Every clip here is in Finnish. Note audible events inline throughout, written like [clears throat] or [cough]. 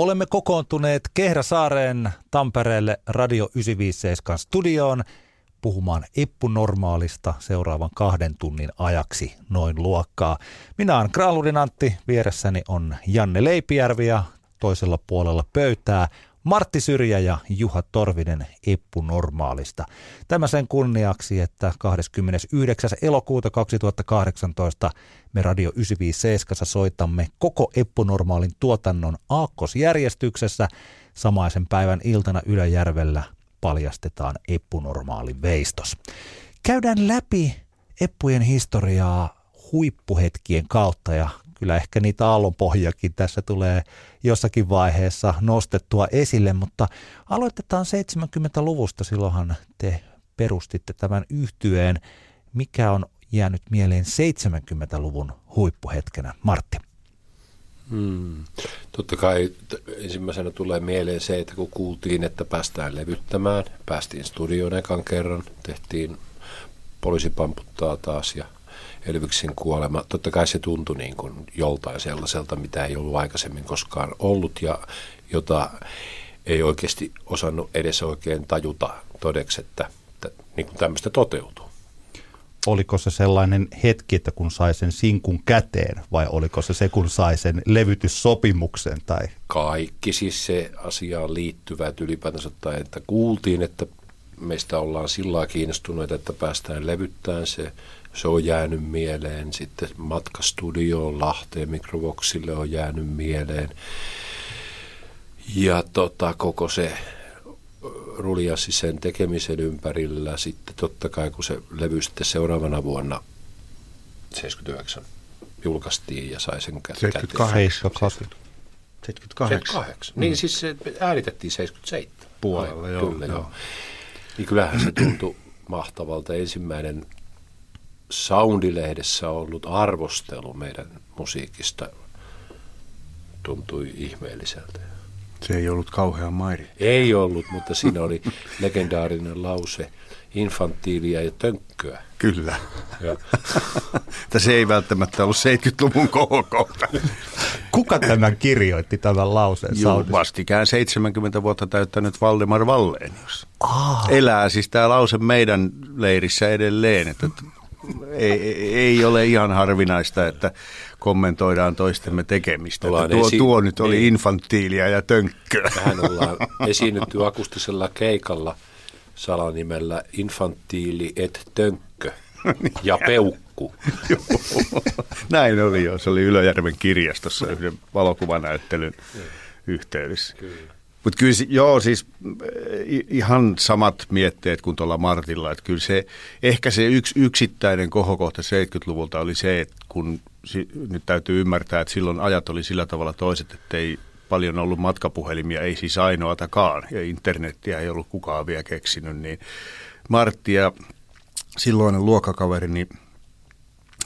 Olemme kokoontuneet Kehräsaareen Tampereelle Radio 957 studioon puhumaan eppunormaalista seuraavan kahden tunnin ajaksi noin luokkaa. Minä olen Kraaludin Antti, vieressäni on Janne Leipijärvi ja toisella puolella pöytää Martti Syrjä ja Juha Torvinen Eppu Normaalista. Tämä sen kunniaksi, että 29. elokuuta 2018 me Radio 957 soitamme koko Eppu Normaalin tuotannon aakkosjärjestyksessä. Samaisen päivän iltana Ylöjärvellä paljastetaan Eppu-normaalin veistos. Käydään läpi Eppujen historiaa huippuhetkien kautta ja kyllä ehkä niitä aallonpohjakin tässä tulee jossakin vaiheessa nostettua esille, mutta aloitetaan 70-luvusta. Silloinhan te perustitte tämän yhtyeen. Mikä on jäänyt mieleen 70-luvun huippuhetkenä? Martti. Hmm. Totta kai ensimmäisenä tulee mieleen se, että kun kuultiin, että päästään levyttämään, päästiin studioon ekan kerran, tehtiin poliisipamputtaa taas ja Elviksin kuolema. Totta kai se tuntui niin kuin joltain sellaiselta, mitä ei ollut aikaisemmin koskaan ollut ja jota ei oikeasti osannut edes oikein tajuta todeksi, että, että niin kuin tämmöistä toteutuu oliko se sellainen hetki, että kun sai sen sinkun käteen vai oliko se se, kun sai sen levytyssopimuksen? Tai? Kaikki siis se asiaan liittyvät ylipäätänsä, tai että kuultiin, että meistä ollaan sillä kiinnostuneita, että päästään levyttämään se. Se on jäänyt mieleen. Sitten matka studioon Lahteen Mikrovoksille on jäänyt mieleen. Ja tota, koko se ruljassi sen tekemisen ympärillä. Sitten totta kai, kun se levy sitten seuraavana vuonna 79 julkaistiin ja sai sen käteen. 78. 78. Niin siis se äänitettiin 77. Puolella, joo. Kyllä, joo. joo. Niin kyllähän se tuntui mahtavalta. Ensimmäinen Soundilehdessä ollut arvostelu meidän musiikista tuntui ihmeelliseltä. Se ei ollut kauhean mairi. Ei ollut, mutta siinä oli [laughs] legendaarinen lause, infantiilia ja tönkköä. Kyllä. Mutta [laughs] se ei välttämättä ollut 70-luvun kohokohta. [laughs] Kuka tämän kirjoitti tämän lauseen? Joo, vastikään 70 vuotta täyttänyt Valdemar Vallenius. Elää siis tämä lause meidän leirissä edelleen, että ei, ei ole ihan harvinaista, että kommentoidaan toistemme tekemistä. tuo, esi- tuo nyt oli niin. infantiilia ja tönkköä. Tähän ollaan esiinnytty akustisella keikalla salanimellä infantiili et tönkkö [laughs] ja peukku. Näin oli jo. Se oli Ylöjärven kirjastossa yhden valokuvanäyttelyn yhteydessä. Kyllä. Mutta kyllä, joo, siis ihan samat mietteet kuin tuolla Martilla. Että kyllä se, ehkä se yksi yksittäinen kohokohta 70-luvulta oli se, että kun nyt täytyy ymmärtää, että silloin ajat oli sillä tavalla toiset, että ei paljon ollut matkapuhelimia, ei siis ainoatakaan, ja internettiä ei ollut kukaan vielä keksinyt, niin Martti ja silloinen luokkakaverini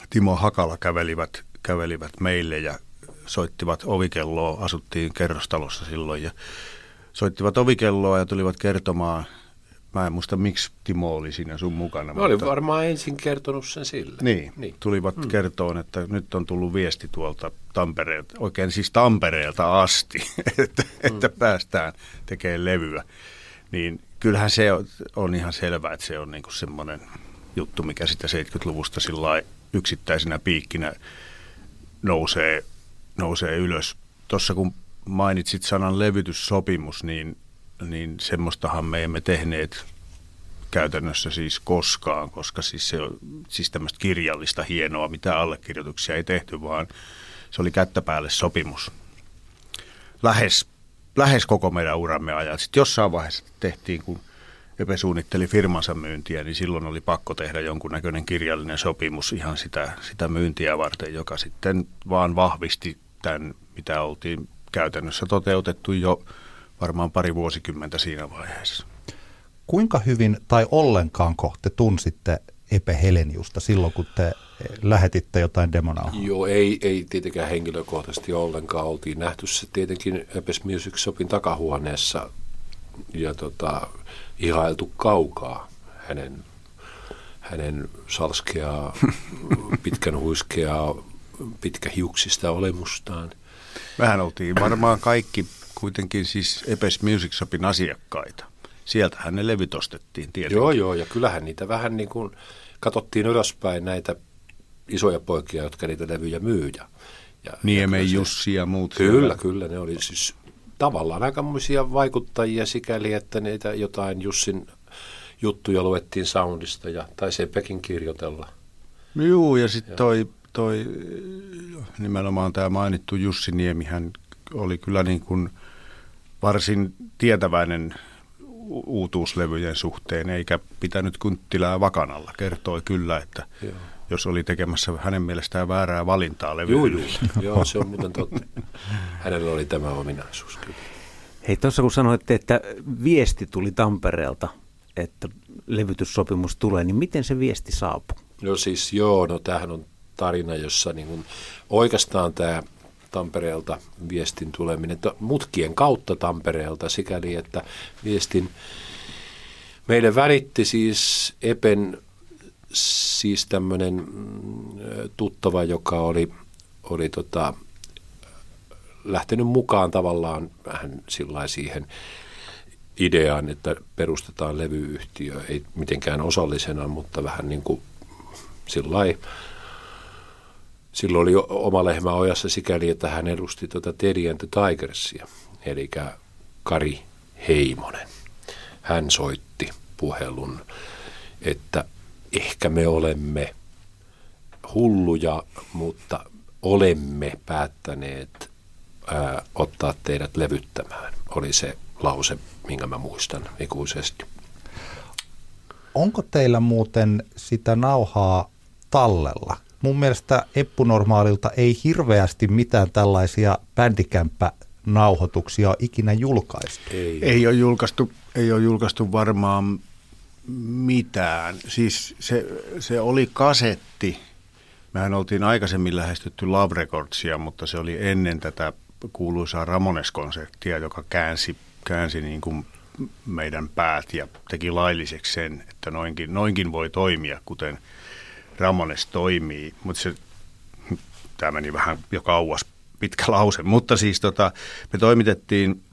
Timo Hakala kävelivät, kävelivät meille ja soittivat ovikelloa, asuttiin kerrostalossa silloin ja soittivat ovikelloa ja tulivat kertomaan Mä en muista, miksi Timo oli siinä sun mukana. Mä olin varmaan ensin kertonut sen sille. Niin, niin. tulivat hmm. kertoon, että nyt on tullut viesti tuolta Tampereelta, oikein siis Tampereelta asti, [laughs] että, hmm. että päästään tekemään levyä. Niin kyllähän se on, on ihan selvää, että se on niinku semmoinen juttu, mikä sitä 70-luvusta sillä yksittäisenä piikkinä nousee, nousee ylös. Tuossa kun mainitsit sanan levytyssopimus, niin niin semmoistahan me emme tehneet käytännössä siis koskaan, koska siis se siis tämmöistä kirjallista hienoa, mitä allekirjoituksia ei tehty, vaan se oli kättä päälle sopimus. Lähes, lähes koko meidän uramme ajan. Sitten jossain vaiheessa tehtiin, kun Epe suunnitteli firmansa myyntiä, niin silloin oli pakko tehdä jonkunnäköinen kirjallinen sopimus ihan sitä, sitä myyntiä varten, joka sitten vaan vahvisti tämän, mitä oltiin käytännössä toteutettu jo varmaan pari vuosikymmentä siinä vaiheessa. Kuinka hyvin tai ollenkaanko te tunsitte Epe Heleniusta silloin, kun te lähetitte jotain demonauhaa? Joo, ei, ei tietenkään henkilökohtaisesti ollenkaan. Oltiin nähty se tietenkin Epes Music Shopin takahuoneessa ja tota, ihailtu kaukaa hänen, hänen salskeaa, [laughs] pitkän huiskeaa, pitkähiuksista olemustaan. Mehän oltiin varmaan kaikki kuitenkin siis Epes Music Shopin asiakkaita. Sieltähän ne levyt ostettiin tietenkin. Joo, joo, ja kyllähän niitä vähän niin kuin katsottiin ylöspäin näitä isoja poikia, jotka niitä levyjä myy. Ja, ja, Niemen ja Jussi ja muut. Kyllä, siellä. kyllä, ne oli siis tavallaan aikamoisia vaikuttajia sikäli, että niitä jotain Jussin juttuja luettiin soundista ja taisi Pekin kirjoitella. Joo, ja sitten toi, toi nimenomaan tämä mainittu Jussi Niemi, hän oli kyllä niin kuin varsin tietäväinen uutuuslevyjen suhteen, eikä pitänyt kynttilää vakanalla. Kertoi kyllä, että Joo. jos oli tekemässä hänen mielestään väärää valintaa levyyn. Joo, joo. joo, se on muuten totta. Hänellä oli tämä ominaisuus kyllä. Hei, tuossa kun sanoitte, että viesti tuli Tampereelta, että levytyssopimus tulee, niin miten se viesti saapui? No siis joo, no tämähän on tarina, jossa niin kuin oikeastaan tämä Tampereelta viestin tuleminen, mutkien kautta Tampereelta sikäli, että viestin meille välitti siis Epen siis tämmöinen mm, tuttava, joka oli, oli tota, lähtenyt mukaan tavallaan vähän siihen ideaan, että perustetaan levyyhtiö, ei mitenkään osallisena, mutta vähän niin kuin sillä silloin oli oma lehmä ojassa sikäli, että hän edusti tuota Teddy and the Tigersia, eli Kari Heimonen. Hän soitti puhelun, että ehkä me olemme hulluja, mutta olemme päättäneet ää, ottaa teidät levyttämään, oli se lause, minkä mä muistan ikuisesti. Onko teillä muuten sitä nauhaa tallella? Mun mielestä Eppunormaalilta ei hirveästi mitään tällaisia bändikämppä nauhoituksia ikinä julkaistu. Ei. ei ole julkaistu, ei ole julkaistu varmaan mitään. Siis se, se oli kasetti. Mehän oltiin aikaisemmin lähestytty Love Recordsia, mutta se oli ennen tätä kuuluisaa Ramones-konserttia, joka käänsi, käänsi niin kuin meidän päät ja teki lailliseksi sen, että noinkin, noinkin voi toimia, kuten Ramones toimii. Mutta se, tämä meni vähän jo kauas pitkä lause, mutta siis tota, me toimitettiin,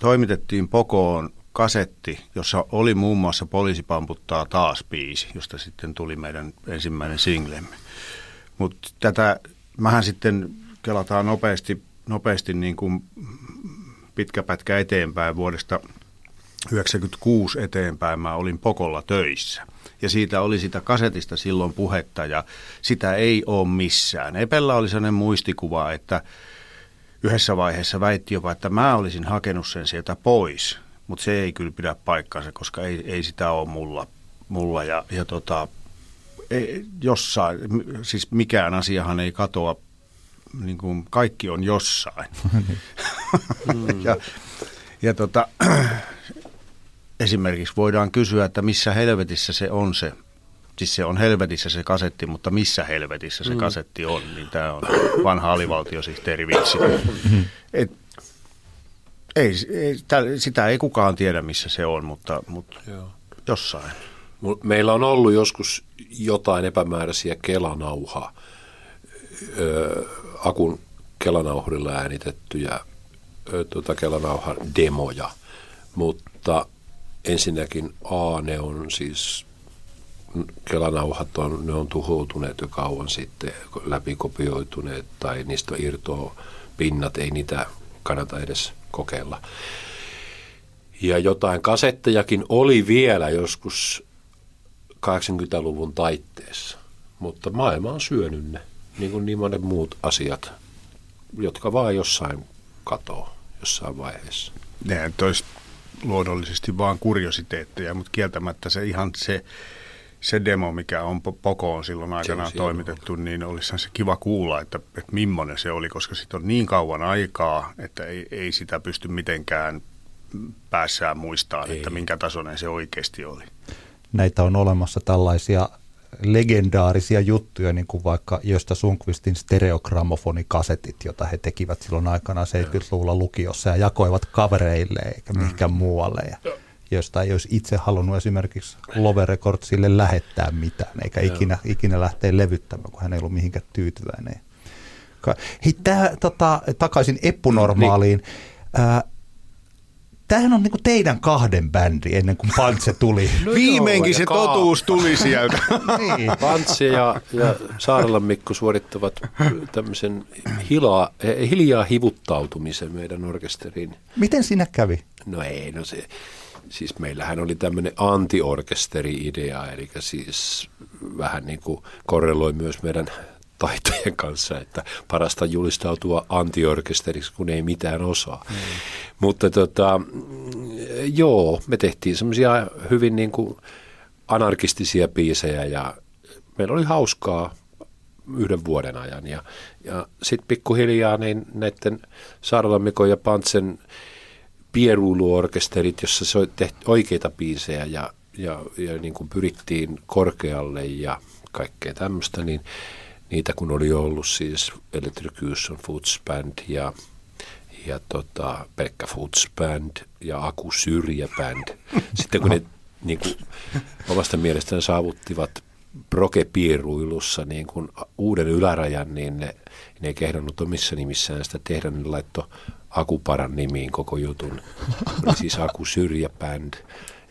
toimitettiin Pokoon kasetti, jossa oli muun muassa Poliisi pamputtaa taas biisi, josta sitten tuli meidän ensimmäinen singlemme. Mutta tätä, mähän sitten kelataan nopeasti nopeasti niin kuin pitkä pätkä eteenpäin vuodesta 1996 eteenpäin mä olin Pokolla töissä. Ja siitä oli sitä kasetista silloin puhetta ja sitä ei ole missään. Epellä oli sellainen muistikuva, että yhdessä vaiheessa väitti jopa, että mä olisin hakenut sen sieltä pois. Mutta se ei kyllä pidä paikkaansa, koska ei, ei sitä ole mulla. mulla ja, ja tota, ei, jossain, siis mikään asiahan ei katoa niin kuin kaikki on jossain. [laughs] [laughs] ja ja tota, esimerkiksi voidaan kysyä, että missä helvetissä se on se, siis se on helvetissä se kasetti, mutta missä helvetissä se mm. kasetti on, niin tämä on vanha alivaltiosihteeri vitsi. Et, ei, ei, sitä ei kukaan tiedä, missä se on, mutta, mutta Joo. jossain. Meillä on ollut joskus jotain epämääräisiä kelanauhaa. Öö, Akun kelanauhurilla äänitettyjä tuota kelanauhan demoja, mutta ensinnäkin A, ne on siis kelanauhat on, ne on tuhoutuneet jo kauan sitten, läpikopioituneet tai niistä irtoa pinnat, ei niitä kannata edes kokeilla. Ja jotain kasettejakin oli vielä joskus 80-luvun taitteessa, mutta maailma on syönyt ne niin kuin niin monet muut asiat, jotka vaan jossain katoo jossain vaiheessa. Ne olisi luonnollisesti vaan kuriositeetteja, mutta kieltämättä se ihan se, se demo, mikä on Pokoon silloin aikanaan on toimitettu, niin olisi se kiva kuulla, että, että millainen se oli, koska sitten on niin kauan aikaa, että ei, ei sitä pysty mitenkään päässään muistaa, että minkä tasoinen se oikeasti oli. Näitä on olemassa tällaisia legendaarisia juttuja, niin kuin vaikka Josta Sunkvistin stereogrammofonikasetit, jota he tekivät silloin aikana 70-luvulla lukiossa ja jakoivat kavereille eikä mihinkään mm. muualle. Ja josta ei olisi itse halunnut esimerkiksi Love Recordsille lähettää mitään, eikä ikinä, ikinä lähteä levyttämään, kun hän ei ollut mihinkään tyytyväinen. Hei, tää, tota, takaisin Eppunormaaliin. Niin. Tämähän on niinku teidän kahden bändi ennen kuin Pantse tuli. [laughs] No Viimeinkin joo, se kaa. totuus tuli [laughs] sieltä. niin. Pantse ja, ja Saarelan Mikko suorittavat tämmöisen hilaa, hiljaa hivuttautumisen meidän orkesteriin. Miten sinä kävi? No ei, no se, siis meillähän oli tämmöinen antiorkesteri-idea, eli siis vähän niin kuin korreloi myös meidän taitojen kanssa, että parasta julistautua antiorkesteriksi, kun ei mitään osaa. Mm. Mutta tota, joo, me tehtiin semmoisia hyvin niin kuin anarkistisia biisejä ja meillä oli hauskaa yhden vuoden ajan. Ja, ja sitten pikkuhiljaa niin näiden Saaralamikon ja Pantsen pieruuluorkesterit, jossa se tehty oikeita biisejä ja, ja, ja niin kuin pyrittiin korkealle ja kaikkea tämmöistä, niin niitä kun oli ollut siis Electrocution Foods Band ja, ja tota, Pekka Foods Band ja Aku Syrjä Band. [laughs] Sitten kun ne niin kuin, omasta mielestään saavuttivat prokepiiruilussa niin kuin uuden ylärajan, niin ne, ne ei kehdannut omissa nimissään sitä tehdä, niin laittoi Akuparan nimiin koko jutun. Oli siis Aku Syrjä Band.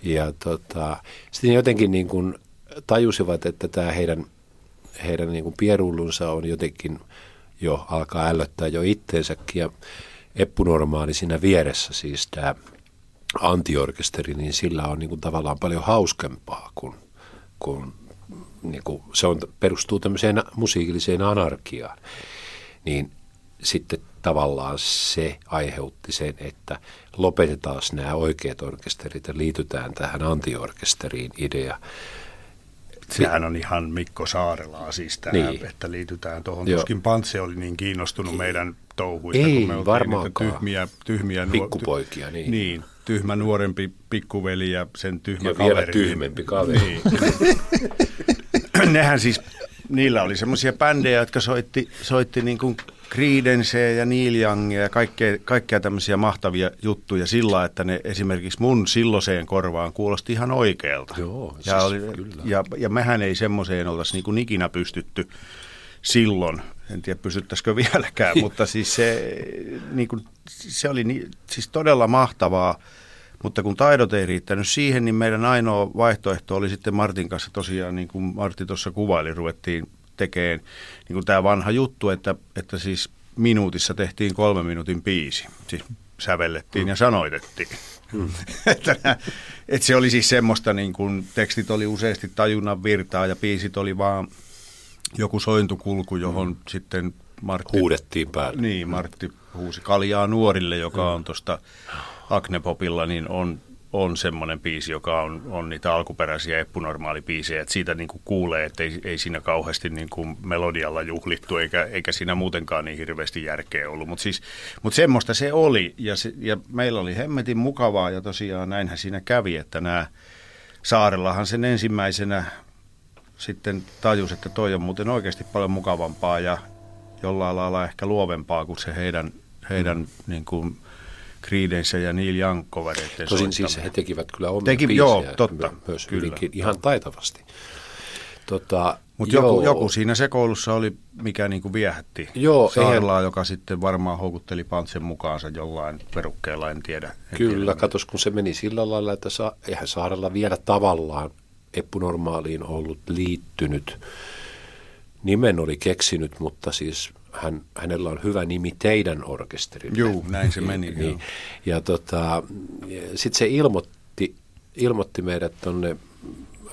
Ja tota, sitten jotenkin niin kuin tajusivat, että tämä heidän heidän niin kuin pierullunsa on jotenkin jo alkaa ällöttää jo itteensäkin ja eppunormaali siinä vieressä, siis tämä antiorkesteri, niin sillä on niin kuin tavallaan paljon hauskempaa kuin, kuin, niin kuin se on, perustuu tämmöiseen musiikilliseen anarkiaan. Niin sitten tavallaan se aiheutti sen, että lopetetaan nämä oikeat orkesterit ja liitytään tähän antiorkesteriin idea. Sehän on ihan Mikko Saarelaa siis tämä, niin. että liitytään tuohon. Tuskin Pantse oli niin kiinnostunut meidän touhuista, Ei, kun me varmaankaan. tyhmiä, tyhmiä Pikkupoikia, niin. Niin, tyhmä nuorempi pikkuveli ja sen tyhmä ja kaveri. vielä tyhmempi kaveri. Niin. Nehän siis, niillä oli semmoisia bändejä, jotka soitti, soitti niin kuin Creedenceä ja Neil Youngia ja kaikkea, kaikkea tämmöisiä mahtavia juttuja sillä, että ne esimerkiksi mun silloiseen korvaan kuulosti ihan oikealta. Joo, ja, siis oli, kyllä. Ja, ja mehän ei semmoiseen oltaisi niin kuin ikinä pystytty silloin. En tiedä, pystyttäisikö [laughs] vieläkään, mutta siis se, niin kuin, se oli niin, siis todella mahtavaa. Mutta kun taidot ei riittänyt siihen, niin meidän ainoa vaihtoehto oli sitten Martin kanssa tosiaan, niin kuin Martti tuossa kuvaili, ruvettiin tekemään niin kuin tämä vanha juttu, että, että siis minuutissa tehtiin kolme minuutin biisi. Siis sävellettiin mm. ja sanoitettiin. Mm. [laughs] että, että se oli siis semmoista, niin kuin tekstit oli useasti tajunnan virtaa ja biisit oli vaan joku sointukulku, johon mm. sitten Martti... Huudettiin päälle. Niin, Martti huusi kaljaa nuorille, joka mm. on tuosta Agnepopilla, niin on on semmoinen biisi, joka on, on niitä alkuperäisiä eppunormaalibiisejä, että siitä niin kuin kuulee, että ei, ei siinä kauheasti niin kuin melodialla juhlittu, eikä, eikä siinä muutenkaan niin hirveästi järkeä ollut. Mutta siis, mut semmoista se oli, ja, se, ja meillä oli hemmetin mukavaa, ja tosiaan näinhän siinä kävi, että nämä Saarellahan sen ensimmäisenä sitten tajus, että toi on muuten oikeasti paljon mukavampaa ja jollain lailla ehkä luovempaa kuin se heidän, heidän mm. niin kuin, Creedence ja Neil Young kovereiden Tosin siis he tekivät kyllä omia Teki, biisejä joo, totta, myös kyllä. hyvinkin ihan taitavasti. Tota, Mutta joku, joku siinä sekoulussa oli, mikä niinku viehätti joo, Saarlaa, eihän... joka sitten varmaan houkutteli Pantsen mukaansa jollain perukkeella, en tiedä. En Kyllä, tiedä, katos kun se meni sillä lailla, että sa, eihän Saarella vielä tavallaan epunormaaliin ollut liittynyt. Nimen oli keksinyt, mutta siis hän, hänellä on hyvä nimi teidän orkesterille. Joo, näin se meni. niin, ja tota, sitten se ilmoitti, ilmoitti meidät tuonne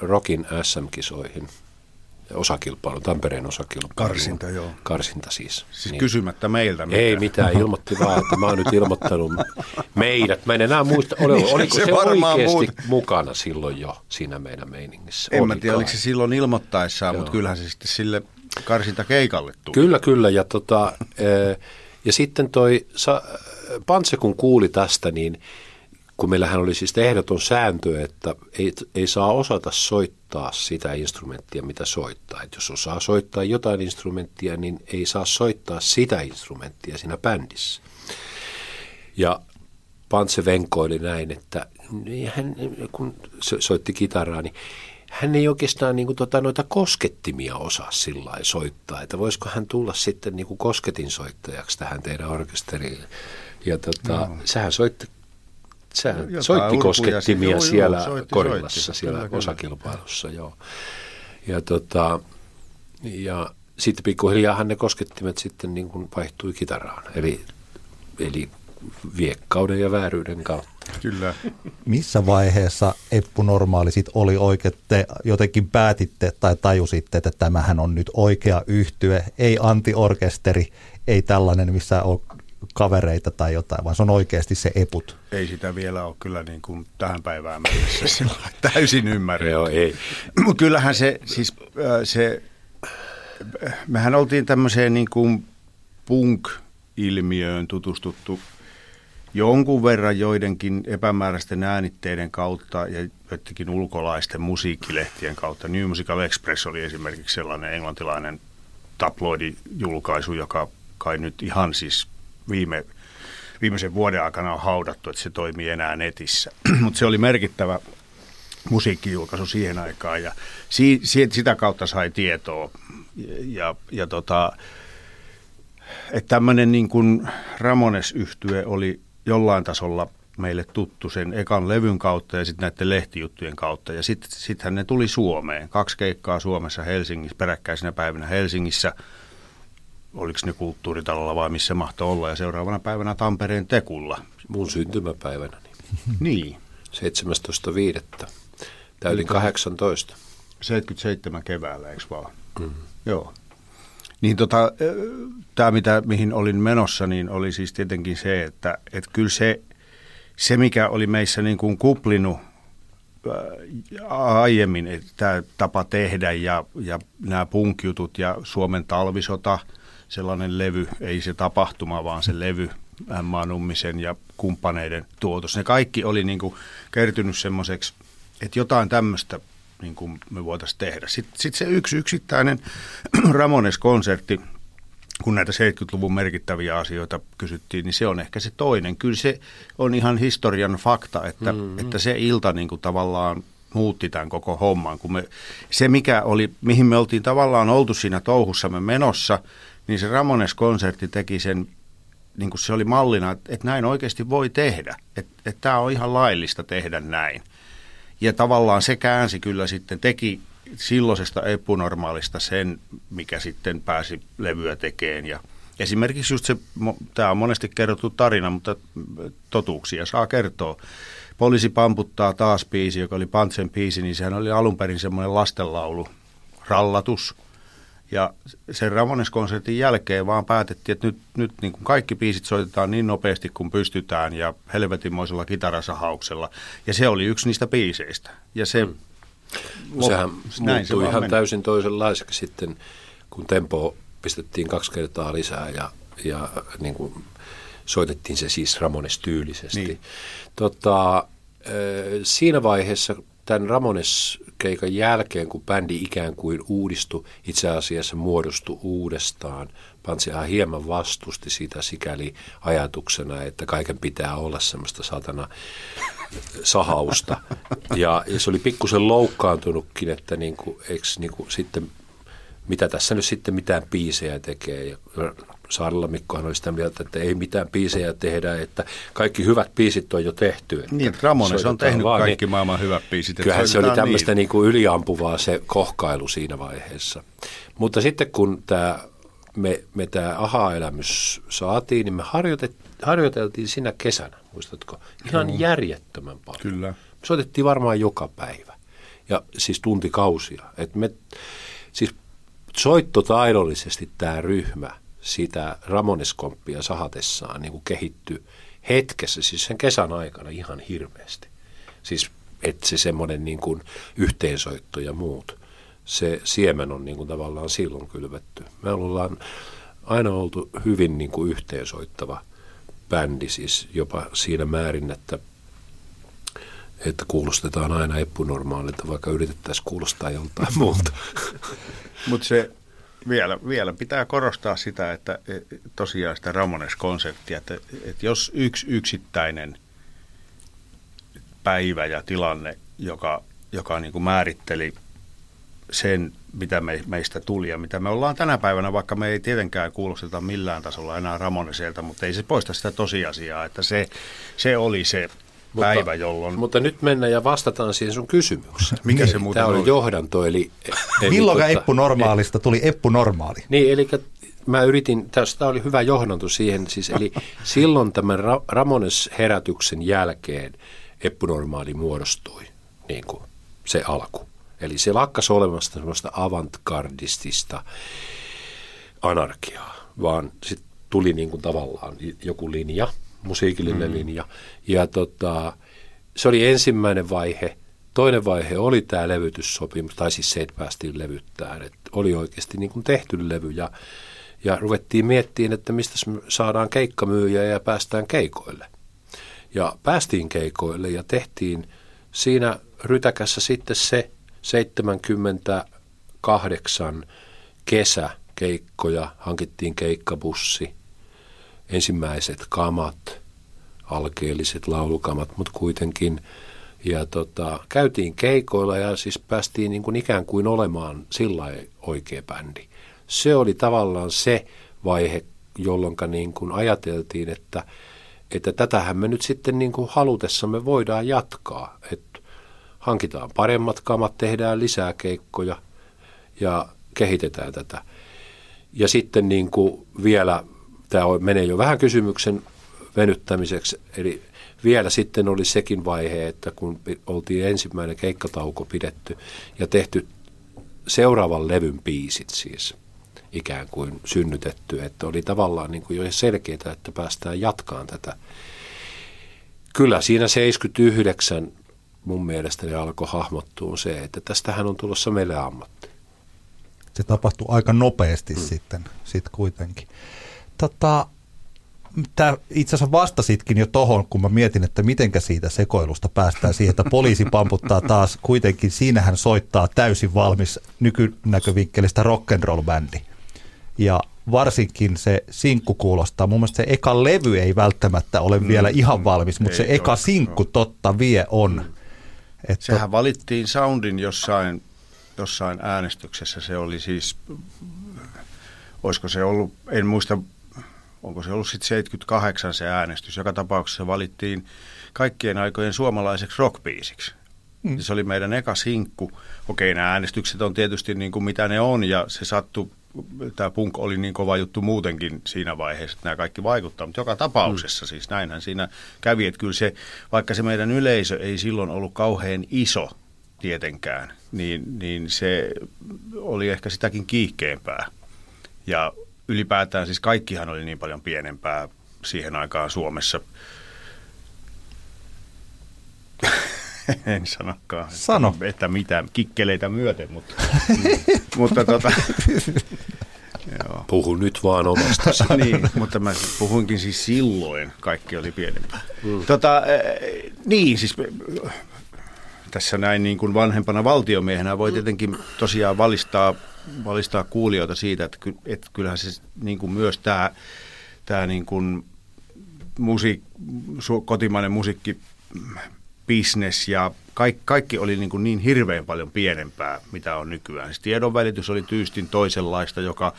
Rockin SM-kisoihin osakilpailu, Tampereen osakilpailu. Karsinta, joo. Karsinta siis. Siis kysymättä meiltä mitään. Ei mitään, ilmoitti vaan, että mä oon nyt ilmoittanut meidät. Mä en enää muista, oli, Niin, oliko se se, varmaan oikeasti muut- mukana silloin jo siinä meidän meiningissä? En mä Oli tiedä, kai. oliko se silloin ilmoittaessaan, mutta kyllähän se sitten sille karsinta keikalle tuli. Kyllä, kyllä. Ja, tota, [laughs] eh, ja sitten toi, Pantse kun kuuli tästä, niin kun meillähän oli siis ehdoton sääntö, että ei, ei saa osata soittaa sitä instrumenttia, mitä soittaa. Et jos osaa soittaa jotain instrumenttia, niin ei saa soittaa sitä instrumenttia siinä bändissä. Ja Pantse venkoili näin, että hän, kun so- soitti kitaraa, niin hän ei oikeastaan niin kuin, tota, noita koskettimia osaa sillä soittaa, että voisiko hän tulla sitten niin kuin kosketinsoittajaksi tähän teidän orkesteriin. Ja tota, no. sehän soitti, sehän Jotain soitti koskettimia siinä. Joo, joo, siellä soitti, Korillassa, soitti. siellä Kyllä, kyllä. osakilpailussa, joo. Ja, tota, ja sitten pikkuhiljaa ne koskettimet sitten niin kuin vaihtui kitaraan, eli, eli viekkauden ja vääryyden kautta. Kyllä. Missä vaiheessa Eppu Normaali sit oli oikein, te jotenkin päätitte tai tajusitte, että tämähän on nyt oikea yhtye, ei antiorkesteri, ei tällainen, missä on kavereita tai jotain, vaan se on oikeasti se Eput. Ei sitä vielä ole kyllä niin kuin tähän päivään mennessä [laughs] täysin ymmärretty. Joo, ei. [clears throat] Mutta kyllähän se, siis äh, se, mehän oltiin tämmöiseen niin kuin punk-ilmiöön tutustuttu jonkun verran joidenkin epämääräisten äänitteiden kautta ja joidenkin ulkolaisten musiikkilehtien kautta. New Musical Express oli esimerkiksi sellainen englantilainen tabloidijulkaisu, joka kai nyt ihan siis viime, viimeisen vuoden aikana on haudattu, että se toimii enää netissä. [clears throat] Mutta se oli merkittävä musiikkijulkaisu siihen aikaan ja si, si, sitä kautta sai tietoa. Ja, ja, tota, että tämmöinen niin kuin ramones yhtye oli jollain tasolla meille tuttu sen ekan levyn kautta ja sitten näiden lehtijuttujen kautta. Ja sitten sittenhän ne tuli Suomeen. Kaksi keikkaa Suomessa Helsingissä, peräkkäisinä päivinä Helsingissä. Oliko ne kulttuuritalolla vai missä mahtoi olla. Ja seuraavana päivänä Tampereen Tekulla. Mun syntymäpäivänäni, Niin. [laughs] 17.5. Täytin 18. 77 keväällä, eikö vaan? Mm. Joo. Niin tota, tämä mitä, mihin olin menossa, niin oli siis tietenkin se, että et kyllä se, se, mikä oli meissä niin kuin kuplinut ää, aiemmin, että tämä tapa tehdä ja, ja nämä punkjutut ja Suomen talvisota, sellainen levy, ei se tapahtuma, vaan se levy, M.A. Nummisen ja kumppaneiden tuotos. Ne kaikki oli niin kuin kertynyt semmoiseksi, että jotain tämmöistä niin kuin me voitaisiin tehdä. Sitten sit se yksi yksittäinen [clears throat] Ramones-konsertti, kun näitä 70-luvun merkittäviä asioita kysyttiin, niin se on ehkä se toinen. Kyllä se on ihan historian fakta, että, mm-hmm. että se ilta niin kuin tavallaan muutti tämän koko homman. Kun me, se, mikä oli, mihin me oltiin tavallaan oltu siinä touhussamme menossa, niin se Ramones-konsertti teki sen, niin kuin se oli mallina, että, että näin oikeasti voi tehdä. Että, että tämä on ihan laillista tehdä näin. Ja tavallaan se käänsi kyllä sitten, teki silloisesta epunormaalista sen, mikä sitten pääsi levyä tekemään. Ja esimerkiksi just se, tämä on monesti kerrottu tarina, mutta totuuksia saa kertoa. Poliisi pamputtaa taas biisi, joka oli Pantsen biisi, niin sehän oli alun perin semmoinen lastenlaulu, rallatus. Ja sen Ramones-konsertin jälkeen vaan päätettiin, että nyt, nyt niin kuin kaikki biisit soitetaan niin nopeasti kuin pystytään ja helvetinmoisella kitarasahauksella. Ja se oli yksi niistä biiseistä. Ja se, mm. Sehän näin se muuttui vaan ihan meni. täysin toisenlaiseksi sitten, kun tempo pistettiin kaksi kertaa lisää ja, ja niin kuin soitettiin se siis Ramones-tyylisesti. Niin. Tota, siinä vaiheessa tämän Ramones-keikan jälkeen, kun bändi ikään kuin uudistui, itse asiassa muodostui uudestaan. Pantsihan hieman vastusti sitä sikäli ajatuksena, että kaiken pitää olla semmoista satana sahausta. Ja, ja se oli pikkusen loukkaantunutkin, että niin kuin, eikö niin kuin sitten, mitä tässä nyt sitten mitään biisejä tekee. Ja Saarella Mikkohan oli sitä mieltä, että ei mitään biisejä tehdä, että kaikki hyvät biisit on jo tehty. Että Niin, että Ramones on tehnyt vaan, kaikki niin, maailman hyvät biisit. Kyllähän se oli tämmöistä niitä. niin kuin yliampuvaa se kohkailu siinä vaiheessa. Mutta sitten kun tämä, me, me tämä aha-elämys saatiin, niin me harjoitet, harjoiteltiin siinä kesänä, muistatko? Ihan mm. järjettömän paljon. Kyllä. Me soitettiin varmaan joka päivä ja siis tuntikausia. Et me, siis soittotaidollisesti tämä ryhmä sitä Ramoneskomppia sahatessaan niin kuin kehittyi hetkessä, siis sen kesän aikana ihan hirveästi. Siis että se semmoinen niin kuin yhteensoitto ja muut, se siemen on niin kuin tavallaan silloin kylvetty. Me ollaan aina oltu hyvin niin kuin yhteensoittava bändi, siis jopa siinä määrin, että että kuulostetaan aina epunormaalilta, vaikka yritettäisiin kuulostaa joltain [laughs] muuta. Mutta se vielä, vielä pitää korostaa sitä, että e, tosiaan sitä Ramones-konseptia, että, että jos yksi yksittäinen päivä ja tilanne, joka, joka niin kuin määritteli sen, mitä me, meistä tuli ja mitä me ollaan tänä päivänä, vaikka me ei tietenkään kuulosteta millään tasolla enää Ramoneselta, mutta ei se poista sitä tosiasiaa, että se, se oli se mutta, päivä, jolloin... Mutta nyt mennään ja vastataan siihen sun kysymykseen. Mikä se muuten Tämä oli johdanto, eli... [laughs] eli Milloin tota, Eppu Normaalista tuli Eppu Normaali? Niin, eli mä yritin, tästä oli hyvä johdanto siihen, siis eli [laughs] silloin tämän Ra- Ramones-herätyksen jälkeen Eppu Normaali muodostui, niin kuin se alku. Eli se lakkas olemasta sellaista avantgardistista anarkiaa, vaan sitten tuli niin kuin tavallaan joku linja, musiikillinen mm. linja. Ja tota, se oli ensimmäinen vaihe. Toinen vaihe oli tämä levytyssopimus, tai siis se, että päästiin levyttämään. Että oli oikeasti niin kuin tehty levy ja, ja ruvettiin miettimään, että mistä saadaan keikkamyyjä ja päästään keikoille. Ja päästiin keikoille ja tehtiin siinä rytäkässä sitten se 78 kesä keikkoja, hankittiin keikkabussi, ensimmäiset kamat, alkeelliset laulukamat, mutta kuitenkin. Ja tota, käytiin keikoilla ja siis päästiin niin kuin ikään kuin olemaan sillä oikea bändi. Se oli tavallaan se vaihe, jolloin niin kuin ajateltiin, että, että tätähän me nyt sitten niin kuin halutessamme voidaan jatkaa. Että hankitaan paremmat kamat, tehdään lisää keikkoja ja kehitetään tätä. Ja sitten niin kuin vielä tämä menee jo vähän kysymyksen venyttämiseksi, eli vielä sitten oli sekin vaihe, että kun oltiin ensimmäinen keikkatauko pidetty ja tehty seuraavan levyn biisit siis ikään kuin synnytetty, että oli tavallaan niin kuin jo selkeää, että päästään jatkaan tätä. Kyllä siinä 79 mun mielestäni alkoi hahmottua se, että tästähän on tulossa meille ammatti. Se tapahtui aika nopeasti hmm. sitten, sitten kuitenkin. Tota, Tämä itse asiassa vastasitkin jo tohon, kun mä mietin, että mitenkä siitä sekoilusta päästään siihen, että poliisi pamputtaa taas. Kuitenkin siinähän soittaa täysin valmis nykynäkövinkkelistä rock'n'roll-bändi. Ja varsinkin se sinkku kuulostaa. Mun mielestä se eka levy ei välttämättä ole mm, vielä ihan valmis, mutta se eka ole, sinkku totta vie on. Mm. Että Sehän valittiin Soundin jossain, jossain äänestyksessä. Se oli siis, olisiko se ollut, en muista onko se ollut sitten 78 se äänestys. Joka tapauksessa valittiin kaikkien aikojen suomalaiseksi rockbiisiksi. Mm. Se oli meidän eka sinkku. Okei, nämä äänestykset on tietysti niin kuin mitä ne on ja se sattui, tämä punk oli niin kova juttu muutenkin siinä vaiheessa, että nämä kaikki vaikuttaa. Mutta joka tapauksessa mm. siis näinhän siinä kävi, että kyllä se, vaikka se meidän yleisö ei silloin ollut kauhean iso tietenkään, niin, niin se oli ehkä sitäkin kiihkeämpää. Ja ylipäätään siis kaikkihan oli niin paljon pienempää siihen aikaan Suomessa. [laughs] en sanokaan, Sano. että, että mitä, kikkeleitä myöten, mutta, [laughs] mutta tota, joo. Puhu nyt vaan omasta. [laughs] niin, mutta mä puhuinkin siis silloin, kaikki oli pienempää. Mm. Tota, niin, siis tässä näin niin kuin vanhempana valtiomiehenä voi tietenkin tosiaan valistaa valistaa kuulijoita siitä, että, ky, että kyllähän se niin kuin myös tämä, tämä niin kuin musiik, su, kotimainen musiikki business ja kaikki, kaikki oli niin, kuin niin hirveän paljon pienempää, mitä on nykyään. Siis tiedonvälitys oli tyystin toisenlaista, joka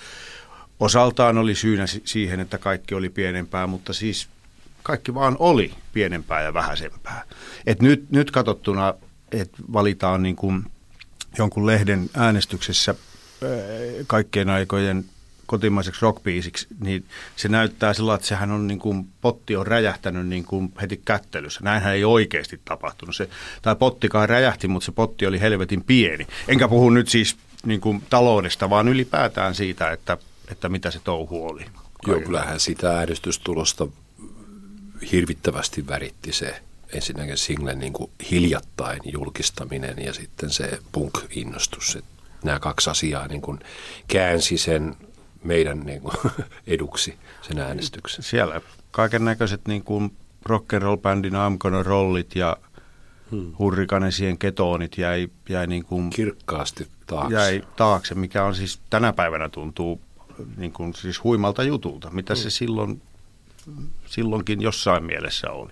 osaltaan oli syynä siihen, että kaikki oli pienempää, mutta siis kaikki vaan oli pienempää ja vähäisempää. Et nyt, nyt katsottuna, että valitaan niin kuin jonkun lehden äänestyksessä kaikkien aikojen kotimaiseksi rockbiisiksi, niin se näyttää sillä että sehän on niin kuin, potti on räjähtänyt niin kuin heti kättelyssä. Näinhän ei oikeasti tapahtunut. Se, tai pottikaan räjähti, mutta se potti oli helvetin pieni. Enkä puhu nyt siis niin kuin taloudesta, vaan ylipäätään siitä, että, että mitä se touhu oli. Joo, kyllähän sitä äänestystulosta hirvittävästi väritti se ensinnäkin singlen niin kuin hiljattain julkistaminen ja sitten se punk-innostus. Että nämä kaksi asiaa niin kuin käänsi sen meidän niin kuin, [laughs] eduksi sen äänestyksen. Siellä kaiken näköiset niin kuin rock'n'roll-bändin I'm Gonna Rollit ja hmm. hurrikanesien ketoonit jäi, jäi niin kuin, kirkkaasti taakse. Jäi taakse, mikä on siis tänä päivänä tuntuu niin kuin, siis huimalta jutulta, mitä hmm. se silloin, silloinkin jossain mielessä oli.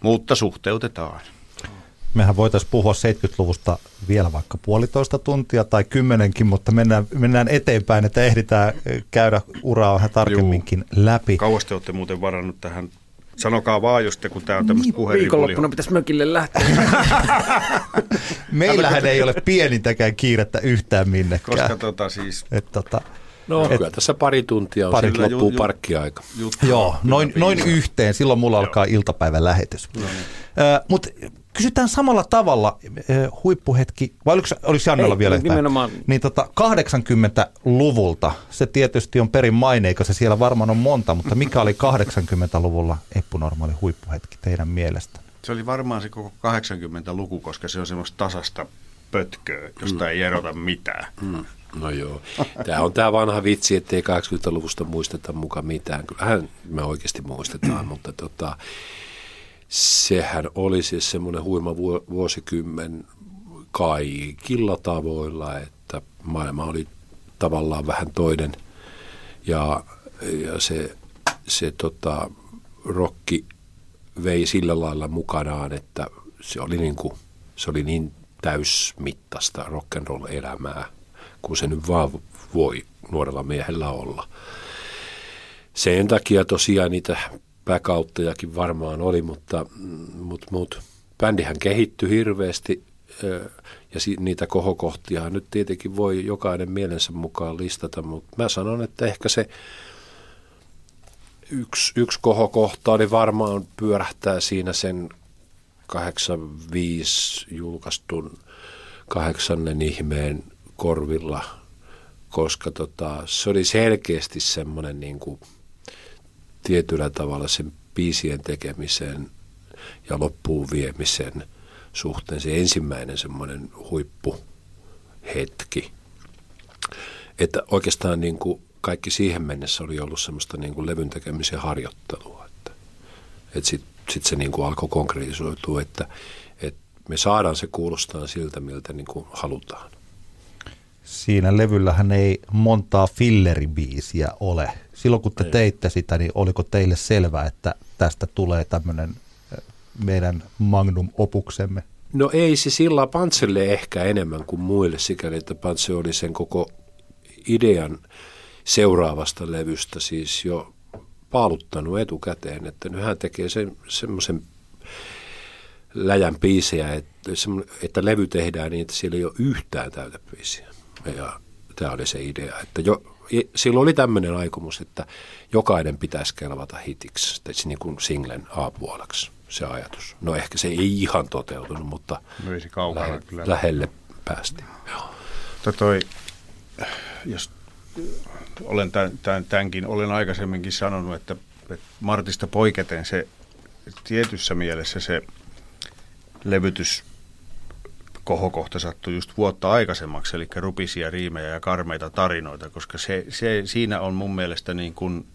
Mutta suhteutetaan. Mehän voitaisiin puhua 70-luvusta vielä vaikka puolitoista tuntia tai kymmenenkin, mutta mennään, mennään eteenpäin, että ehditään käydä uraa vähän tarkemminkin Juu. läpi. Kauas te olette muuten varannut tähän Sanokaa vaan, jos te, kun tämä on tämmöistä niin, Viikonloppuna pitäisi mökille lähteä. [laughs] Meillähän ei ole pienintäkään kiirettä yhtään minnekään. Koska tota siis... Et, tota, No et, kyllä tässä pari tuntia on, pari, sillä loppuu ju, parkkiaika. Joo, noin, noin yhteen. Silloin mulla Joo. alkaa iltapäivän lähetys. No niin. uh, Mutta kysytään samalla tavalla uh, huippuhetki, vai oliko, oliko Jannella Ei, vielä nimenomaan. Niin tota, 80-luvulta, se tietysti on perin maineikas ja siellä varmaan on monta, mutta mikä oli 80-luvulla eppunormaali huippuhetki teidän mielestä? Se oli varmaan se koko 80-luku, koska se on semmoista tasasta pötköä, josta mm. ei erota mitään. Mm. No joo. Tämä on tämä vanha vitsi, ettei 80-luvusta muisteta mukaan mitään. Kyllähän me oikeasti muistetaan, mutta tota, sehän oli siis semmoinen huima vuosikymmen kaikilla tavoilla, että maailma oli tavallaan vähän toinen ja, ja se, se tota, rokki vei sillä lailla mukanaan, että se oli niin, kuin, se oli niin täysmittaista rock'n'roll-elämää kun se nyt vaan voi nuorella miehellä olla. Sen takia tosiaan niitä pääkauttejakin varmaan oli, mutta, mutta, mutta bändihän kehittyi hirveästi ja niitä kohokohtia nyt tietenkin voi jokainen mielensä mukaan listata, mutta mä sanon, että ehkä se yksi, yksi kohokohta oli varmaan pyörähtää siinä sen 85 julkaistun kahdeksannen ihmeen korvilla, koska tota, se oli selkeästi semmoinen niin kuin, tietyllä tavalla sen biisien tekemisen ja loppuun viemisen suhteen se ensimmäinen semmoinen huippuhetki. Että oikeastaan niin kuin kaikki siihen mennessä oli ollut semmoista niin kuin levyn tekemisen harjoittelua. Että, että sitten sit se niin kuin alkoi konkretisoitua, että, että me saadaan se kuulostaa siltä, miltä niin kuin halutaan siinä levyllähän ei montaa filleribiisiä ole. Silloin kun te ei. teitte sitä, niin oliko teille selvää, että tästä tulee tämmöinen meidän magnum opuksemme? No ei se sillä Pantselle ehkä enemmän kuin muille, sikäli että Pantse oli sen koko idean seuraavasta levystä siis jo paaluttanut etukäteen, että nyt hän tekee sen, semmoisen läjän biisejä, että, että levy tehdään niin, että siellä ei ole yhtään täytebiisiä. Ja tämä oli se idea, että jo, silloin oli tämmöinen aikomus, että jokainen pitäisi kelvata hitiksi, siis niin kuin singlen A-puoleksi se ajatus. No ehkä se ei ihan toteutunut, mutta lähe, kyllä. lähelle päästiin. Toi, jos olen tämän, tämänkin, olen aikaisemminkin sanonut, että, että Martista poiketen se tietyssä mielessä se levytys kohokohta sattui just vuotta aikaisemmaksi, eli rupisia riimejä ja karmeita tarinoita, koska se, se, siinä on mun mielestä niin kuin,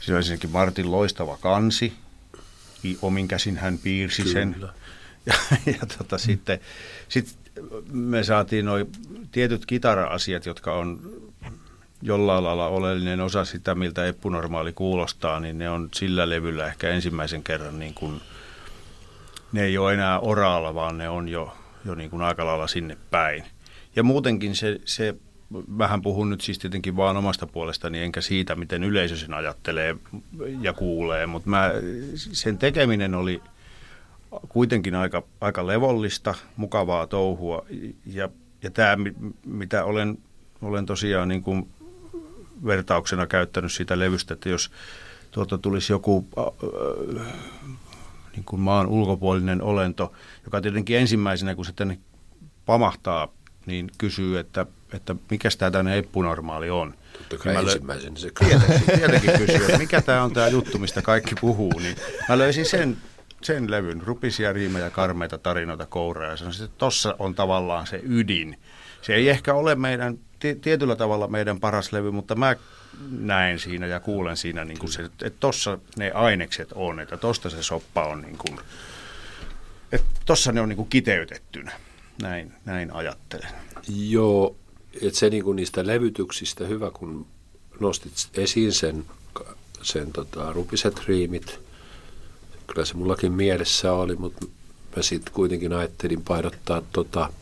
siinä on ensinnäkin Martin loistava kansi, omin käsin hän piirsi Kyllä. sen. [laughs] Ja, ja tota, mm. sitten sit me saatiin nuo tietyt kitara-asiat, jotka on jollain lailla oleellinen osa sitä, miltä eppunormaali kuulostaa, niin ne on sillä levyllä ehkä ensimmäisen kerran niin kuin, ne ei ole enää oraalla, vaan ne on jo jo niin kuin aika lailla sinne päin. Ja muutenkin se, se vähän puhun nyt siis tietenkin vaan omasta puolestani, enkä siitä, miten yleisö sen ajattelee ja kuulee, mutta mä, sen tekeminen oli kuitenkin aika, aika levollista, mukavaa touhua. Ja, ja tämä, mitä olen, olen tosiaan niin kuin vertauksena käyttänyt sitä levystä, että jos tuota tulisi joku äh, niin kuin maan ulkopuolinen olento, joka tietenkin ensimmäisenä, kun se tänne pamahtaa niin kysyy, että, että mikä tämä tänne eppunormaali on. Totta kai Mä lö- ensimmäisen se Tietenkin, tietenkin kysyy, että mikä tämä on tämä juttu, mistä kaikki puhuu. Niin mä löysin sen, sen levyn, rupisia riimejä, karmeita tarinoita, kouraa ja sanoisin, että tossa on tavallaan se ydin. Se ei ehkä ole meidän, ti- tietyllä tavalla meidän paras levy, mutta mä näen siinä ja kuulen siinä, niin kuin se, että tossa ne ainekset on, että tosta se soppa on, niin kuin, että tossa ne on niin kuin kiteytettynä. Näin, näin ajattelen. Joo, että se niinku niistä levytyksistä hyvä, kun nostit esiin sen, sen tota, rupiset riimit. Kyllä se mullakin mielessä oli, mutta mä sitten kuitenkin ajattelin painottaa, tota,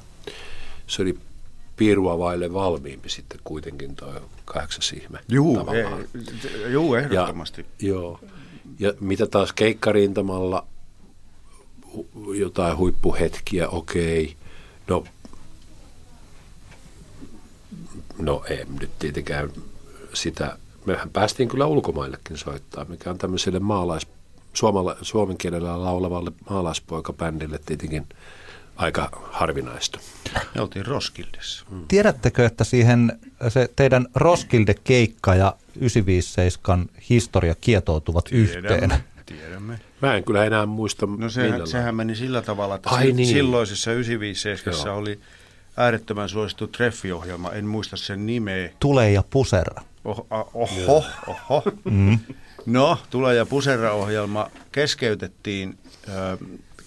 se oli piirua vaille valmiimpi sitten kuitenkin tuo kahdeksas ihme. Juu, ei, juu ehdottomasti. Ja, joo. Ja mitä taas keikkarintamalla, jotain huippuhetkiä, okei. No, no ei nyt tietenkään sitä, mehän päästiin kyllä ulkomaillekin soittaa, mikä on tämmöiselle maalais, suomala, suomen kielellä laulavalle maalaispoikabändille tietenkin aika harvinaista. Me oltiin Roskildessa. Tiedättekö, että siihen se teidän Roskilde-keikka ja 957 historia kietoutuvat yhteen? Tiedämme, tiedämme. Mä en kyllä enää muista No millä sehän, meni sillä tavalla, että Ai niin. silloisessa 957 Joo. oli äärettömän suosittu treffiohjelma, en muista sen nimeä. Tule ja puserra. Oh, a- oho, oho. Mm. No, Tule ja Pusera-ohjelma keskeytettiin, ö,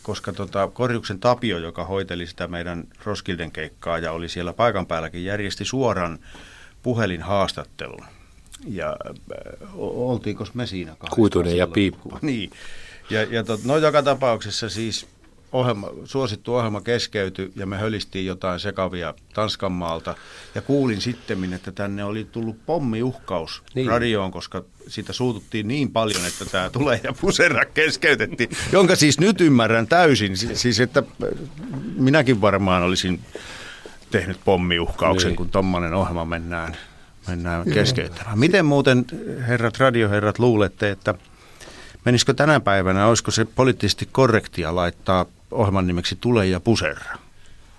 koska tota, Korjuksen Tapio, joka hoiteli sitä meidän Roskilden keikkaa ja oli siellä paikan päälläkin, järjesti suoran puhelinhaastattelun. Ja äh, oltiinko me siinä kahdestaan Kuitunen ja? Piippu. Niin. Ja, ja tot, no joka tapauksessa siis ohjelma, suosittu ohjelma keskeytyi ja me hölistiin jotain sekavia Tanskanmaalta. Ja kuulin sitten, että tänne oli tullut pommiuhkaus Niin. radioon, koska siitä suututtiin niin paljon, että tämä tulee ja pusera keskeytettiin. Jonka siis nyt ymmärrän täysin. Si- Siis että minäkin varmaan olisin tehnyt pommiuhkauksen, niin. kun tuommoinen ohjelma mennään, mennään keskeyttämään. Miten muuten, herrat radioherrat, luulette, että menisikö tänä päivänä, olisiko se poliittisesti korrektia laittaa ohjelman nimeksi Tule ja Puserra?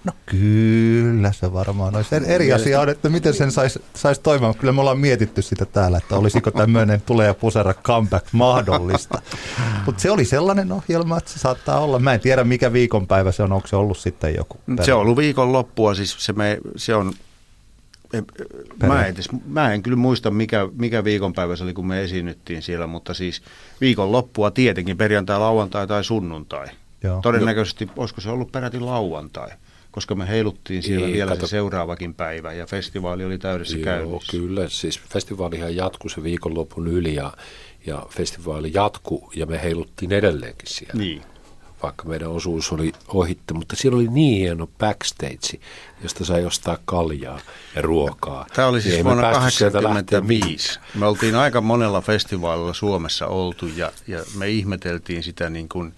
No kyllä se varmaan olisi. Eri asia on, että miten sen saisi sais toimimaan. Kyllä me ollaan mietitty sitä täällä, että olisiko tämmöinen Tule ja Pusera comeback mahdollista. Mutta se oli sellainen ohjelma, että se saattaa olla. Mä en tiedä mikä viikonpäivä se on, onko se ollut sitten joku. Se on ollut viikon loppua, siis se, me, se on... Mä en, edes, mä en kyllä muista, mikä, mikä viikonpäivä se oli, kun me esiinnyttiin siellä, mutta siis viikon loppua tietenkin, perjantai, lauantai tai sunnuntai. Joo. Todennäköisesti, olisiko se ollut peräti lauantai, koska me heiluttiin siellä Ei, vielä kato- se seuraavakin päivä ja festivaali oli täydessä Joo, käynnissä. kyllä. Siis festivaalihan jatkui se viikonlopun yli ja, ja festivaali jatkui ja me heiluttiin edelleenkin siellä. Niin. Vaikka meidän osuus oli ohitte, mutta siellä oli niin hieno backstage, josta sai ostaa kaljaa ja ruokaa. Tämä oli siis ei vuonna päästy sieltä lähteä 1985. Me oltiin aika monella festivaalilla Suomessa oltu ja, ja me ihmeteltiin sitä niin kuin,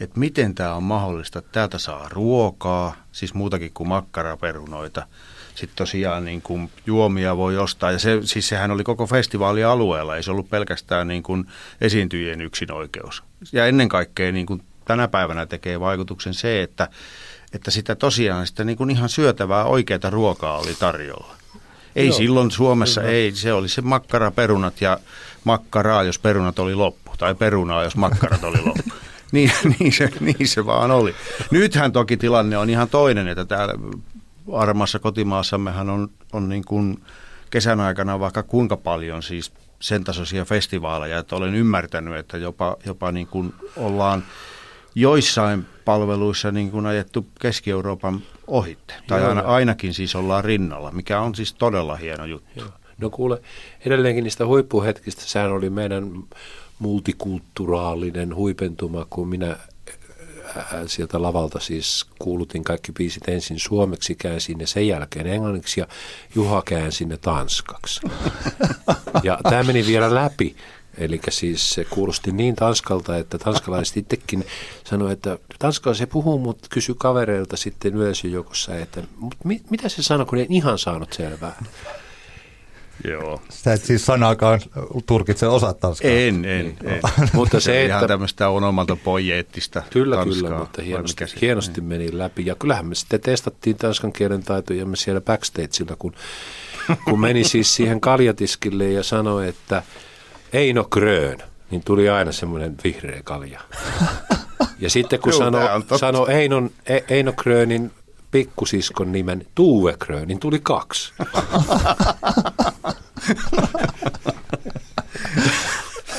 että miten tämä on mahdollista, että täältä saa ruokaa, siis muutakin kuin makkaraperunoita. Sitten tosiaan niin kuin juomia voi ostaa ja se, siis sehän oli koko festivaalialueella, ei se ollut pelkästään niin kuin esiintyjien yksinoikeus. Ja ennen kaikkea niin kuin tänä päivänä tekee vaikutuksen se, että, että sitä tosiaan sitä niin kuin ihan syötävää oikeaa ruokaa oli tarjolla. Ei Joo, silloin Suomessa, hyvä. ei, se oli se makkaraperunat ja makkaraa, jos perunat oli loppu, tai perunaa, jos makkarat oli loppu. [laughs] Niin, [laughs] niin, se, niin se vaan oli. Nythän toki tilanne on ihan toinen, että täällä armassa kotimaassammehan on, on niin kuin kesän aikana vaikka kuinka paljon siis sen tasoisia festivaaleja, että olen ymmärtänyt, että jopa, jopa niin kuin ollaan joissain palveluissa niin kuin ajettu Keski-Euroopan ohitte. Tai aina, ainakin siis ollaan rinnalla, mikä on siis todella hieno juttu. Joo. No kuule, edelleenkin niistä huippuhetkistä, sehän oli meidän multikulttuuraalinen huipentuma, kun minä sieltä lavalta siis kuulutin kaikki biisit ensin suomeksi, käänsin ne sen jälkeen englanniksi ja Juha käänsi ne tanskaksi. Ja tämä meni vielä läpi. Eli siis se kuulosti niin tanskalta, että tanskalaiset itsekin sanoi, että tanskalla se puhuu, mutta kysy kavereilta sitten yleisöjoukossa, että mut mi, mitä se sanoi, kun en ihan saanut selvää. Joo. Sä et siis sanaakaan tulkitse osaa tanskaa. En, en, en. [laughs] Mutta se, on ihan että- tämmöistä onomatopoieettista Kyllä, tanskaa. kyllä, mutta hienosti, hienosti meni läpi. Ja kyllähän me sitten testattiin tanskan kielen taitoja me siellä backstageilla, kun, [laughs] kun meni siis siihen kaljatiskille ja sanoi, että Eino Grön, niin tuli aina semmoinen vihreä kalja. [laughs] Ja sitten kun sanoi on sano Einon, E- Eino Grönin pikkusiskon nimen Tuve Grön, niin tuli kaksi.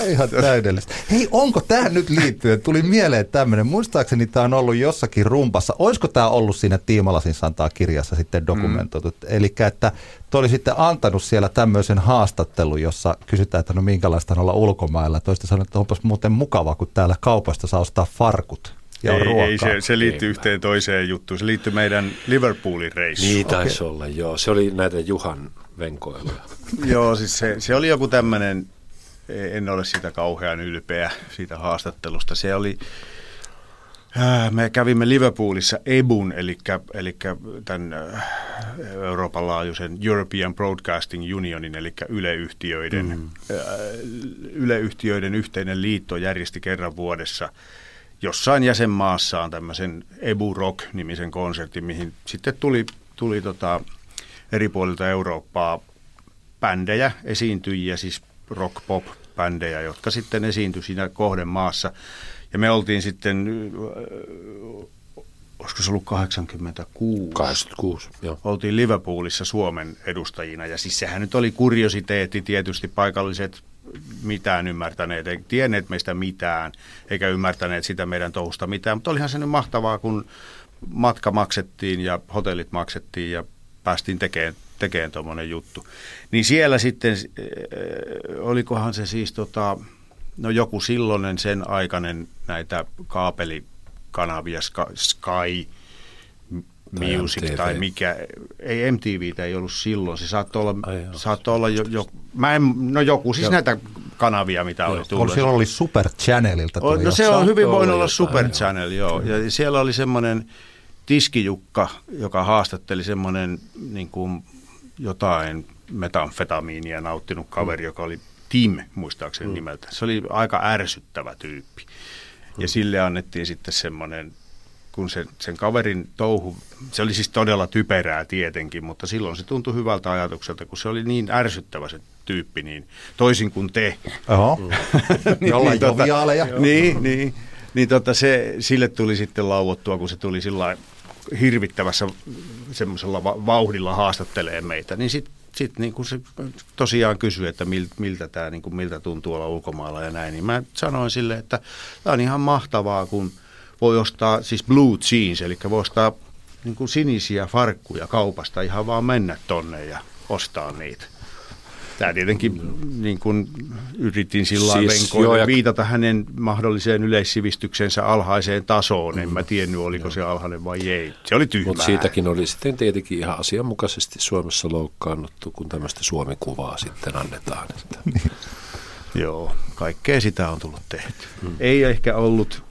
Ihan täydellistä. Hei, onko tämä nyt liittyen? Tuli mieleen tämmöinen. Muistaakseni tämä on ollut jossakin rumpassa. Olisiko tämä ollut siinä Tiimalasin Santaa kirjassa sitten dokumentoitu? Mm. Eli että te oli sitten antanut siellä tämmöisen haastattelun, jossa kysytään, että no minkälaista on olla ulkomailla. Toista sanoi, että onpas muuten mukavaa, kun täällä kaupasta saa ostaa farkut ja Ei, ruokaa. ei, se, se liittyy yhteen toiseen juttuun. Se liittyy meidän Liverpoolin reissuun. Niin taisi olla, joo. Se oli näitä Juhan venkoiluja. [laughs] Joo, siis se, se oli joku tämmöinen, en ole sitä kauhean ylpeä siitä haastattelusta. Se oli, äh, me kävimme Liverpoolissa EBUn, eli, eli tämän äh, Euroopan laajuisen European Broadcasting Unionin, eli yleyhtiöiden, mm. yleyhtiöiden yhteinen liitto järjesti kerran vuodessa jossain jäsenmaassa on tämmöisen Ebu Rock-nimisen konsertin, mihin sitten tuli, tuli tota, eri puolilta Eurooppaa bändejä, esiintyjiä, siis rock-pop-bändejä, jotka sitten esiintyi siinä kohdemaassa. Ja me oltiin sitten, äh, olisiko se ollut 86? 86, joo. oltiin Liverpoolissa Suomen edustajina. Ja siis sehän nyt oli kuriositeetti tietysti paikalliset mitään ymmärtäneet, ei tienneet meistä mitään, eikä ymmärtäneet sitä meidän touhusta mitään. Mutta olihan se nyt mahtavaa, kun matka maksettiin ja hotellit maksettiin ja päästiin tekemään tekemään tuommoinen juttu. Niin siellä sitten, äh, olikohan se siis tota, no joku silloinen sen aikainen näitä kaapelikanavia, Sky Tai Music MTV. tai mikä, ei MTV ei ollut silloin, se saattoi olla, Ai joo. saattoi olla jo, jo, mä en, no joku, siis näitä kanavia, mitä oli Kun tullut. siellä oli Super Channelilta. Tuli no se on hyvin voinut olla Super joo. Channel, joo. Ja siellä oli semmoinen tiskijukka, joka haastatteli semmoinen niin kuin jotain metamfetamiinia nauttinut kaveri, joka oli Tim, muistaakseni nimeltä. Se oli aika ärsyttävä tyyppi. Ja sille annettiin sitten semmoinen, kun se, sen kaverin touhu, se oli siis todella typerää tietenkin, mutta silloin se tuntui hyvältä ajatukselta, kun se oli niin ärsyttävä se tyyppi, niin toisin kuin te, Oho. [laughs] Jollain joviaaleja. Niin, niin. Niin tota se, sille tuli sitten lauottua, kun se tuli sillä hirvittävässä semmoisella va- vauhdilla haastattelee meitä, niin sitten sit niin kun se tosiaan kysyi, että mil, miltä tämä niin miltä tuntuu olla ulkomailla ja näin, niin mä sanoin sille, että tämä on ihan mahtavaa, kun voi ostaa siis blue jeans, eli voi ostaa niin kuin sinisiä farkkuja kaupasta, ihan vaan mennä tonne ja ostaa niitä. Tämä tietenkin niin kuin yritin sillä Siis, joo, ja- viitata hänen mahdolliseen yleissivistyksensä alhaiseen tasoon. En mä tiennyt, oliko se alhainen vai ei. Se oli tyhmää. Mutta siitäkin oli sitten tietenkin ihan asianmukaisesti Suomessa loukkaannuttu, kun tämmöistä Suomi-kuvaa sitten annetaan. Että. [laughs] Joo, kaikkea sitä on tullut tehty. Ei ehkä ollut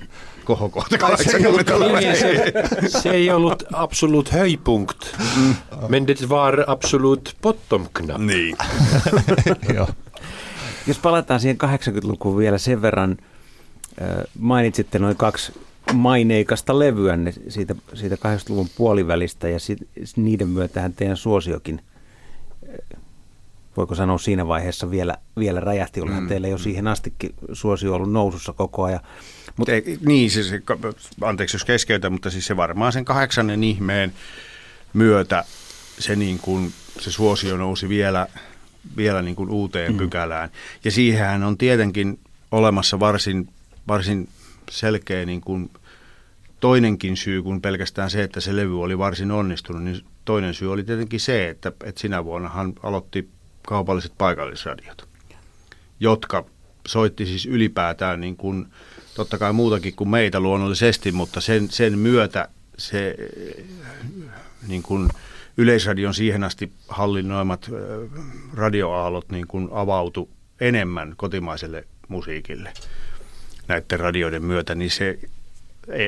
kohokohta se ei ollut 80-luvulla. Niin, se, se ei ollut absolut höjpunkt, men det var absolut bottomknapp. Niin. [laughs] Joo. Jos palataan siihen 80-lukuun vielä sen verran, mainitsitte noin kaksi maineikasta levyänne siitä, siitä 80-luvun puolivälistä ja si, niiden myötähän teidän suosiokin, voiko sanoa siinä vaiheessa vielä, vielä räjähti. Olihan mm. teillä jo siihen astikin suosio ollut nousussa koko ajan. Mutta niin, se, se, anteeksi jos keskeytän, mutta siis se varmaan sen kahdeksannen ihmeen myötä se, niin kuin, se suosio nousi vielä, vielä niin kuin uuteen mm. pykälään. Ja siihenhän on tietenkin olemassa varsin, varsin selkeä niin kuin toinenkin syy kuin pelkästään se, että se levy oli varsin onnistunut. Niin toinen syy oli tietenkin se, että, että sinä vuonnahan aloitti kaupalliset paikallisradiot, jotka soitti siis ylipäätään niin kuin, totta kai muutakin kuin meitä luonnollisesti, mutta sen, sen myötä se eh, niin kuin Yleisradion siihen asti hallinnoimat eh, radioaallot niin kuin avautu enemmän kotimaiselle musiikille näiden radioiden myötä, niin se,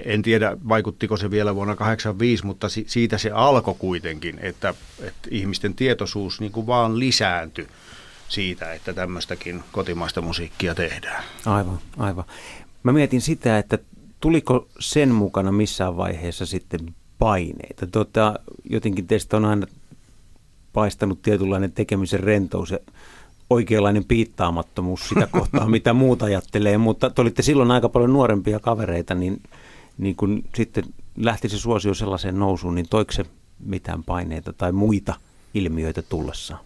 en tiedä vaikuttiko se vielä vuonna 1985, mutta siitä se alkoi kuitenkin, että, että ihmisten tietoisuus niin kuin vaan lisääntyi siitä, että tämmöistäkin kotimaista musiikkia tehdään. Aivan, aivan. Mä mietin sitä, että tuliko sen mukana missään vaiheessa sitten paineita? Tota, jotenkin teistä on aina paistanut tietynlainen tekemisen rentous ja oikeanlainen piittaamattomuus sitä kohtaa, [laughs] mitä muut ajattelee, mutta te olitte silloin aika paljon nuorempia kavereita, niin, niin kun sitten lähti se suosio sellaiseen nousuun, niin toiko se mitään paineita tai muita ilmiöitä tullessaan?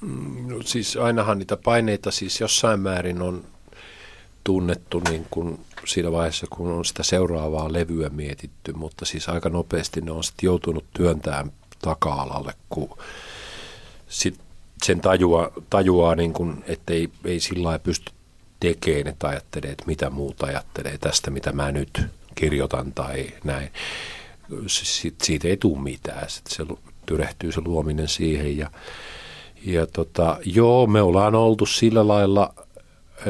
Mm, no, siis ainahan niitä paineita siis jossain määrin on tunnettu niin kuin siinä vaiheessa, kun on sitä seuraavaa levyä mietitty, mutta siis aika nopeasti ne on sitten joutunut työntämään taka-alalle, kun sit sen tajua, tajuaa, niin kuin, että ei, ei sillä lailla pysty tekemään, että ajattelee, että mitä muuta ajattelee tästä, mitä mä nyt kirjoitan tai näin. Siitä ei tule mitään. Sitten se tyrehtyy se luominen siihen ja, ja tota, joo, me ollaan oltu sillä lailla ää,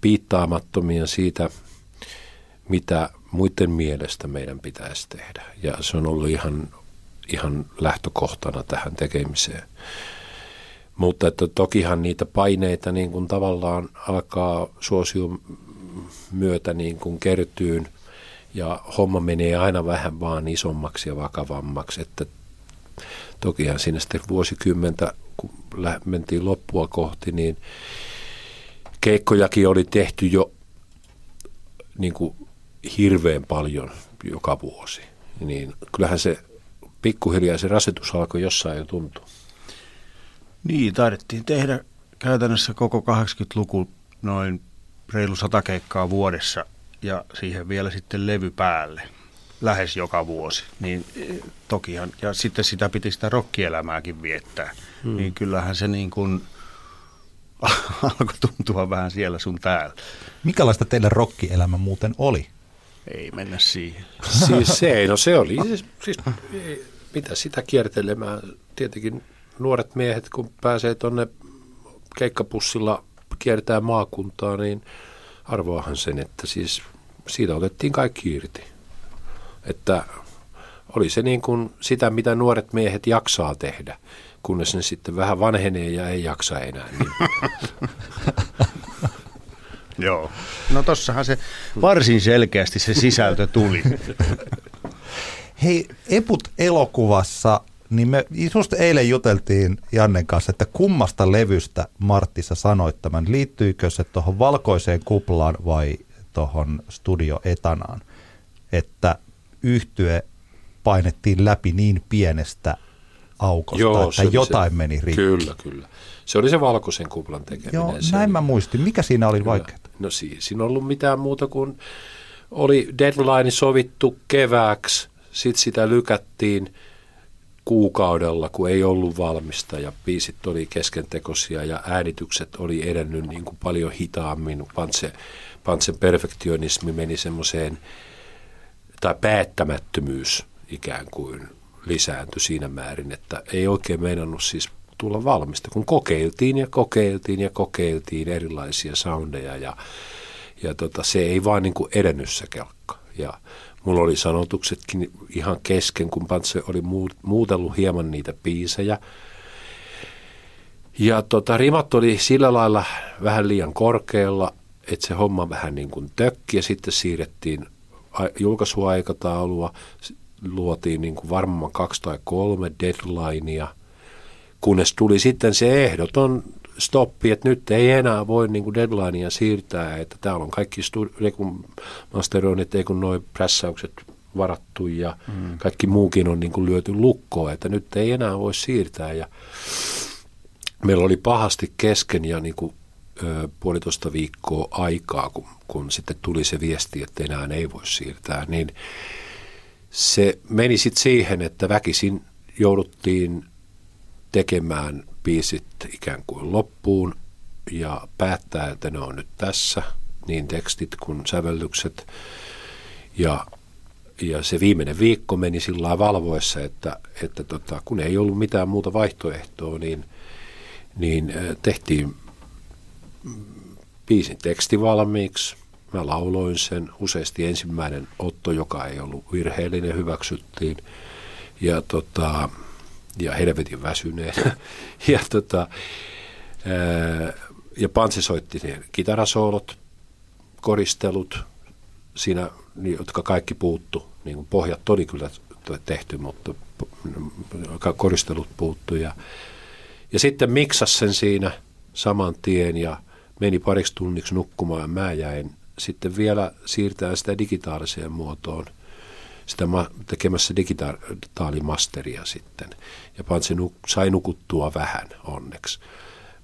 piittaamattomia siitä, mitä muiden mielestä meidän pitäisi tehdä. Ja se on ollut ihan, ihan lähtökohtana tähän tekemiseen. Mutta että tokihan niitä paineita niin kuin tavallaan alkaa suosion myötä niin kuin kertyyn ja homma menee aina vähän vaan isommaksi ja vakavammaksi. Että tokihan siinä sitten vuosikymmentä, kun mentiin loppua kohti, niin keikkojakin oli tehty jo niin kuin hirveän paljon joka vuosi. Niin kyllähän se pikkuhiljaa se rasitus alkoi jossain jo tuntua. Niin, taidettiin tehdä käytännössä koko 80-luku noin reilu sata keikkaa vuodessa ja siihen vielä sitten levy päälle lähes joka vuosi. Niin e, tokihan, ja sitten sitä piti sitä rokkielämääkin viettää. Hmm. Niin kyllähän se niin kuin [laughs] alkoi tuntua vähän siellä sun täällä. Mikälaista teille rokkielämä muuten oli? Ei mennä siihen. [laughs] Siis se, no se oli, siis, siis mitä sitä kiertelemään, tietenkin nuoret miehet, kun pääsee tuonne keikkapussilla kiertää maakuntaa, niin arvoahan sen, että siis siitä otettiin kaikki irti. Että oli se niin kuin sitä, mitä nuoret miehet jaksaa tehdä, kunnes ne sitten vähän vanhenee ja ei jaksa enää. Niin. [laughs] Joo. No tossahan se varsin selkeästi se sisältö tuli. Hei, Eput elokuvassa niin me just eilen juteltiin Jannen kanssa, että kummasta levystä Marttissa sanoit tämän. Liittyykö se tuohon valkoiseen kuplaan vai tuohon Studio Etanaan? Että yhtye painettiin läpi niin pienestä aukosta, Joo, että jotain se, meni rikki. Kyllä, kyllä. Se oli se valkoisen kuplan tekeminen. Joo, se näin oli, mä muistin. Mikä siinä oli vaikeaa? No siinä on ollut mitään muuta kuin oli deadline sovittu kevääksi, sitten sitä lykättiin – kuukaudella, kun ei ollut valmista ja biisit oli keskentekoisia ja äänitykset oli edennyt niin kuin paljon hitaammin. Pantse, Pantsen perfektionismi meni semmoiseen, tai päättämättömyys ikään kuin lisääntyi siinä määrin, että ei oikein meinannut siis tulla valmista, kun kokeiltiin ja kokeiltiin ja kokeiltiin erilaisia soundeja ja, ja tota, se ei vaan niin kuin edennyt se kelkka. Ja Mulla oli sanotuksetkin ihan kesken, kun Pantse oli muutellut hieman niitä biisejä. Ja tota, rimat oli sillä lailla vähän liian korkealla, että se homma vähän niin kuin tökki ja sitten siirrettiin julkaisuaikataulua, luotiin niin kuin varmaan kaksi tai kolme deadlinea, kunnes tuli sitten se ehdoton stoppi, että nyt ei enää voi niin kuin deadlinea siirtää, että täällä on kaikki studi- masteroinnit, ei kun noin prässäykset varattu ja mm. kaikki muukin on niin kuin lyöty lukkoon, että nyt ei enää voi siirtää ja meillä oli pahasti kesken ja niin kuin, ö, puolitoista viikkoa aikaa, kun, kun sitten tuli se viesti, että enää ei voi siirtää, niin se meni sitten siihen, että väkisin jouduttiin tekemään biisit ikään kuin loppuun ja päättää, että ne on nyt tässä, niin tekstit kuin sävellykset. Ja, ja se viimeinen viikko meni sillä valvoessa, että, että tota, kun ei ollut mitään muuta vaihtoehtoa, niin, niin tehtiin biisin teksti valmiiksi. Mä lauloin sen. Useasti ensimmäinen otto, joka ei ollut virheellinen, hyväksyttiin. Ja, tota, ja helvetin väsyneen. [laughs] ja, tota, ja Pantsi soitti ne kitarasoolot, koristelut, siinä, jotka kaikki puuttu. Niin kuin pohjat oli kyllä tehty, mutta koristelut puuttu. Ja, ja sitten miksas sen siinä saman tien ja meni pariksi tunniksi nukkumaan. Mä jäin sitten vielä siirtää sitä digitaaliseen muotoon sitä ma- tekemässä digitaalimasteria sitten. Ja Pantsi nuk- sai nukuttua vähän onneksi.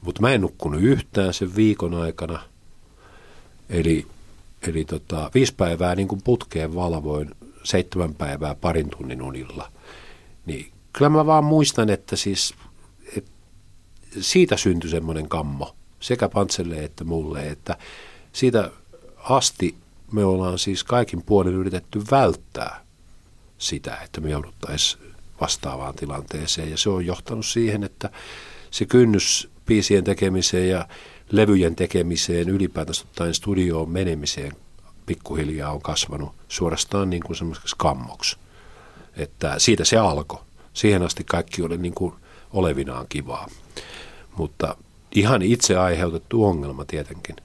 Mutta mä en nukkunut yhtään sen viikon aikana. Eli, eli tota, viisi päivää niin kuin putkeen valvoin, seitsemän päivää parin tunnin unilla. Niin kyllä mä vaan muistan, että siis et siitä syntyi semmoinen kammo sekä Pantselle että mulle, että siitä asti me ollaan siis kaikin puolin yritetty välttää sitä, että me jouduttaisiin vastaavaan tilanteeseen. Ja se on johtanut siihen, että se kynnys biisien tekemiseen ja levyjen tekemiseen, ylipäätänsä ottaen studioon menemiseen pikkuhiljaa on kasvanut suorastaan niin kuin semmoiseksi kammoksi. Että siitä se alkoi. Siihen asti kaikki oli niin kuin olevinaan kivaa. Mutta ihan itse aiheutettu ongelma tietenkin.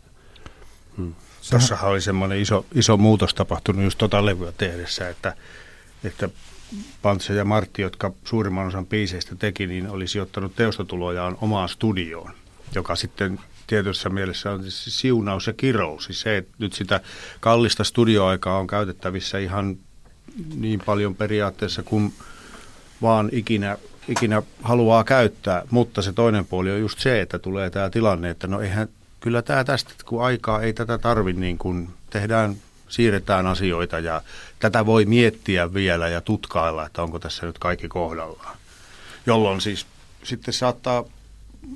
Hmm. Tuossahan oli semmoinen iso, iso muutos tapahtunut just tota levyä tehdessä, että, että Pantse ja Martti, jotka suurimman osan biiseistä teki, niin olisi ottanut teostotulojaan omaan studioon, joka sitten tietyssä mielessä on siis siunaus ja kirous. Siis se, että nyt sitä kallista studioaikaa on käytettävissä ihan niin paljon periaatteessa kuin vaan ikinä, ikinä haluaa käyttää, mutta se toinen puoli on just se, että tulee tämä tilanne, että no eihän kyllä tämä tästä, kun aikaa ei tätä tarvi niin kuin tehdään siirretään asioita ja tätä voi miettiä vielä ja tutkailla, että onko tässä nyt kaikki kohdallaan. Jolloin siis sitten saattaa,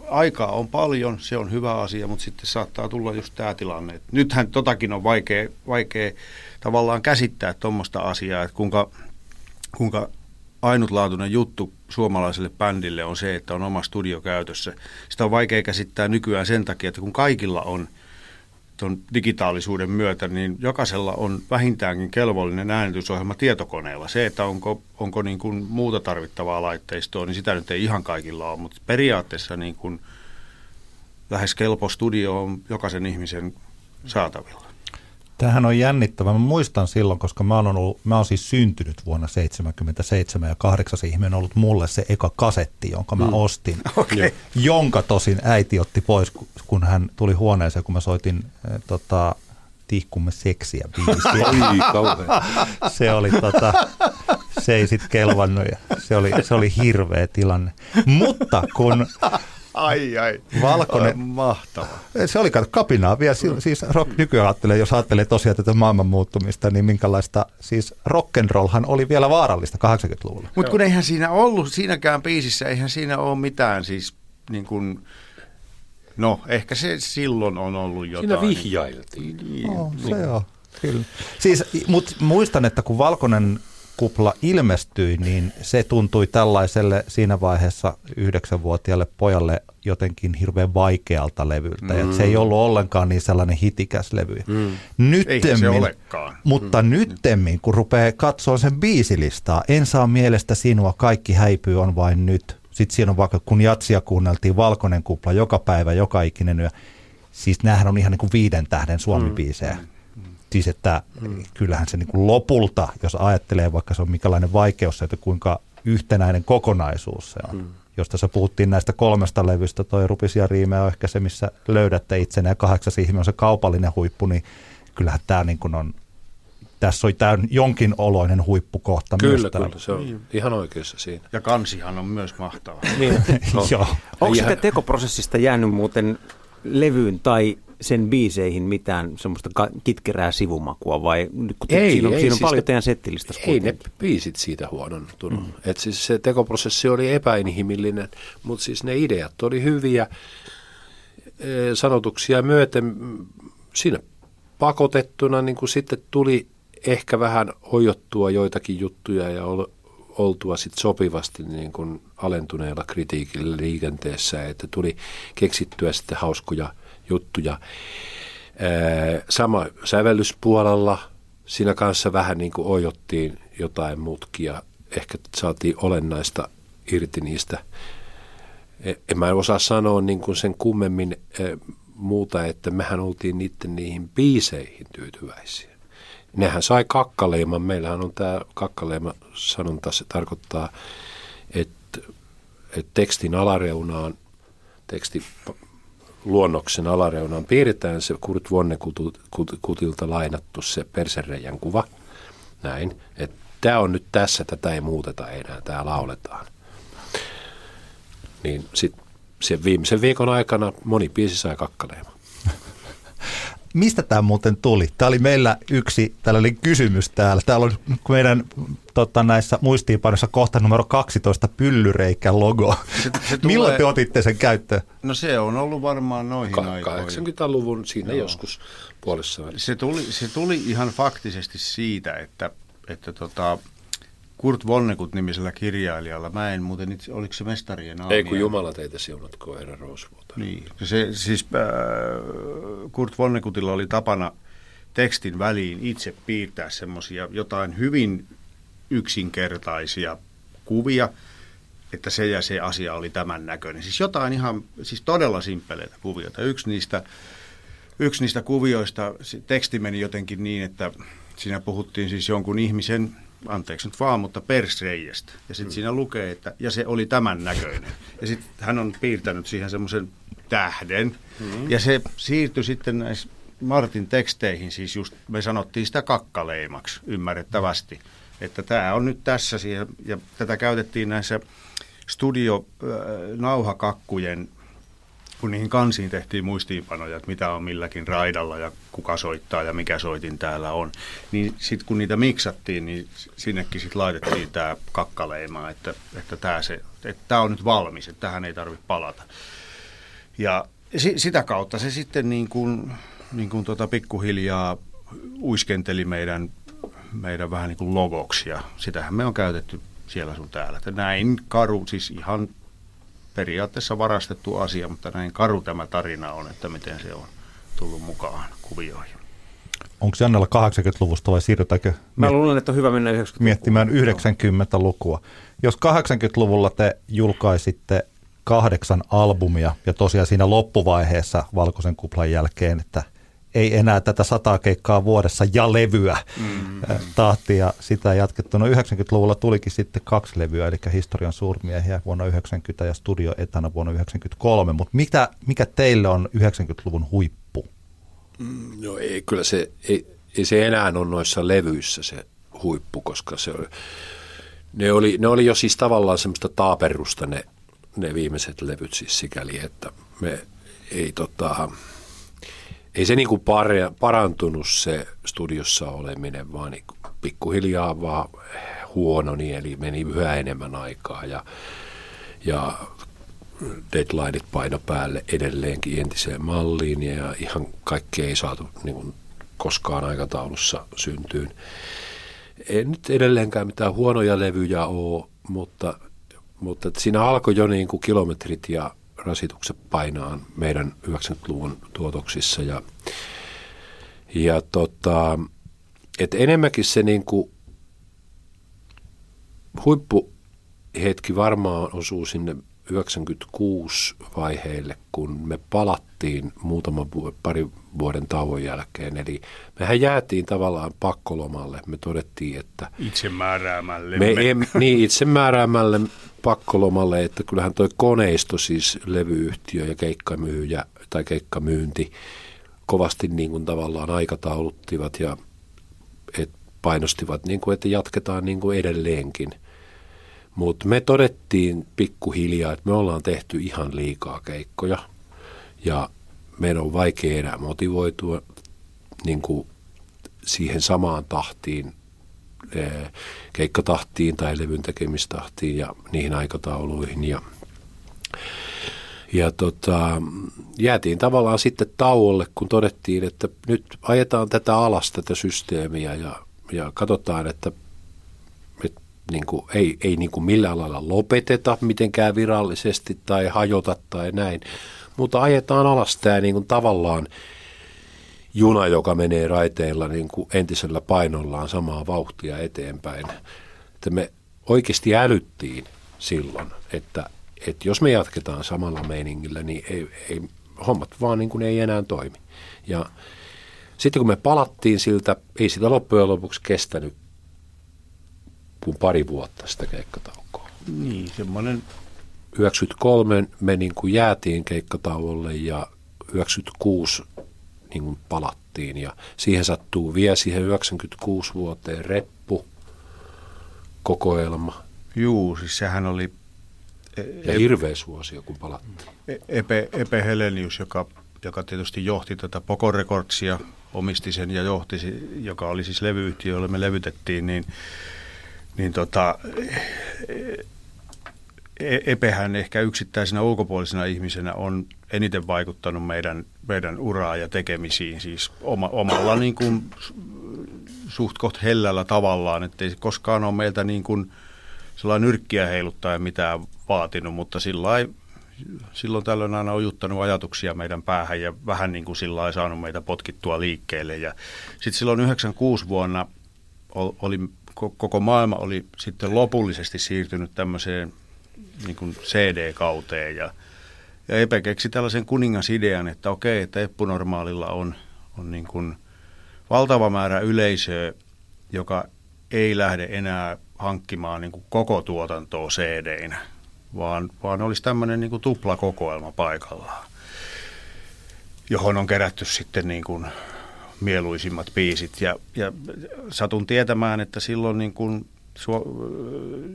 aikaa on paljon, se on hyvä asia, mutta sitten saattaa tulla just tämä tilanne. Että nythän totakin on vaikea, vaikea tavallaan käsittää tuommoista asiaa, että kuinka, kuinka ainutlaatuinen juttu suomalaiselle bändille on se, että on oma studio käytössä. Sitä on vaikea käsittää nykyään sen takia, että kun kaikilla on – tuon digitaalisuuden myötä, niin jokaisella on vähintäänkin kelvollinen äänitysohjelma tietokoneella. Se, että onko, onko niin kuin muuta tarvittavaa laitteistoa, niin sitä nyt ei ihan kaikilla ole, mutta periaatteessa niin kuin lähes kelpo studio on jokaisen ihmisen saatavilla. Tämähän on jännittävä. Mä muistan silloin, koska mä oon, ollut, mä oon siis syntynyt vuonna 1977 ja kahdeksas ihminen on ollut mulle se eka kasetti, jonka mä mm. ostin. [laughs] Okay. Jonka tosin äiti otti pois, kun hän tuli huoneeseen, kun mä soitin äh, tota, Tihkumme seksiä biisiä. [laughs] [laughs] se oli tota, se ei sitten kelvannut ja se oli, se oli hirveä tilanne. Mutta kun Ai ai, valkoinen. Mahtava. Se oli kapinaa vielä. Siis rock nykyään ajattelee, jos ajattelee tosiaan tätä maailman muuttumista, niin minkälaista, siis rock'n'rollhan oli vielä vaarallista 80-luvulla. Mutta kun eihän siinä ollut, siinäkään biisissä, eihän siinä ole mitään siis niin kuin, no ehkä se silloin on ollut jotain. Siinä vihjailtiin. Niin, se niin. on, kyllä. Siis, mutta muistan, että kun Valkoinen kupla ilmestyi, niin se tuntui tällaiselle siinä vaiheessa yhdeksänvuotiaalle pojalle jotenkin hirveän vaikealta levyltä. Mm. se ei ollut ollenkaan niin sellainen hitikäs levy. Mm. Nyttemmin, se olekaan. Mutta mm. nyttemmin, kun rupeaa katsoa sen biisilistaa, en saa mielestä sinua, kaikki häipyy on vain nyt. Sitten siinä on vaikka, kun jatsia kuunneltiin Valkoinen kupla joka päivä, joka ikinen yö. Siis näähän on ihan niin kuin viiden tähden suomi-biisejä. Mm. Siis että mm. kyllähän se niin kuin lopulta, jos ajattelee vaikka se on mikälainen vaikeus, että kuinka yhtenäinen kokonaisuus se on. Mm. Jos tässä puhuttiin näistä kolmesta levystä, toi Rupisia riimeä on ehkä se, missä löydätte itsenne ja kahdeksas ihminen on se kaupallinen huippu, niin kyllähän tämä niin kuin on, tässä on tämä jonkin oloinen huippukohta kyllä, myös. Kyllä, se on niin. ihan oikeassa siinä. Ja kansihan on myös mahtava. niin. no. [laughs] Joo. Onko sitä tekoprosessista jäänyt muuten levyyn tai sen biiseihin mitään semmoista kitkerää sivumakua vai kun ei, siinä on, ei, siinä on siis paljon ne, teidän settilistä? Ei ne biisit siitä huonontunut. Mm. Et siis se tekoprosessi oli epäinhimillinen, mutta siis ne ideat oli hyviä e, sanotuksia myöten. Siinä pakotettuna niin kuin sitten tuli ehkä vähän ojottua joitakin juttuja ja oltua sit sopivasti niin kuin alentuneella kritiikillä liikenteessä, että tuli keksittyä sitten hauskoja juttuja. Sama sävellyspuolella, siinä kanssa vähän niin kuin ojottiin jotain mutkia, ehkä saatiin olennaista irti niistä. E, en mä osaa sanoa niin kuin sen kummemmin muuta, että mehän oltiin niiden niihin biiseihin tyytyväisiä. Nehän sai kakkaleiman. Meillähän on tämä kakkaleima sanonta, se tarkoittaa, että, että tekstin alareunaan, teksti luonnoksen alareunaan piirretään se Kurt Vonnekutilta lainattu se persereijän kuva. Näin, että tämä on nyt tässä, tätä ei muuteta enää, tämä lauletaan. Niin sitten sen viimeisen viikon aikana moni biisi sai kakkaleima. [laughs] Mistä tämä muuten tuli? Tämä oli meillä yksi tällainen kysymys täällä. Täällä on meidän tota, näissä muistiinpanoissa kohta numero 12 pyllyreikä logo. Se, se [laughs] tulee... Milloin te otitte sen käyttöön? No se on ollut varmaan noihin Ka- aikoihin. 80-luvun siinä Joo. joskus puolessa se tuli, se tuli ihan faktisesti siitä, että, että tota, Kurt Vonnekut nimisellä kirjailijalla. Mä en muuten, itse, oliko se mestarien aamia? Ei kun Jumala teitä siunatko, herra Roosvuota. Niin, se, siis äh, Kurt Vonnekutilla oli tapana tekstin väliin itse piirtää semmoisia jotain hyvin yksinkertaisia kuvia, että se ja se asia oli tämän näköinen. Siis jotain ihan, siis todella simppeleitä kuvioita. Yksi niistä, yksi niistä kuvioista, teksti meni jotenkin niin, että siinä puhuttiin siis jonkun ihmisen anteeksi nyt vaan, mutta persreijestä. Ja sitten mm. siinä lukee, että ja se oli tämän näköinen. Ja sitten hän on piirtänyt siihen semmoisen tähden. Mm. Ja se siirtyi sitten näissä Martin teksteihin, siis just me sanottiin sitä kakkaleimaksi ymmärrettävästi. Mm. Että tämä on nyt tässä siihen, ja tätä käytettiin näissä studio nauhakakkujen kun niihin kansiin tehtiin muistiinpanoja, että mitä on milläkin raidalla ja kuka soittaa ja mikä soitin täällä on, niin sitten kun niitä miksattiin, niin sinnekin sitten laitettiin tämä kakkaleima, että, että tämä se, että on nyt valmis, että tähän ei tarvitse palata. Ja si, sitä kautta se sitten niin kuin, niin kuin tuota pikkuhiljaa uiskenteli meidän, meidän vähän niin kuin logoksi ja sitähän me on käytetty siellä sun täällä. Että näin karu, siis ihan periaatteessa varastettu asia, mutta näin karu tämä tarina on, että miten se on tullut mukaan kuvioihin. Onko Jannella 80-luvusta vai siirrytäänkö Mä luulen, että on hyvä mennä 90 miettimään 90-lukua. Jos 80-luvulla te julkaisitte kahdeksan albumia ja tosiaan siinä loppuvaiheessa Valkoisen kuplan jälkeen, että ei enää tätä sataa keikkaa vuodessa ja levyä mm. tahtia sitä jatkettu. No 90-luvulla tulikin sitten kaksi levyä, eli historian suurmiehiä vuonna 90 ja Studio Etana vuonna 93, mutta mikä, mikä teille on 90-luvun huippu? No ei, kyllä se, ei, ei se enää ole noissa levyissä se huippu, koska se oli, ne, oli, ne oli jo siis tavallaan semmoista taaperusta ne, ne viimeiset levyt siis sikäli, että me ei tota, ei se niinku parantunut se studiossa oleminen, vaan niinku pikkuhiljaa vaan huononi, eli meni yhä enemmän aikaa ja, ja deadlineit paino päälle edelleenkin entiseen malliin ja ihan kaikkea ei saatu niin kuin koskaan aikataulussa syntyyn. Ei nyt edelleenkään mitään huonoja levyjä ole, mutta, mutta siinä alkoi jo niin kuin kilometrit ja rasitukset painaan meidän 90-luvun tuotoksissa. Ja, ja tota, et enemmänkin se niin kuin huippuhetki varmaan osuu sinne 96 vaiheelle, kun me palattiin muutama pari vuoden tauon jälkeen. Eli mehän jäätiin tavallaan pakkolomalle. Me todettiin, että... Itsemääräämälle. Me em, niin, itsemääräämälle pakkolomalle, että kyllähän toi koneisto, siis levyyhtiö ja keikkamyyjä tai keikkamyynti, kovasti niin kuin tavallaan aikatauluttivat ja et painostivat, niin kuin, että jatketaan niin kuin edelleenkin. Mutta me todettiin pikkuhiljaa, että me ollaan tehty ihan liikaa keikkoja ja meidän on vaikea enää motivoitua niin kuin siihen samaan tahtiin keikkatahtiin tai levyn tekemistahtiin ja niihin aikatauluihin. Ja, ja tota, jäätiin tavallaan sitten tauolle, kun todettiin, että nyt ajetaan tätä alas, tätä systeemiä ja, ja katsotaan, että, että niin kuin, ei, ei niin kuin millään lailla lopeteta mitenkään virallisesti tai hajota tai näin, mutta ajetaan alas tämä niin kuin tavallaan juna, joka menee raiteilla niin kuin entisellä painollaan samaa vauhtia eteenpäin. Että me oikeasti älyttiin silloin, että, että jos me jatketaan samalla meiningillä, niin ei, ei, hommat vaan niin kuin ei enää toimi. Ja sitten kun me palattiin siltä, ei sitä loppujen lopuksi kestänyt kuin pari vuotta sitä keikkataukoa. Niin, semmoinen 93 me niin kuin jäätiin keikkatauolle ja 96 niin kuin palattiin ja siihen sattuu vielä siihen 96 vuoteen reppu kokoelma Juu, siis sehän oli ja hirveä suosio, kun palattiin. E- Epe, Epe Helenius, joka, joka tietysti johti tätä Poco Recordsia, omisti sen ja johti, joka oli siis levyyhtiö, jolle me levytettiin, niin, niin tota, E- Epehän ehkä yksittäisenä ulkopuolisena ihmisenä on eniten vaikuttanut meidän, meidän uraa ja tekemisiin, siis oma, omalla niin kuin, suht koht hellällä tavallaan, ettei se koskaan ole meiltä niin kuin, sellainen nyrkkiä heiluttaa ja mitään vaatinut, mutta sillai, silloin tällöin aina on juttanut ajatuksia meidän päähän ja vähän niin kuin sillä saanut meitä potkittua liikkeelle. Ja sitten silloin 96 vuonna oli, koko maailma oli sitten lopullisesti siirtynyt tämmöiseen niin kuin CD-kauteen ja, ja Epe keksi tällaisen kuningasidean, että okei, että Eppunormaalilla on, on niin kuin valtava määrä yleisöä, joka ei lähde enää hankkimaan niin kuin koko tuotantoa cd vaan, vaan olisi tämmöinen niin kuin tuplakokoelma paikallaan, johon on kerätty sitten niin kuin mieluisimmat biisit. Ja, ja satun tietämään, että silloin niin kuin su,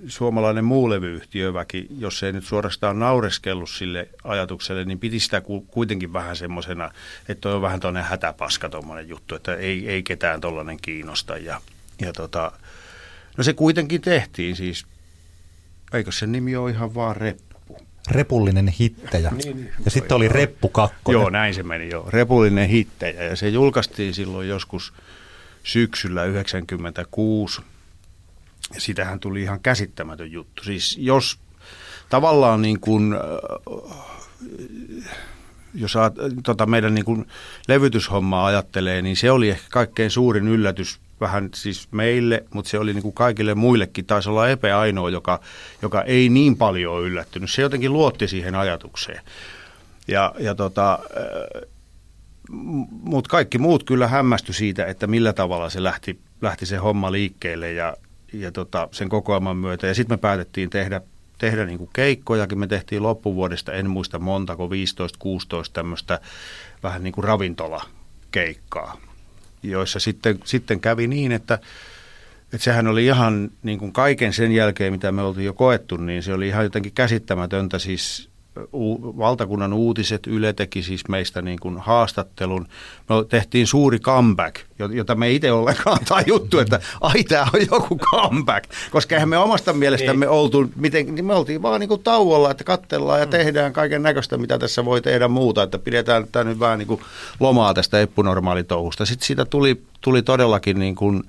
suomalainen muulevyyhtiöväki, jos ei nyt suorastaan naureskellut sille ajatukselle, niin piti sitä kuitenkin vähän semmoisena, että on vähän tuonne hätäpaska tuommoinen juttu, että ei, ei ketään tuollainen kiinnosta. Ja, ja tota, no se kuitenkin tehtiin siis, eikö se nimi ole ihan vaan Reppu? Repullinen hittejä. Niin, niin, ja sitten oli Reppu kakkonen. Joo, näin se meni joo. Repullinen hittejä. Ja se julkaistiin silloin joskus syksyllä 96 sitähän tuli ihan käsittämätön juttu. Siis jos tavallaan niin kuin, äh, jos saat, tota meidän niin kuin levytyshommaa ajattelee, niin se oli ehkä kaikkein suurin yllätys vähän siis meille, mutta se oli niin kuin kaikille muillekin. Taisi olla Epe ainoa, joka, joka ei niin paljon yllättynyt. Se jotenkin luotti siihen ajatukseen. Ja, ja tota, äh, mutta kaikki muut kyllä hämmästy siitä, että millä tavalla se lähti, lähti se homma liikkeelle ja, ja tota, sen kokoelman myötä. Ja sitten me päätettiin tehdä, tehdä niin kuin keikkojakin. Me tehtiin loppuvuodesta, en muista montako, 15-16 tämmöistä vähän niin kuin ravintolakeikkaa, joissa sitten, sitten kävi niin, että että sehän oli ihan niin kuin kaiken sen jälkeen, mitä me oltiin jo koettu, niin se oli ihan jotenkin käsittämätöntä. Siis valtakunnan uutiset, Yle teki siis meistä niin kuin haastattelun. Me tehtiin suuri comeback, jota me itse ollenkaan [laughs] tajuttu, että ai tämä on joku comeback. Koska eihän me omasta mielestämme niin. oltu, miten, niin me oltiin vaan niin kuin tauolla, että katsellaan ja mm. tehdään kaiken näköistä, mitä tässä voi tehdä muuta. Että pidetään tämä nyt vähän niin kuin lomaa tästä eppunormaalitouhusta. Sitten siitä tuli, tuli todellakin niin kuin,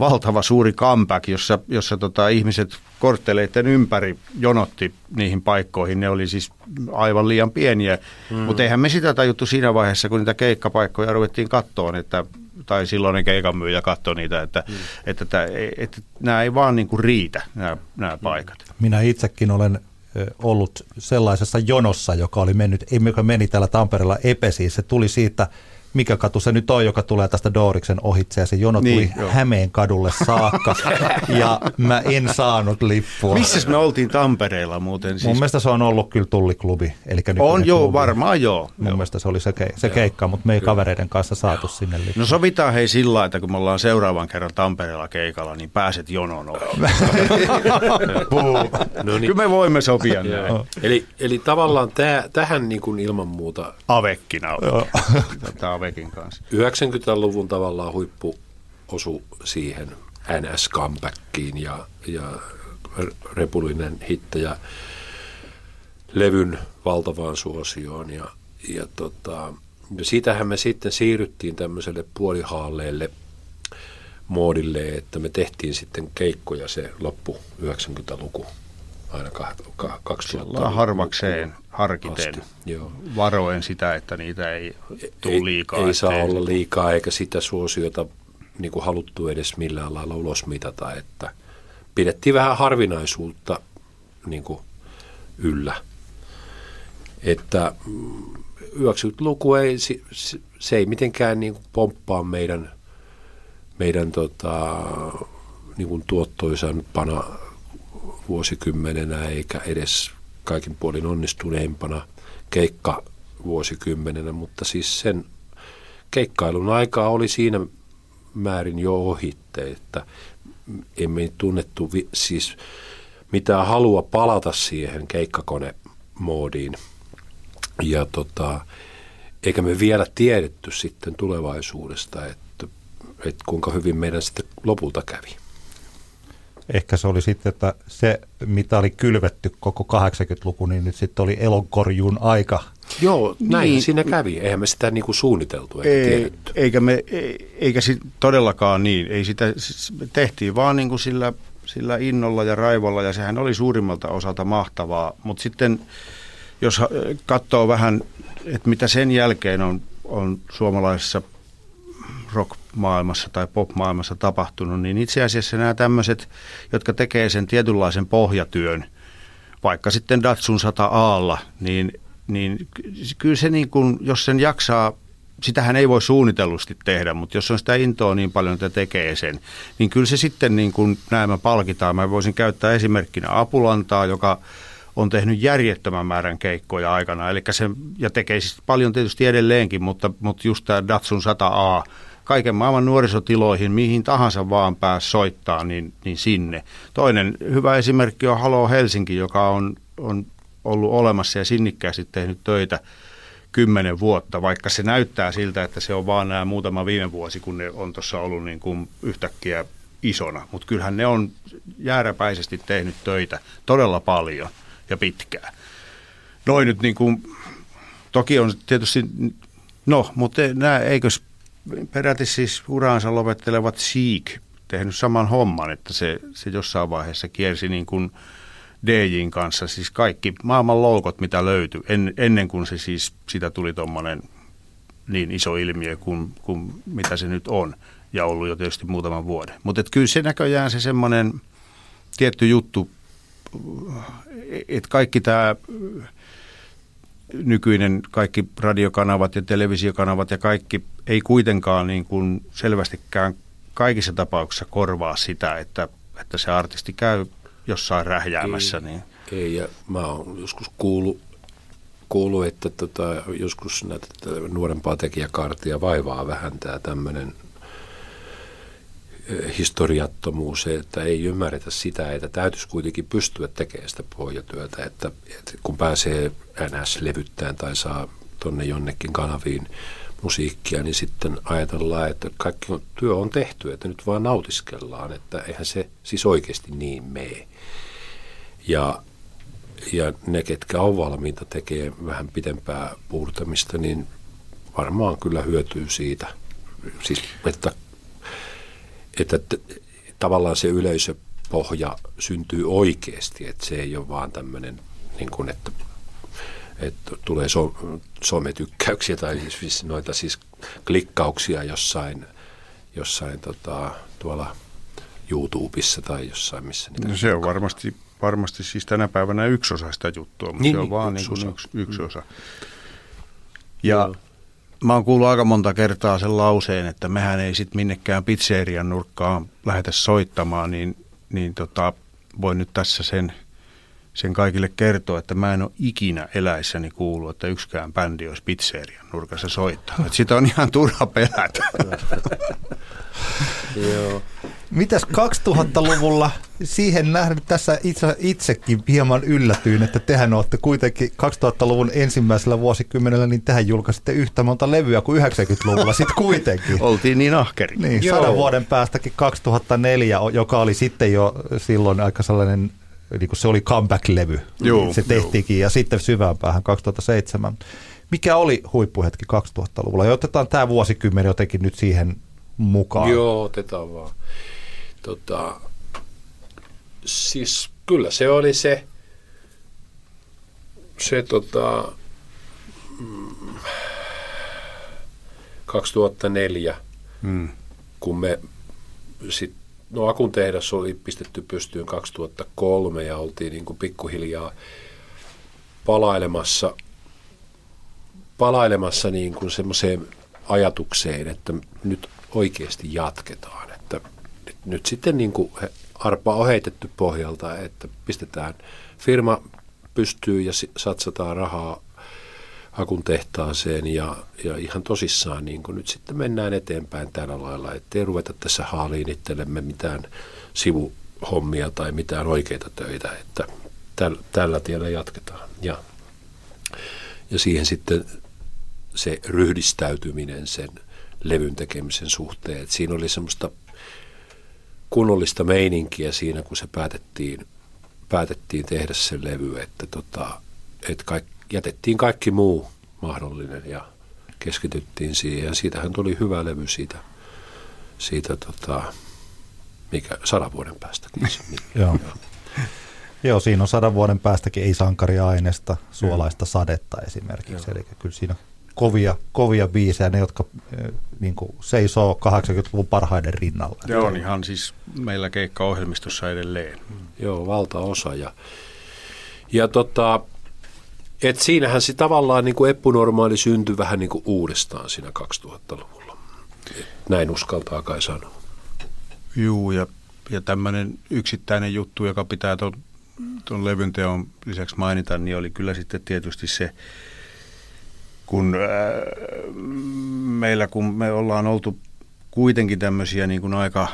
valtava suuri comeback, jossa, jossa tota, ihmiset kortteleiden ympäri jonotti niihin paikkoihin. Ne oli siis aivan liian pieniä, mm. mutta eihän me sitä tajuttu siinä vaiheessa, kun niitä keikkapaikkoja ruvettiin kattoon, että tai silloinen keikan myyjä katsoi niitä, että, mm. että, että, että, että nämä ei vaan niin kuin riitä, nämä, nämä paikat. Minä itsekin olen ollut sellaisessa jonossa, joka oli mennyt, joka meni täällä Tampereella Epesiin. Se tuli siitä mikä katu se nyt on, joka tulee tästä Dooriksen ohitse ja se jono niin, tuli joo. Hämeen kadulle saakka [laughs] ja mä en saanut lippua. Missä me oltiin Tampereella muuten? Siis... Mun mielestä se on ollut kyllä tulliklubi. Eli on joo, klubi. varmaan joo. Mun joo. mielestä se oli se, ke- se keikka, mutta me ei kyllä. kavereiden kanssa saatu joo. sinne lippua. No sovitaan hei sillä että kun me ollaan seuraavan kerran Tampereella keikalla, niin pääset jonoon [laughs] no niin. Kyllä me voimme sopia. eli, eli tavallaan täh, tähän niin kuin ilman muuta... Avekkina. Tämä Avekin kanssa. 90-luvun tavallaan huippu osu siihen NS comebackiin ja, ja repullinen hittejä levyn valtavaan suosioon ja, ja, tota, ja siitähän me sitten siirryttiin tämmöiselle puolihaalleelle moodille, että me tehtiin sitten keikkoja se loppu 90-luku aina 2000 Ollaan harvakseen harkiten, asti. Joo. varoen sitä, että niitä ei tule liikaa. Ei, ei saa olla liikaa eikä sitä suosiota niin kuin haluttu edes millään lailla ulos mitata, että pidettiin vähän harvinaisuutta niin kuin yllä. Että mm, 90-luku ei, se- ei mitenkään niin kuin pomppaa meidän, meidän tota, niin kuin tuottoisampana vuosikymmenenä eikä edes kaikin puolin onnistuneimpana keikka vuosikymmenenä, mutta siis sen keikkailun aikaa oli siinä määrin jo ohitte, että emme tunnettu vi- siis mitään halua palata siihen keikkakonemoodiin. Ja tota, eikä me vielä tiedetty sitten tulevaisuudesta, että, että kuinka hyvin meidän sitten lopulta kävi. Ehkä se oli sitten, että se mitä oli kylvetty koko 80-luku, niin nyt sitten oli elonkorjuun aika. Joo, näin Niin. siinä kävi. Eihän me sitä niin kuin suunniteltu eikä ei, tiedetty. eikä, me, ei, eikä sit todellakaan niin. Ei sitä, siis me tehtiin vaan niin kuin sillä, sillä innolla ja raivolla ja sehän oli suurimmalta osalta mahtavaa. Mutta sitten jos katsoo vähän, että mitä sen jälkeen on, on suomalaisessa rock-maailmassa tai pop-maailmassa tapahtunut, niin itse asiassa nämä tämmöiset, jotka tekee sen tietynlaisen pohjatyön, vaikka sitten Datsun 100 aalla, niin, niin ky- kyllä se niin kuin, jos sen jaksaa, sitähän ei voi suunnitellusti tehdä, mutta jos on sitä intoa niin paljon, että tekee sen, niin kyllä se sitten niin kuin näemme palkitaan. Mä voisin käyttää esimerkkinä Apulantaa, joka on tehnyt järjettömän määrän keikkoja aikana, eli se, ja tekee siis paljon tietysti edelleenkin, mutta, mutta just tämä Datsun 100A, kaiken maailman nuorisotiloihin, mihin tahansa vaan pääs soittaa, niin, niin sinne. Toinen hyvä esimerkki on Halo Helsinki, joka on, on ollut olemassa ja sinnikkäästi tehnyt töitä kymmenen vuotta, vaikka se näyttää siltä, että se on vaan nämä muutama viime vuosi, kun ne on tuossa ollut niin kuin yhtäkkiä isona. Mutta kyllähän ne on jääräpäisesti tehnyt töitä todella paljon ja pitkään. Noin nyt niin kuin, toki on tietysti, no, mutta nämä, eikös peräti siis uraansa lopettelevat Seek tehnyt saman homman, että se, se jossain vaiheessa kiersi niin kuin DJin kanssa, siis kaikki maailman loukot, mitä löytyi, en, ennen kuin se siis, sitä tuli tuommoinen niin iso ilmiö kuin, kuin mitä se nyt on, ja ollut jo tietysti muutaman vuoden. Mutta kyllä se näköjään se semmoinen tietty juttu, että kaikki tämä nykyinen kaikki radiokanavat ja televisiokanavat ja kaikki ei kuitenkaan niin kuin selvästikään kaikissa tapauksissa korvaa sitä, että, että se artisti käy jossain rähjäämässä. Ei. Niin. Ei, ja mä oon joskus kuullut, kuullut että tota, joskus näitä nuorempaa tekijäkaartia vaivaa vähän tämä tämmöinen historiattomuus, että ei ymmärretä sitä, että täytyisi kuitenkin pystyä tekemään sitä pohjatyötä, että, että kun pääsee NS-levyttämään tai saa tonne jonnekin kanaviin musiikkia, niin sitten ajatellaan, että kaikki on, työ on tehty, että nyt vaan nautiskellaan, että eihän se siis oikeasti niin mene. Ja, ja ne, ketkä on valmiita tekemään vähän pitempää puurtamista, niin varmaan kyllä hyötyy siitä. Siis, että, että tavallaan se yleisöpohja syntyy oikeasti, että se ei ole vaan tämmöinen, niin kuin, että, että tulee so, sometykkäyksiä tai siis noita siis klikkauksia jossain, jossain tota, tuolla YouTubessa tai jossain, missä niitä No se on varmasti, varmasti siis tänä päivänä yksi osa sitä juttua, mutta Niin, se on niin, vaan yksi niin kuin osa. yksi, yksi osa. Ja mä oon kuullut aika monta kertaa sen lauseen, että mehän ei sitten minnekään pizzerian nurkkaan lähetä soittamaan, niin, niin tota, voin nyt tässä sen, sen kaikille kertoa, että mä en ole ikinä eläissäni kuullut, että yksikään bändi olisi pizzerian nurkassa. Että sitä on ihan turha pelätä. [laughs] Joo. Mitäs 2000-luvulla siihen nähden tässä itse, itsekin hieman yllätyin, että tehän olette kuitenkin 2000-luvun ensimmäisellä vuosikymmenellä, niin tehän julkaisitte yhtä monta levyä kuin 90-luvulla sitten kuitenkin. [laughs] Oltiin niin ahkeri. Niin, Joo. sadan vuoden päästäkin 2004, o- joka oli sitten jo silloin aika sellainen, niin kuin se oli comeback-levy. Joo, se tehtiinkin ja sitten syvään päähän 2007. Mikä oli huippuhetki 2000-luvulla? Ja otetaan tämä vuosikymmen jotenkin nyt siihen mukaan. Joo, otetaan vaan. Tota, siis kyllä se oli se se tota, mm, 2004, Mm. kun me sit, no Akun tehdas oli pistetty pystyyn 2003 ja oltiin niin kuin pikkuhiljaa palailemassa, palailemassa niin kuin semmoiseen ajatukseen, että nyt oikeasti jatketaan. Nyt, sitten niin kuin arpa on heitetty pohjalta, että pistetään firma pystyy ja satsataan rahaa Hakun tehtaaseen ja, ja ihan tosissaan niin kuin nyt sitten mennään eteenpäin tällä lailla, ettei ruveta tässä haaliin itsellemme mitään sivuhommia tai mitään oikeita töitä, että täl, tällä tiellä jatketaan. Ja, ja siihen sitten se ryhdistäytyminen sen levyn tekemisen suhteen, että siinä oli semmoista kunnollista meininkiä siinä, kun se päätettiin, päätettiin tehdä se levy, että, tota, että kaik, jätettiin kaikki muu mahdollinen ja keskityttiin siihen. Ja siitähän tuli hyvä levy siitä, siitä tota, mikä sadan vuoden päästäkin. [laughs] Joo. Joo, siinä on sadan vuoden päästäkin ei-sankariainesta, suolaista sadetta esimerkiksi. Eli kyllä siinä kovia, kovia biisejä, ne jotka eh, niin kuin seisoo 80-luvun parhaiden rinnalla. Ja on ihan siis meillä keikkaohjelmistossa edelleen. Joo, valtaosa. Ja, ja tota, et siinähän se tavallaan niin kuin eppunormaali syntyi vähän niin kuin uudestaan siinä 2000-luvulla. Et näin uskaltaa kai sanoa. Juu, ja, ja tämmöinen yksittäinen juttu, joka pitää tuon ton levyn teon lisäksi mainita, niin oli kyllä sitten tietysti se, kun äh, meillä, kun me ollaan oltu kuitenkin tämmöisiä niin kuin aika,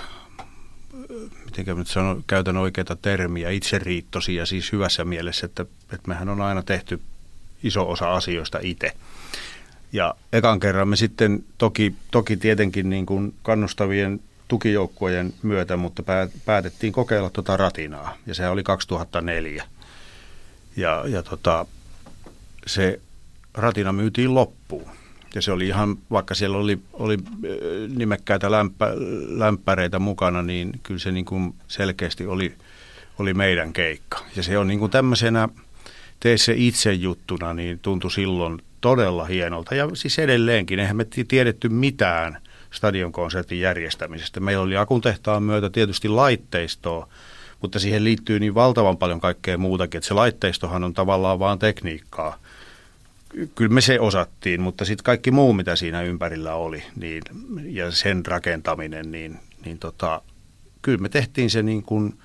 mitenkä mä nyt sanon, käytän oikeita termiä, itseriittosia siis hyvässä mielessä, että, että mehän on aina tehty iso osa asioista itse. Ja ekan kerran me sitten toki, toki tietenkin niin kuin kannustavien tukijoukkueiden myötä, mutta pää- päätettiin kokeilla tuota ratinaa ja se oli 2004. Ja, ja tota, se ratina myytiin loppuun. Ja se oli ihan, vaikka siellä oli, oli äh, nimekkäitä lämpä, lämpäreitä mukana, niin kyllä se niin kuin selkeästi oli, oli meidän keikka. Ja se on niin kuin tämmöisenä, tee se itse juttuna, niin tuntui silloin todella hienolta. Ja siis edelleenkin, eihän me tiedetty mitään stadionkonsertin järjestämisestä. Meillä oli akuntehtaan myötä tietysti laitteistoa, mutta siihen liittyy niin valtavan paljon kaikkea muutakin, että se laitteistohan on tavallaan vaan tekniikkaa. Kyllä me se osattiin, mutta sitten kaikki muu, mitä siinä ympärillä oli, niin, ja sen rakentaminen, niin, niin tota, kyllä me tehtiin se niin kuin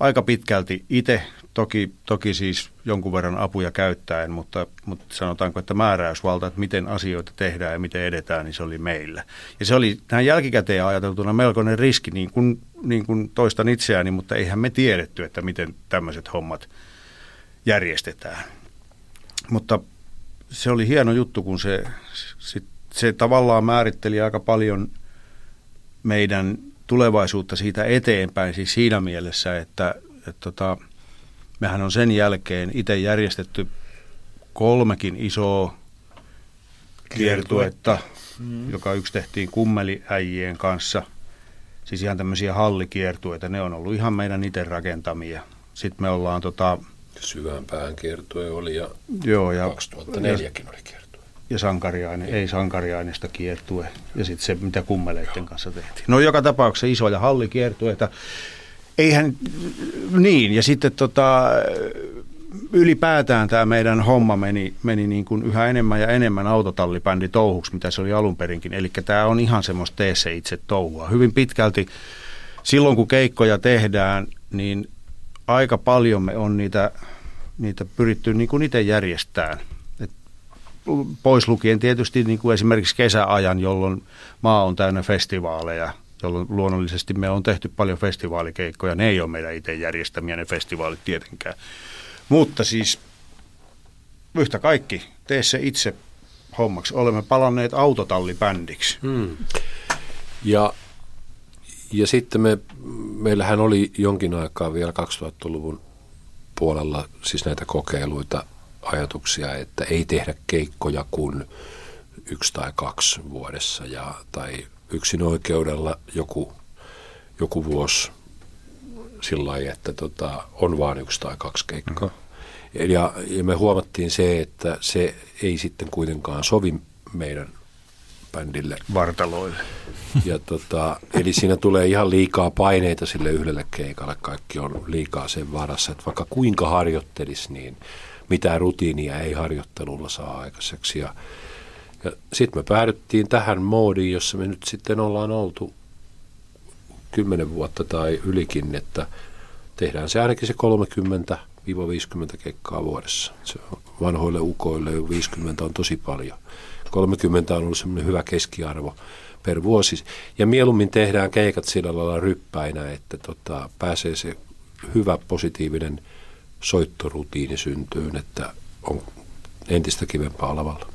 aika pitkälti itse, toki, toki siis jonkun verran apuja käyttäen, mutta, mutta sanotaanko, että määräysvalta, että miten asioita tehdään ja miten edetään, niin se oli meillä. Ja se oli tähän jälkikäteen ajateltuna melkoinen riski, niin kuin, niin kuin toistan itseäni, mutta eihän me tiedetty, että miten tämmöiset hommat järjestetään. Mutta se oli hieno juttu, kun se, se, se tavallaan määritteli aika paljon meidän tulevaisuutta siitä eteenpäin, siis siinä mielessä, että, että tota, mehän on sen jälkeen itse järjestetty kolmekin isoa kiertuetta, mm. joka yksi tehtiin kummeliäijien kanssa, siis ihan tämmöisiä hallikiertueita, ne on ollut ihan meidän itse rakentamia. Sitten me ollaan tota, Syvään päähän kiertue oli ja, joo, ja 2004kin oli kiertue. ja sankariaine, ei sankariaineesta kiertue ja sitten se, mitä kummeleiden kanssa tehtiin. No joka tapauksessa isoja hallikiertueita. Eihän, niin, ja sitten tota, ylipäätään tämä meidän homma meni, meni niin kuin yhä enemmän ja enemmän autotallibändi touhuksi, mitä se oli alun perinkin. Eli tämä on ihan semmoista tee se itse touhua. Hyvin pitkälti silloin, kun keikkoja tehdään, niin aika paljon me on niitä, niitä pyritty niin kuin itse järjestämään. Et pois lukien tietysti niin kuin esimerkiksi kesäajan, jolloin maa on täynnä festivaaleja, jolloin luonnollisesti me on tehty paljon festivaalikeikkoja. Ne ei ole meidän itse järjestämiä ne festivaalit tietenkään. Mutta siis yhtä kaikki, tee se itse hommaksi. Olemme palanneet autotallibändiksi. Hmm. Ja, ja sitten me, meillähän oli jonkin aikaa vielä 2000-luvun puolella siis näitä kokeiluita, ajatuksia, että ei tehdä keikkoja kuin yksi tai kaksi vuodessa ja, tai yksin oikeudella joku, joku vuosi sillä lailla, että tota, on vain yksi tai kaksi keikkaa. Mm-hmm. Ja, ja me huomattiin se, että se ei sitten kuitenkaan sovi meidän bändille. Vartaloille. Ja tota, eli siinä tulee ihan liikaa paineita sille yhdelle keikalle. Kaikki on liikaa sen varassa, että vaikka kuinka harjoittelisi, niin mitään rutiinia ei harjoittelulla saa aikaiseksi. Ja, ja sitten me päädyttiin tähän moodiin, jossa me nyt sitten ollaan oltu kymmenen vuotta tai ylikin, että tehdään se ainakin se 30-50 kekkaa vuodessa. Se vanhoille ukoille jo 50 on tosi paljon. 30 on ollut semmoinen hyvä keskiarvo per vuosi. Ja mieluummin tehdään keikat sillä lailla ryppäinä, että tota, pääsee se hyvä positiivinen soittorutiini syntyyn, että on entistä kivempaa lavalla.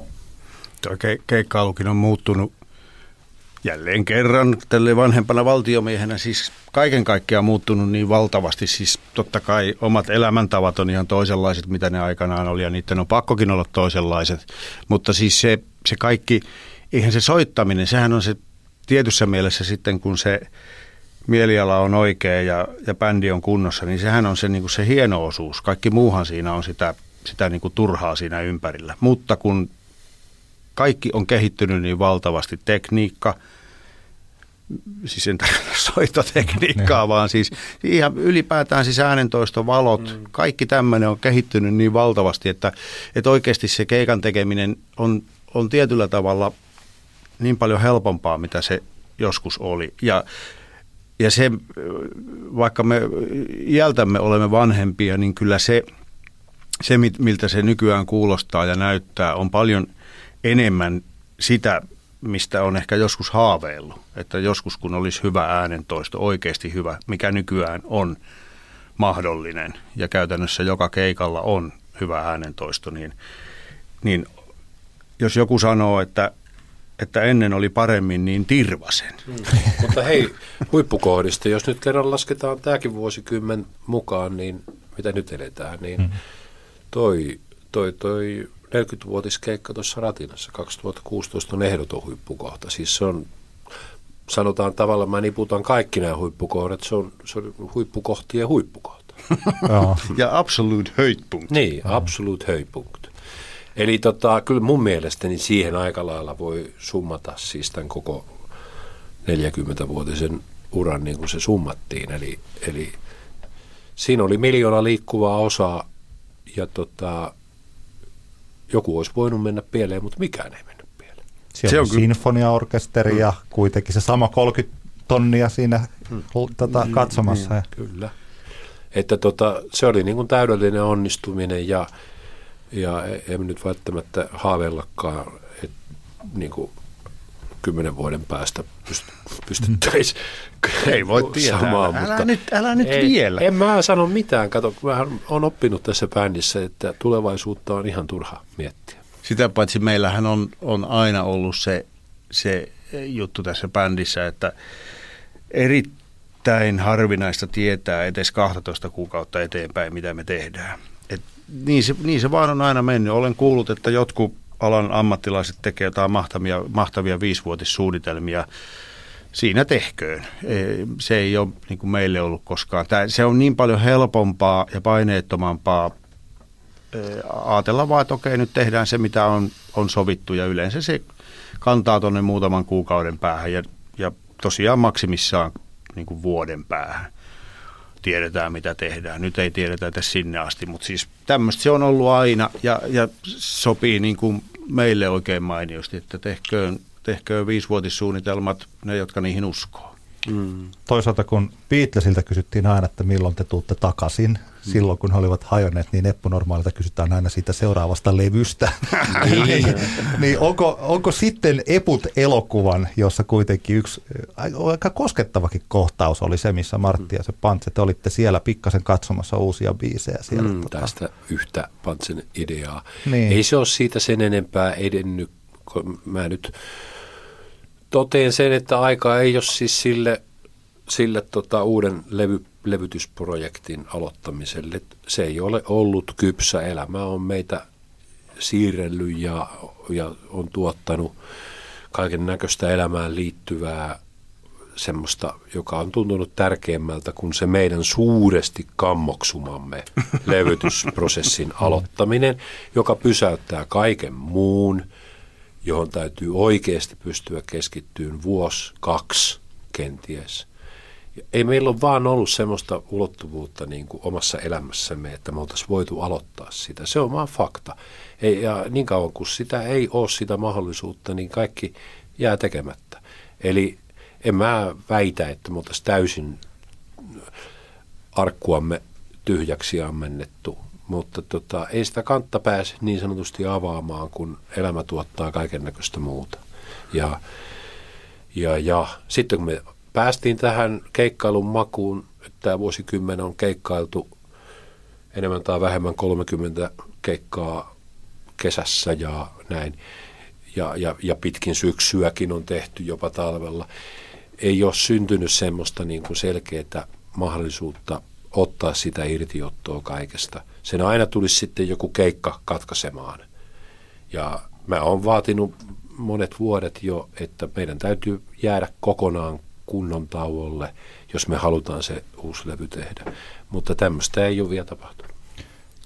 Tuo ke- keikkailukin on muuttunut jälleen kerran tälle vanhempana valtiomiehenä siis kaiken kaikkiaan muuttunut niin valtavasti. Siis totta kai omat elämäntavat on ihan toisenlaiset, mitä ne aikanaan oli ja niiden on pakkokin olla toisenlaiset. Mutta siis se, se kaikki, eihän se soittaminen, sehän on se tietyssä mielessä sitten kun se mieliala on oikea ja, ja bändi on kunnossa, niin sehän on se, niin kuin se hieno osuus. Kaikki muuhan siinä on sitä, sitä niin kuin turhaa siinä ympärillä. Mutta kun kaikki on kehittynyt niin valtavasti, tekniikka, siis en tarkoita [laughs] soitotekniikkaa, vaan siis ihan ylipäätään siis äänentoisto, valot, mm. kaikki tämmöinen on kehittynyt niin valtavasti, että, että oikeasti se keikan tekeminen on, on tietyllä tavalla niin paljon helpompaa, mitä se joskus oli. Ja, ja se, vaikka me iältämme olemme vanhempia, niin kyllä se, se, miltä se nykyään kuulostaa ja näyttää, on paljon enemmän sitä, mistä on ehkä joskus haaveillut. Että joskus kun olisi hyvä äänentoisto, oikeasti hyvä, mikä nykyään on mahdollinen ja käytännössä joka keikalla on hyvä äänentoisto, niin, niin jos joku sanoo, että että ennen oli paremmin, niin tirvasen. Mm. Mutta hei, huippukohdista, jos nyt kerran lasketaan tämäkin vuosikymmen mukaan, niin mitä nyt eletään, niin mm. toi, toi, toi 40-vuotiskeikka tuossa Ratinassa 2016 on ehdoton huippukohta. Siis se on, sanotaan tavallaan, mä niputan kaikki nämä huippukohdat, se on, se on huippukohtien huippukohta. [laughs] ja absolute höjdpunkt. Niin, absolute höjdpunkt. Eli tota, kyllä mun mielestäni siihen aika lailla voi summata siis tämän koko 40-vuotisen uran niin kuin se summattiin. Eli, eli siinä oli miljoona liikkuvaa osaa ja tota, joku olisi voinut mennä pieleen, mutta mikään ei mennyt pieleen. Siellä se on, on sinfoniaorkesteri mm. ja kuitenkin se sama 30 tonnia siinä mm. tota, mm. katsomassa. Mm. Kyllä. Että tota, se oli niin kuin täydellinen onnistuminen ja ja emme nyt välttämättä haaveillakaan, että niin kuin kymmenen vuoden päästä pystyttäisiin [laughs] Ei voi tietää. Samaan, älä, mutta nyt, älä nyt ei, vielä. En mä sano mitään. Kato, mä olen oppinut tässä bändissä, että tulevaisuutta on ihan turha miettiä. Sitä paitsi meillähän on, on aina ollut se, se juttu tässä bändissä, että erittäin harvinaista tietää edes 12 kuukautta eteenpäin, mitä me tehdään niin se, niin se vaan on aina mennyt. Olen kuullut, että jotkut alan ammattilaiset tekee jotain mahtavia, mahtavia viisivuotissuunnitelmia. Siinä tehköön. Se ei ole niin kuin meille ollut koskaan. Tämä, se on niin paljon helpompaa ja paineettomampaa ajatella vaan, että okei, nyt tehdään se, mitä on, on sovittu ja yleensä se kantaa tuonne muutaman kuukauden päähän ja, ja tosiaan maksimissaan niin kuin vuoden päähän tiedetään, mitä tehdään. Nyt ei tiedetä että sinne asti, mutta siis tämmöistä se on ollut aina ja, ja sopii niin kuin meille oikein mainiosti, että tehköön, tehköön viisivuotissuunnitelmat ne, jotka niihin uskoo. Mm. Toisaalta kun Beatlesilta kysyttiin aina, että milloin te tuutte takaisin. Silloin kun he olivat hajonneet, niin Eppu Normaalilta kysytään aina siitä seuraavasta levystä. [laughs] niin, niin onko, onko sitten Eput elokuvan, jossa kuitenkin yksi aika koskettavakin kohtaus oli se, missä Martti ja se Pantse, te olitte siellä pikkasen katsomassa uusia biisejä siellä. Mm, tota. Tästä yhtä Pantsen ideaa. Niin. Ei se ole siitä sen enempää edennyt, kun mä nyt toteen sen, että aika ei ole siis sille, sille tota uuden levy, levytysprojektin aloittamiselle. Se ei ole ollut kypsä. Elämä on meitä siirrellyt ja, ja on tuottanut kaiken näköistä elämään liittyvää semmoista, joka on tuntunut tärkeämmältä kuin se meidän suuresti kammoksumamme [laughs] levytysprosessin aloittaminen, joka pysäyttää kaiken muun, johon täytyy oikeasti pystyä keskittyyn vuosi, kaksi kenties. Ei meillä ole vaan ollut semmoista ulottuvuutta niin kuin omassa elämässämme, että me oltaisiin voitu aloittaa sitä. Se on vaan fakta. Ei, ja niin kauan kuin sitä ei ole sitä mahdollisuutta, niin kaikki jää tekemättä. Eli en mä väitä, että me oltaisiin täysin arkkuamme tyhjäksi ammennettu, mutta tota, ei sitä kantta pääse niin sanotusti avaamaan, kun elämä tuottaa kaiken näköistä muuta. Ja, ja, ja sitten kun me päästiin tähän keikkailun makuun, että tämä vuosikymmen on keikkailtu enemmän tai vähemmän 30 keikkaa kesässä ja näin, ja, ja, ja pitkin syksyäkin on tehty jopa talvella, ei ole syntynyt semmoista niin kuin selkeää mahdollisuutta ottaa sitä irtiottoa kaikesta. Sen aina tulisi sitten joku keikka katkaisemaan. Ja mä oon vaatinut monet vuodet jo, että meidän täytyy jäädä kokonaan kunnon tauolle, jos me halutaan se uusi levy tehdä. Mutta tämmöistä ei ole vielä tapahtunut.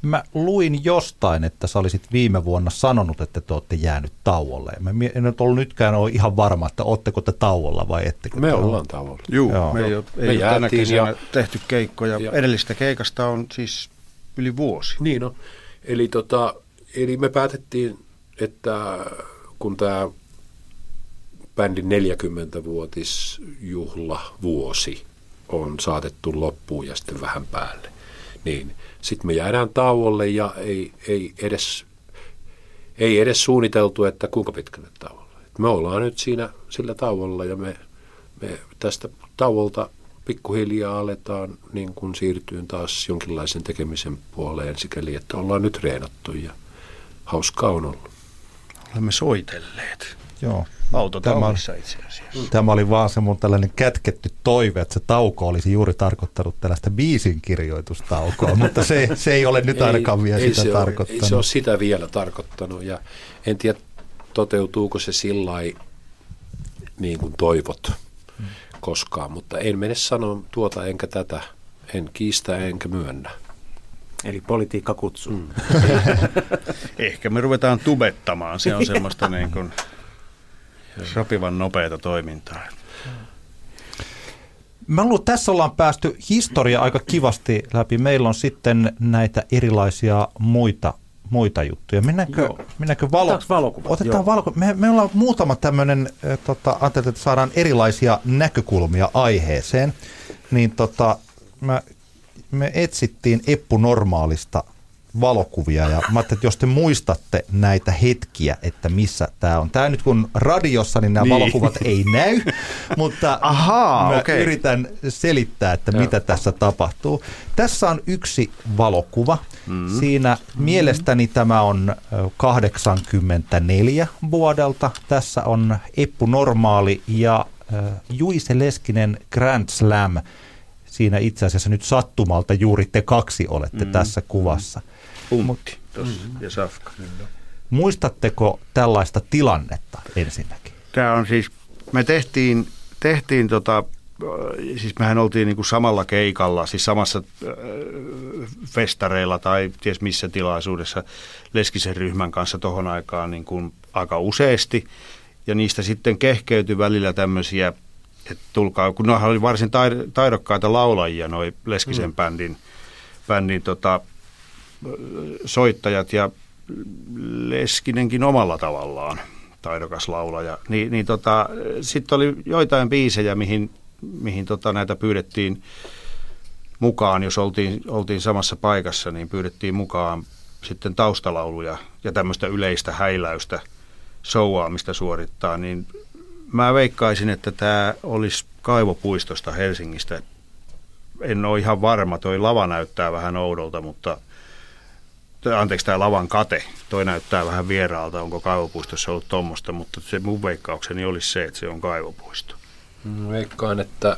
Mä luin jostain, että sä olisit viime vuonna sanonut, että te olette jäänyt tauolle. Mä en nyt ollut nytkään ole ihan varma, että ootteko te tauolla vai ettekö. Me ollaan tauolla. Juu, Joo. me ei ole, ei me ole tänä kesänä ja, tehty keikkoja. Ja, Edellistä keikasta on siis yli vuosi. Niin on. Eli, tota, eli me päätettiin, että kun tämä bändin 40-vuotisjuhla vuosi on saatettu loppuun ja sitten vähän päälle, niin sitten me jäädään tauolle ja ei, ei, edes, ei edes suunniteltu, että kuinka pitkälle tauolla. Et me ollaan nyt siinä sillä tauolla ja me, me tästä tauolta pikkuhiljaa aletaan niin kuin siirtyä taas jonkinlaisen tekemisen puoleen sikäli, että ollaan nyt reenattu ja hauskaa on ollut. Olemme soitelleet. Joo. Autotallissa itse asiassa. Tämä oli vaan se mun tällainen kätketty toive, että se tauko olisi juuri tarkoittanut tällaista biisin kirjoitustaukoa, [laughs] mutta se, se ei ole nyt ainakaan vielä ei sitä se tarkoittanut. Ole, ei se ole sitä vielä tarkoittanut ja en tiedä toteutuuko se sillä niin kuin toivot hmm. koskaan, mutta en mene sanoa tuota enkä tätä, en kiistä enkä myönnä. Eli politiikka kutsuu. Mm. [laughs] Ehkä me ruvetaan tubettamaan, se on [laughs] semmoista niin kuin sopivan nopeata toimintaa. Mä luulen, että tässä ollaan päästy historia aika kivasti läpi. Meillä on sitten näitä erilaisia muita, muita juttuja. Mennäänkö, Joo. mennäänkö valo... valokuva? Otetaan valokuva. Me, me ollaan muutama tämmöinen, tota, ajatellaan, että saadaan erilaisia näkökulmia aiheeseen. Niin tota, mä, me etsittiin Eppu Normaalista valokuvia ja mä että jos te muistatte näitä hetkiä, että missä tämä on. Tämä nyt kun radiossa, niin nämä niin. valokuvat ei näy, mutta Ahaa, mä okay. yritän selittää, että Joo. mitä tässä tapahtuu. Tässä on yksi valokuva. Mm. Siinä mm. mielestäni tämä on 84 vuodelta. Tässä on Eppu Normaali ja Juise Leskinen Grand Slam siinä itse asiassa nyt sattumalta juuri te kaksi olette mm. tässä kuvassa. Mm. Punkti tuossa mm-hmm. ja Safka. Muistatteko tällaista tilannetta ensinnäkin? Tämä on siis, me tehtiin, tehtiin tota, siis mehän oltiin niin kuin samalla keikalla, siis samassa äh, festareilla tai ties missä tilaisuudessa Leskisen ryhmän kanssa tuohon aikaan niin kuin aika useasti. Ja niistä sitten kehkeytyi välillä tämmöisiä, että tulkaa, kun ne oli varsin taidokkaita laulajia, noi Leskisen mm. bändin, bändin tota, soittajat ja Leskinenkin omalla tavallaan taidokas laulaja. Ni, niin tota, sitten oli joitain biisejä, mihin, mihin tota näitä pyydettiin mukaan, jos oltiin, oltiin samassa paikassa, niin pyydettiin mukaan sitten taustalauluja ja tämmöistä yleistä häiläystä, showaamista suorittaa, niin mä veikkaisin, että tämä olisi Kaivopuistosta Helsingistä. En ole ihan varma, toi lava näyttää vähän oudolta, mutta – anteeksi tämä lavan kate, toi näyttää vähän vieraalta, onko kaivopuistossa ollut tuommoista, mutta se mun veikkaukseni olisi se, että se on kaivopuisto. Veikkaan, että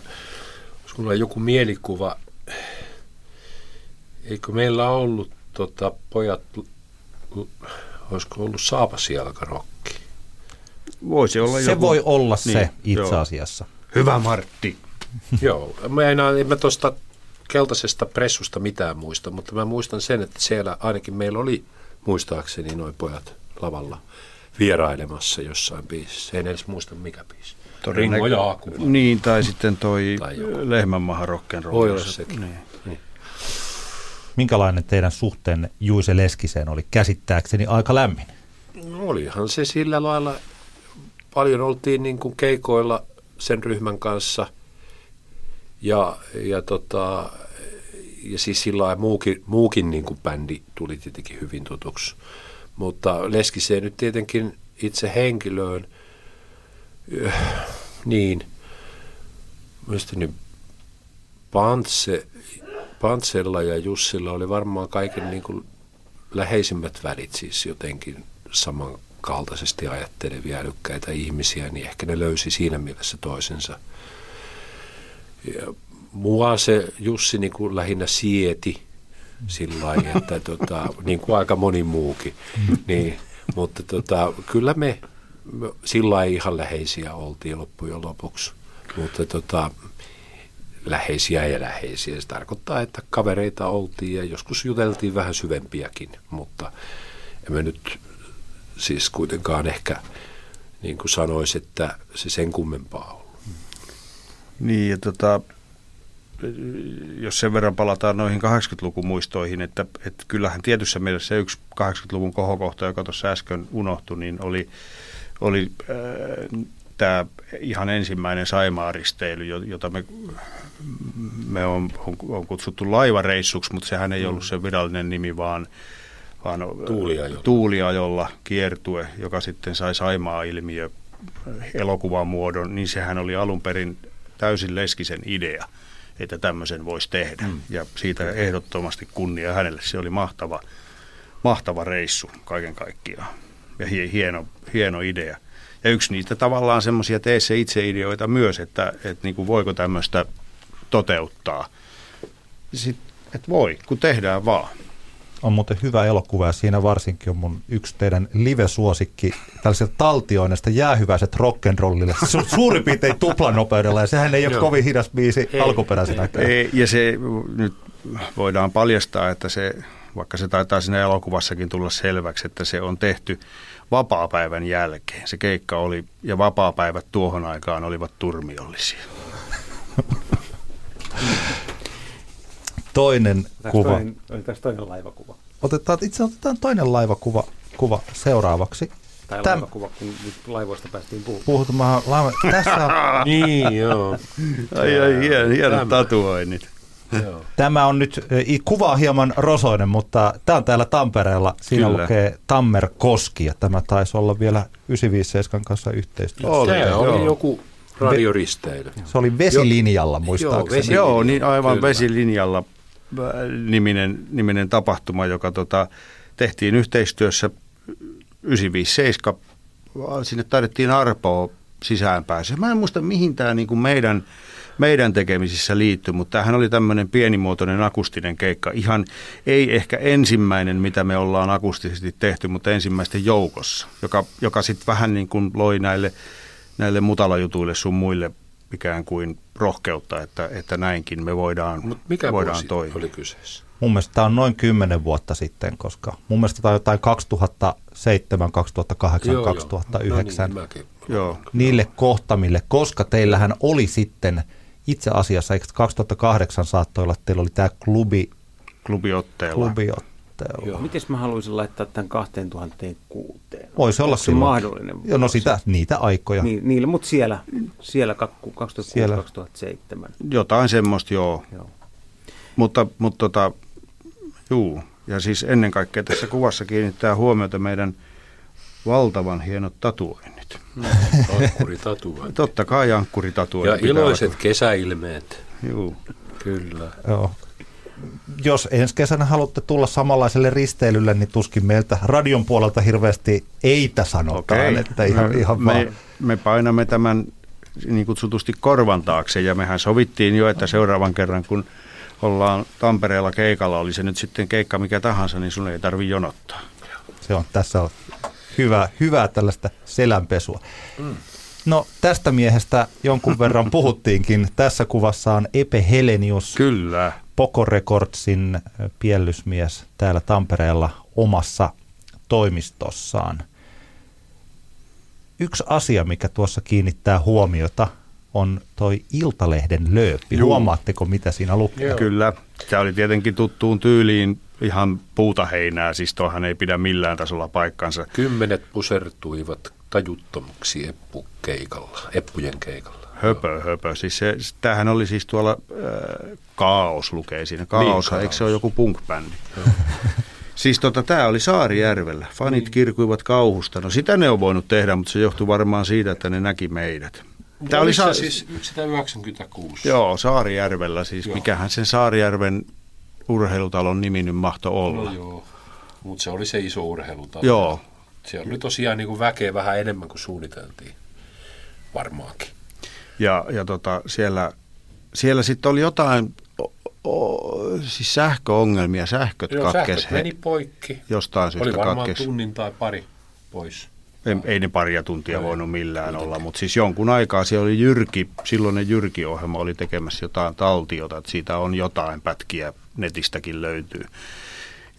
sulla on joku mielikuva, eikö meillä ollut tota, pojat, olisiko ollut saapasjalkarokki? Voisi olla Se joku. voi olla se niin, itse joo. asiassa. Hyvä Martti. Joo, mä en, en mä tuosta keltaisesta pressusta mitään muista, mutta mä muistan sen, että siellä ainakin meillä oli muistaakseni noin pojat lavalla vierailemassa jossain biisissä. En edes muista mikä biisi. Ringo ja Aku. Niin, tai sitten toi Tai joku. Lehmänmaha Voi olla sekin. Niin. Minkälainen teidän suhteenne Juise Leskiseen oli käsittääkseni aika lämmin? No olihan se sillä lailla, paljon oltiin niin kuin keikoilla sen ryhmän kanssa ja, ja, tota, ja siis sillä lailla muukin, muukin niin kuin bändi tuli tietenkin hyvin tutuksi. Mutta Leskiseen nyt tietenkin itse henkilöön, äh, niin, mielestäni Pantse, Pantsella ja Jussilla oli varmaan kaiken niin kuin läheisimmät välit, siis jotenkin samankaltaisesti ajattelevia älykkäitä ihmisiä, niin ehkä ne löysi siinä mielessä toisensa. Mua se Jussi niin kuin lähinnä sieti sillä lailla, että tota, niin kuin aika moni muukin. Niin, mutta tota, kyllä me, me sillä ihan läheisiä oltiin loppujen lopuksi. Mutta tota, läheisiä ja läheisiä. Se tarkoittaa, että kavereita oltiin ja joskus juteltiin vähän syvempiäkin, mutta emme nyt siis kuitenkaan ehkä niin kuin sanoisi, että se sen kummempaa ollut. Niin, ja tota, jos sen verran palataan noihin 80-lukumuistoihin, että, että kyllähän tietyssä mielessä se yksi 80-luvun kohokohta, joka tuossa äsken unohtui, niin oli, oli äh, tämä ihan ensimmäinen Saimaaristeily, jo- jota me, me on, on, on kutsuttu laivareissuksi, mutta sehän ei ollut se virallinen nimi, vaan, vaan Tuuliajolla. tuuliajolla kiertue, joka sitten sai Saimaa-ilmiö elokuvan muodon, niin sehän oli alun perin täysin Leskisen idea, että tämmöisen voisi tehdä. Mm. Ja siitä ehdottomasti kunnia hänelle. Se oli mahtava, mahtava reissu kaiken kaikkiaan. Ja hie- hieno, hieno idea. Ja yksi niistä tavallaan semmoisia tee se itse ideoita myös, että, että niin kuin voiko tämmöistä toteuttaa. Sitten, että voi, kun tehdään vaan. On muuten hyvä elokuva ja siinä varsinkin on mun yksi teidän live-suosikki tällaisesta taltioinnista jäähyväiset rock'n'rollille su- suurin piirtein tuplanopeudella ja sehän ei ole Joo. kovin hidas biisi Ei. alkuperäisenäkään. Ei, ja se nyt voidaan paljastaa, että se, vaikka se taitaa siinä elokuvassakin tulla selväksi, että se on tehty vapaapäivän jälkeen. Se keikka oli, ja vapaapäivät tuohon aikaan olivat turmiollisia. [laughs] Toinen kuva. Toinen, oli tässä toinen laivakuva. Otetaan, itse otetaan toinen laivakuva kuva seuraavaksi. Tai Täm- laivakuva, kun nyt laivoista päästiin puhumaan. Laiva. Tässä on, [laughs] Niin, joo. Ai, ai, hieno, hienot tatuoinnit. joo. tämä on nyt, eh, kuva on hieman rosoinen, mutta tämä on täällä Tampereella. Siinä Kyllä. lukee Tammer Koski ja tämä taisi olla vielä 957 kanssa yhteistyössä. Oli, oli joo. joku radioristeily. Se oli vesilinjalla muistaakseni. vesi- Joo, niin aivan Kyllä. vesilinjalla niminen, niminen tapahtuma, joka tota, tehtiin yhteistyössä 957. Sinne taidettiin arpoa sisäänpääsyä. Mä en muista, mihin tämä niinku meidän, meidän tekemisissä liittyy, mutta tämähän oli tämmöinen pienimuotoinen akustinen keikka. Ihan ei ehkä ensimmäinen, mitä me ollaan akustisesti tehty, mutta ensimmäisten joukossa, joka, joka sitten vähän niin kuin loi näille, näille mutalajutuille sun muille ikään kuin rohkeutta, että, että näinkin me voidaan, Mut mikä voidaan toimia. oli kyseessä? Mun mielestä tämä on noin 10 vuotta sitten, koska mun mielestä tämä on jotain 2007, 2008, Joo, joo. 2009. No niin. Joo, niille kohtamille, koska teillähän oli sitten itse asiassa, eikö 2008 saattoi olla, että teillä oli tämä klubi, klubiotteella. Klubiottelu. Joo. Miten mä haluaisin laittaa tämän 2006? Voisi olla se mahdollinen? Joo, no sitä, niitä aikoja. Niin. Niillä, mutta siellä, siellä Siellä. 2006-2007. Jotain semmoista, joo. Joo. Mutta, mutta tota, juu. Ja siis ennen kaikkea tässä kuvassa kiinnittää huomiota meidän valtavan hienot tatuoinnit. [laughs] Ankkuri tatua. Totta kai Ja ankkuritatuoinnit. iloiset kesäilmeet. Juu. Kyllä. Joo. Jos ensi kesänä haluatte tulla samanlaiselle risteilylle, niin tuskin meiltä radion puolelta hirveästi eitä sanotaan, Okei. että ihan, me, ihan vaan. me, me painamme tämän niin kutsutusti korvan taakse ja mehän sovittiin jo, että seuraavan kerran kun ollaan Tampereella keikalla, oli se nyt sitten keikka mikä tahansa, niin sun ei tarvi jonottaa. Se on, tässä on hyvä, hyvää tällaista selänpesua. No tästä miehestä jonkun verran puhuttiinkin. Tässä kuvassa on Epe Helenius, Kyllä. Poco Recordsin ö, piellysmies täällä Tampereella omassa toimistossaan. Yksi asia, mikä tuossa kiinnittää huomiota, on toi Iltalehden lööppi. Juu. Huomaatteko, mitä siinä lukee? Joo. Kyllä. Se oli tietenkin tuttuun tyyliin ihan puutaheinää, siis toihan ei pidä millään tasolla paikkansa. Kymmenet pusertuivat tajuttomuksi eppukeikalla, eppujen keikalla. Höpö, höpö. Siis se, tämähän oli siis tuolla äh, Kaos lukee siinä. Kaos, Niin, eikö se ole joku punk-bändi? siis tota, tämä oli Saarijärvellä. Fanit Niin. kirkuivat kauhusta. No sitä ne on voinut tehdä, mutta se johtui varmaan siitä, että ne näki meidät. Tämä oli Sa- siis 1996. Joo, Saarijärvellä siis. Joo. Mikähän sen Saarijärven urheilutalon nimi nyt mahtoi olla. No joo, mutta se oli se iso urheilutalo. Joo. Siellä oli tosiaan niin kuin väkeä vähän enemmän kuin suunniteltiin. Varmaankin. Ja, ja tota, siellä, siellä sitten oli jotain o, o, siis sähköongelmia, sähköt Joo, katkes sähköt meni poikki. jostain Oli syystä varmaan katkes. tunnin tai pari pois. Ei, ei ne paria tuntia Ei, voinut millään kuitenkin. olla, mutta siis jonkun aikaa siellä oli Jyrki, silloinen Jyrki-ohjelma oli tekemässä jotain taltiota, että siitä on jotain pätkiä, netistäkin löytyy.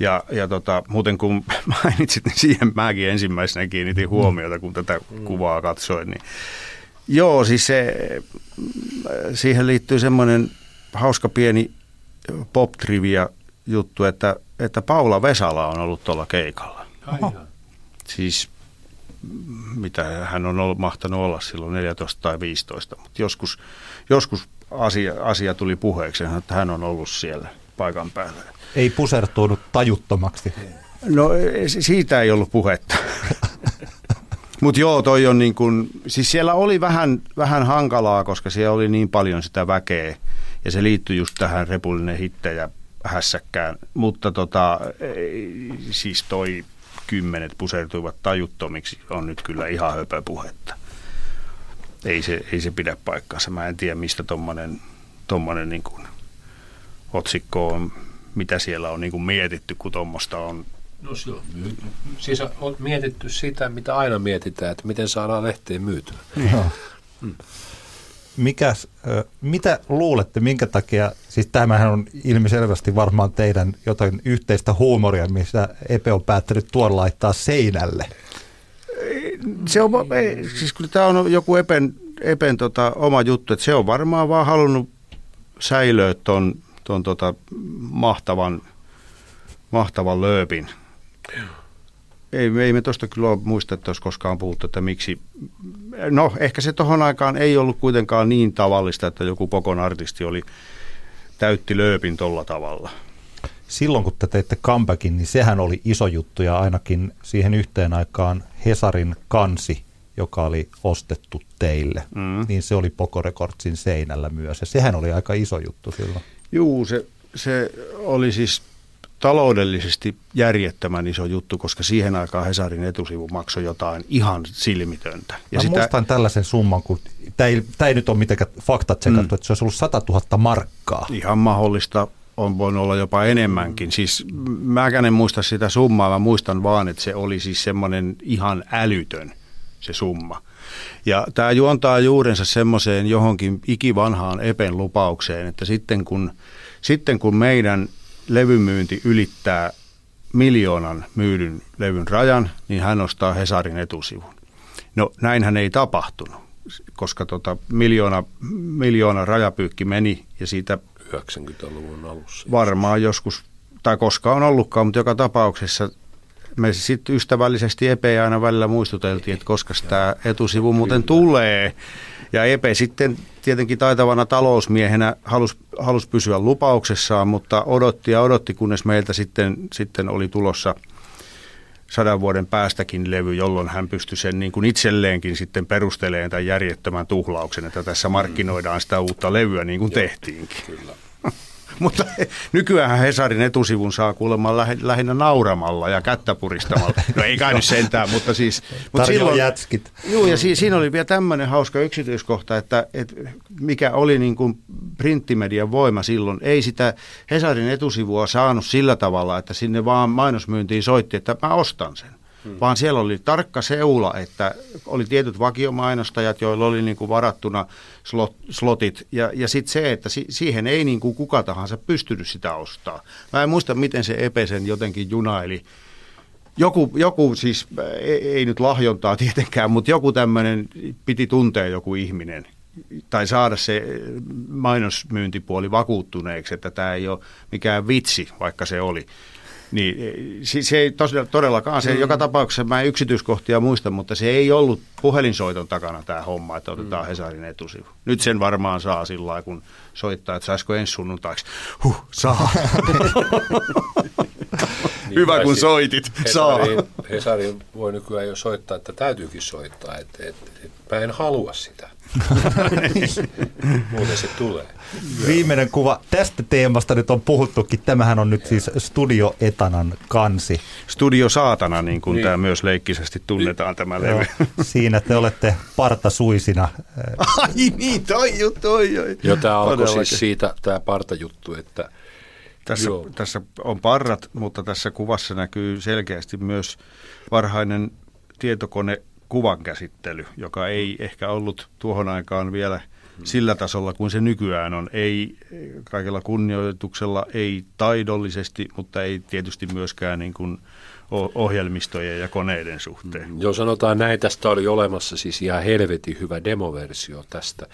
Ja, ja tota, muuten kun [laughs] mainitsit, niin siihen mäkin ensimmäisenä kiinnitin huomiota, kun tätä kuvaa katsoin. Niin joo, siis se, siihen liittyy semmoinen hauska pieni pop-trivia juttu, että, että Paula Vesala on ollut tuolla keikalla. Siis mitä hän on ollut, mahtanut olla silloin 14 tai 15, mutta joskus, joskus asia, asia tuli puheeksi, että hän on ollut siellä paikan päällä. Ei pusertuunut tajuttomaksi. No si- siitä ei ollut puhetta. [laughs] Mutta joo, toi on niin kuin, siis siellä oli vähän, vähän hankalaa, koska siellä oli niin paljon sitä väkeä ja se liittyi just tähän repullinen hittejä hässäkkään. Mutta tota, siis toi kymmenet pusertuivat tajuttomiksi on nyt kyllä ihan höpöpuhetta. Ei se, ei se pidä paikkaansa. Mä en tiedä, mistä tommonen, tommonen niin otsikko on, mitä siellä on niin kuin mietitty, kun tuommoista on No se on myyty. Siis on mietitty sitä, mitä aina mietitään, että miten saadaan lehteen myytyä. Joo. Mikäs, mitä luulette, minkä takia, siis tämähän on ilmiselvästi varmaan teidän jotain yhteistä huumoria, missä Epe on päättänyt tuon laittaa seinälle. se on, ei, siis kun tämä on joku Epen, Epen tota, oma juttu, että se on varmaan vaan halunnut säilöä ton, ton tota, mahtavan, mahtavan lööpin. Ei, ei me tuosta kyllä ole muista, että olisi koskaan puhuttu, että miksi. No, ehkä se tohon aikaan ei ollut kuitenkaan niin tavallista, että joku Pokon artisti oli täytti lööpin tolla tavalla. Silloin kun te teitte comebackin, niin sehän oli iso juttu ja ainakin siihen yhteen aikaan Hesarin kansi, joka oli ostettu teille, Mm. niin se oli Poco Recordsin seinällä myös ja sehän oli aika iso juttu silloin. Juu, se, se oli siis taloudellisesti järjettömän iso juttu, koska siihen aikaan Hesarin etusivu maksoi jotain ihan silmitöntä. Ja Mä muistan tällaisen summan, kun tämä ei, tää ei nyt ole mitenkään faktat tsekattu, mm. että se olisi ollut 100 000 markkaa. Ihan mahdollista on voinut olla jopa enemmänkin. Siis mäkään en muista sitä summaa, mä muistan vaan, että se oli siis semmoinen ihan älytön se summa. Ja tämä juontaa juurensa semmoiseen johonkin ikivanhaan Epen lupaukseen, että sitten kun, sitten kun meidän levymyynti ylittää miljoonan myydyn levyn rajan, niin hän ostaa Hesarin etusivun. No näinhän ei tapahtunut, koska tota, miljoona, miljoona rajapyykki meni ja siitä 90-luvun alussa. varmaan joskus, tai koska on ollutkaan, mutta joka tapauksessa me sitten ystävällisesti Epe aina välillä muistuteltiin, että koska tämä etusivu muuten tulee. Ja Epe sitten tietenkin taitavana talousmiehenä halusi, halusi pysyä lupauksessaan, mutta odotti ja odotti, kunnes meiltä sitten, sitten oli tulossa sadan vuoden päästäkin levy, jolloin hän pystyi sen niin kuin itselleenkin sitten perusteleen tämän järjettömän tuhlauksen, että tässä markkinoidaan sitä uutta levyä niin kuin tehtiinkin. Kyllä. [laughs] Mutta nykyään Hesarin etusivun saa kuulemma lähi- lähinnä nauramalla ja kättä puristamalla. No ei kai nyt sentään, mutta siis... Mutta Tarjoaa jätskit. Joo, ja si- siinä oli vielä tämmöinen hauska yksityiskohta, että, että mikä oli niin kuin printtimedian voima silloin. Ei sitä Hesarin etusivua saanut sillä tavalla, että sinne vaan mainosmyyntiin soitti, että mä ostan sen. hmm. vaan siellä oli tarkka seula, että oli tietyt vakiomainostajat, joilla oli niin kuin varattuna slot, slotit, ja, ja sitten se, että si, siihen ei niin kuin kuka tahansa pystynyt sitä ostaa. Mä en muista, miten se Epesen jotenkin junaili, joku, joku siis, ei, ei nyt lahjontaa tietenkään, mutta joku tämmöinen piti tuntea joku ihminen, tai saada se mainosmyyntipuoli vakuuttuneeksi, että tämä ei ole mikään vitsi, vaikka se oli. Niin se ei todellakaan, se mm. joka tapauksessa mä en yksityiskohtia muista, mutta se ei ollut puhelinsoiton takana tämä homma, että otetaan mm. Hesarin etusivu. Nyt sen varmaan saa sillä lailla, kun soittaa, että saisiko ensi sunnuntaiksi. Huh, saa. [laughs] Hyvä, kun soitit. Hesariin, Hesariin voi nykyään jo soittaa, että täytyykin soittaa, että, että, että mä en halua sitä. Muuten se tulee. Viimeinen kuva tästä teemasta nyt on puhuttukin. Tämähän on nyt siis Studio Etanan kansi. Studio Saatana, niin kuin niin. tämä myös leikkisesti tunnetaan tämä levy. Siinä te olette partasuisina. Ai niin, toi juttu, toi, toi. Jo tämä alkoi siis siitä, tämä partajuttu, että tässä, tässä on parrat, mutta tässä kuvassa näkyy selkeästi myös varhainen tietokone kuvan käsittely, joka ei ehkä ollut tuohon aikaan vielä sillä tasolla kuin se nykyään on. Ei kaikella kunnioituksella, ei taidollisesti, mutta ei tietysti myöskään niin kuin ohjelmistojen ja koneiden suhteen. Joo, sanotaan näin, tästä oli olemassa siis ihan helvetin hyvä demoversio tästä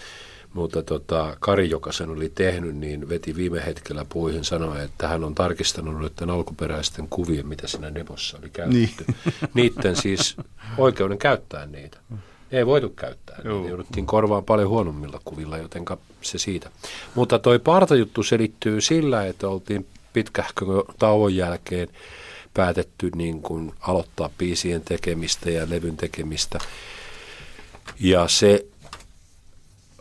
mutta tota, Kari, joka sen oli tehnyt, niin veti viime hetkellä puihin sanoa, että hän on tarkistanut noiden alkuperäisten kuvien, mitä siinä demossa oli käytetty. Niin. [laughs] Niiden siis oikeuden käyttää niitä. Ei voitu käyttää. Ne jouduttiin korvaan paljon huonommilla kuvilla, joten se siitä. Mutta toi partajuttu selittyy sillä, että oltiin pitkähkö tauon jälkeen päätetty niin kuin aloittaa biisien tekemistä ja levyn tekemistä. Ja se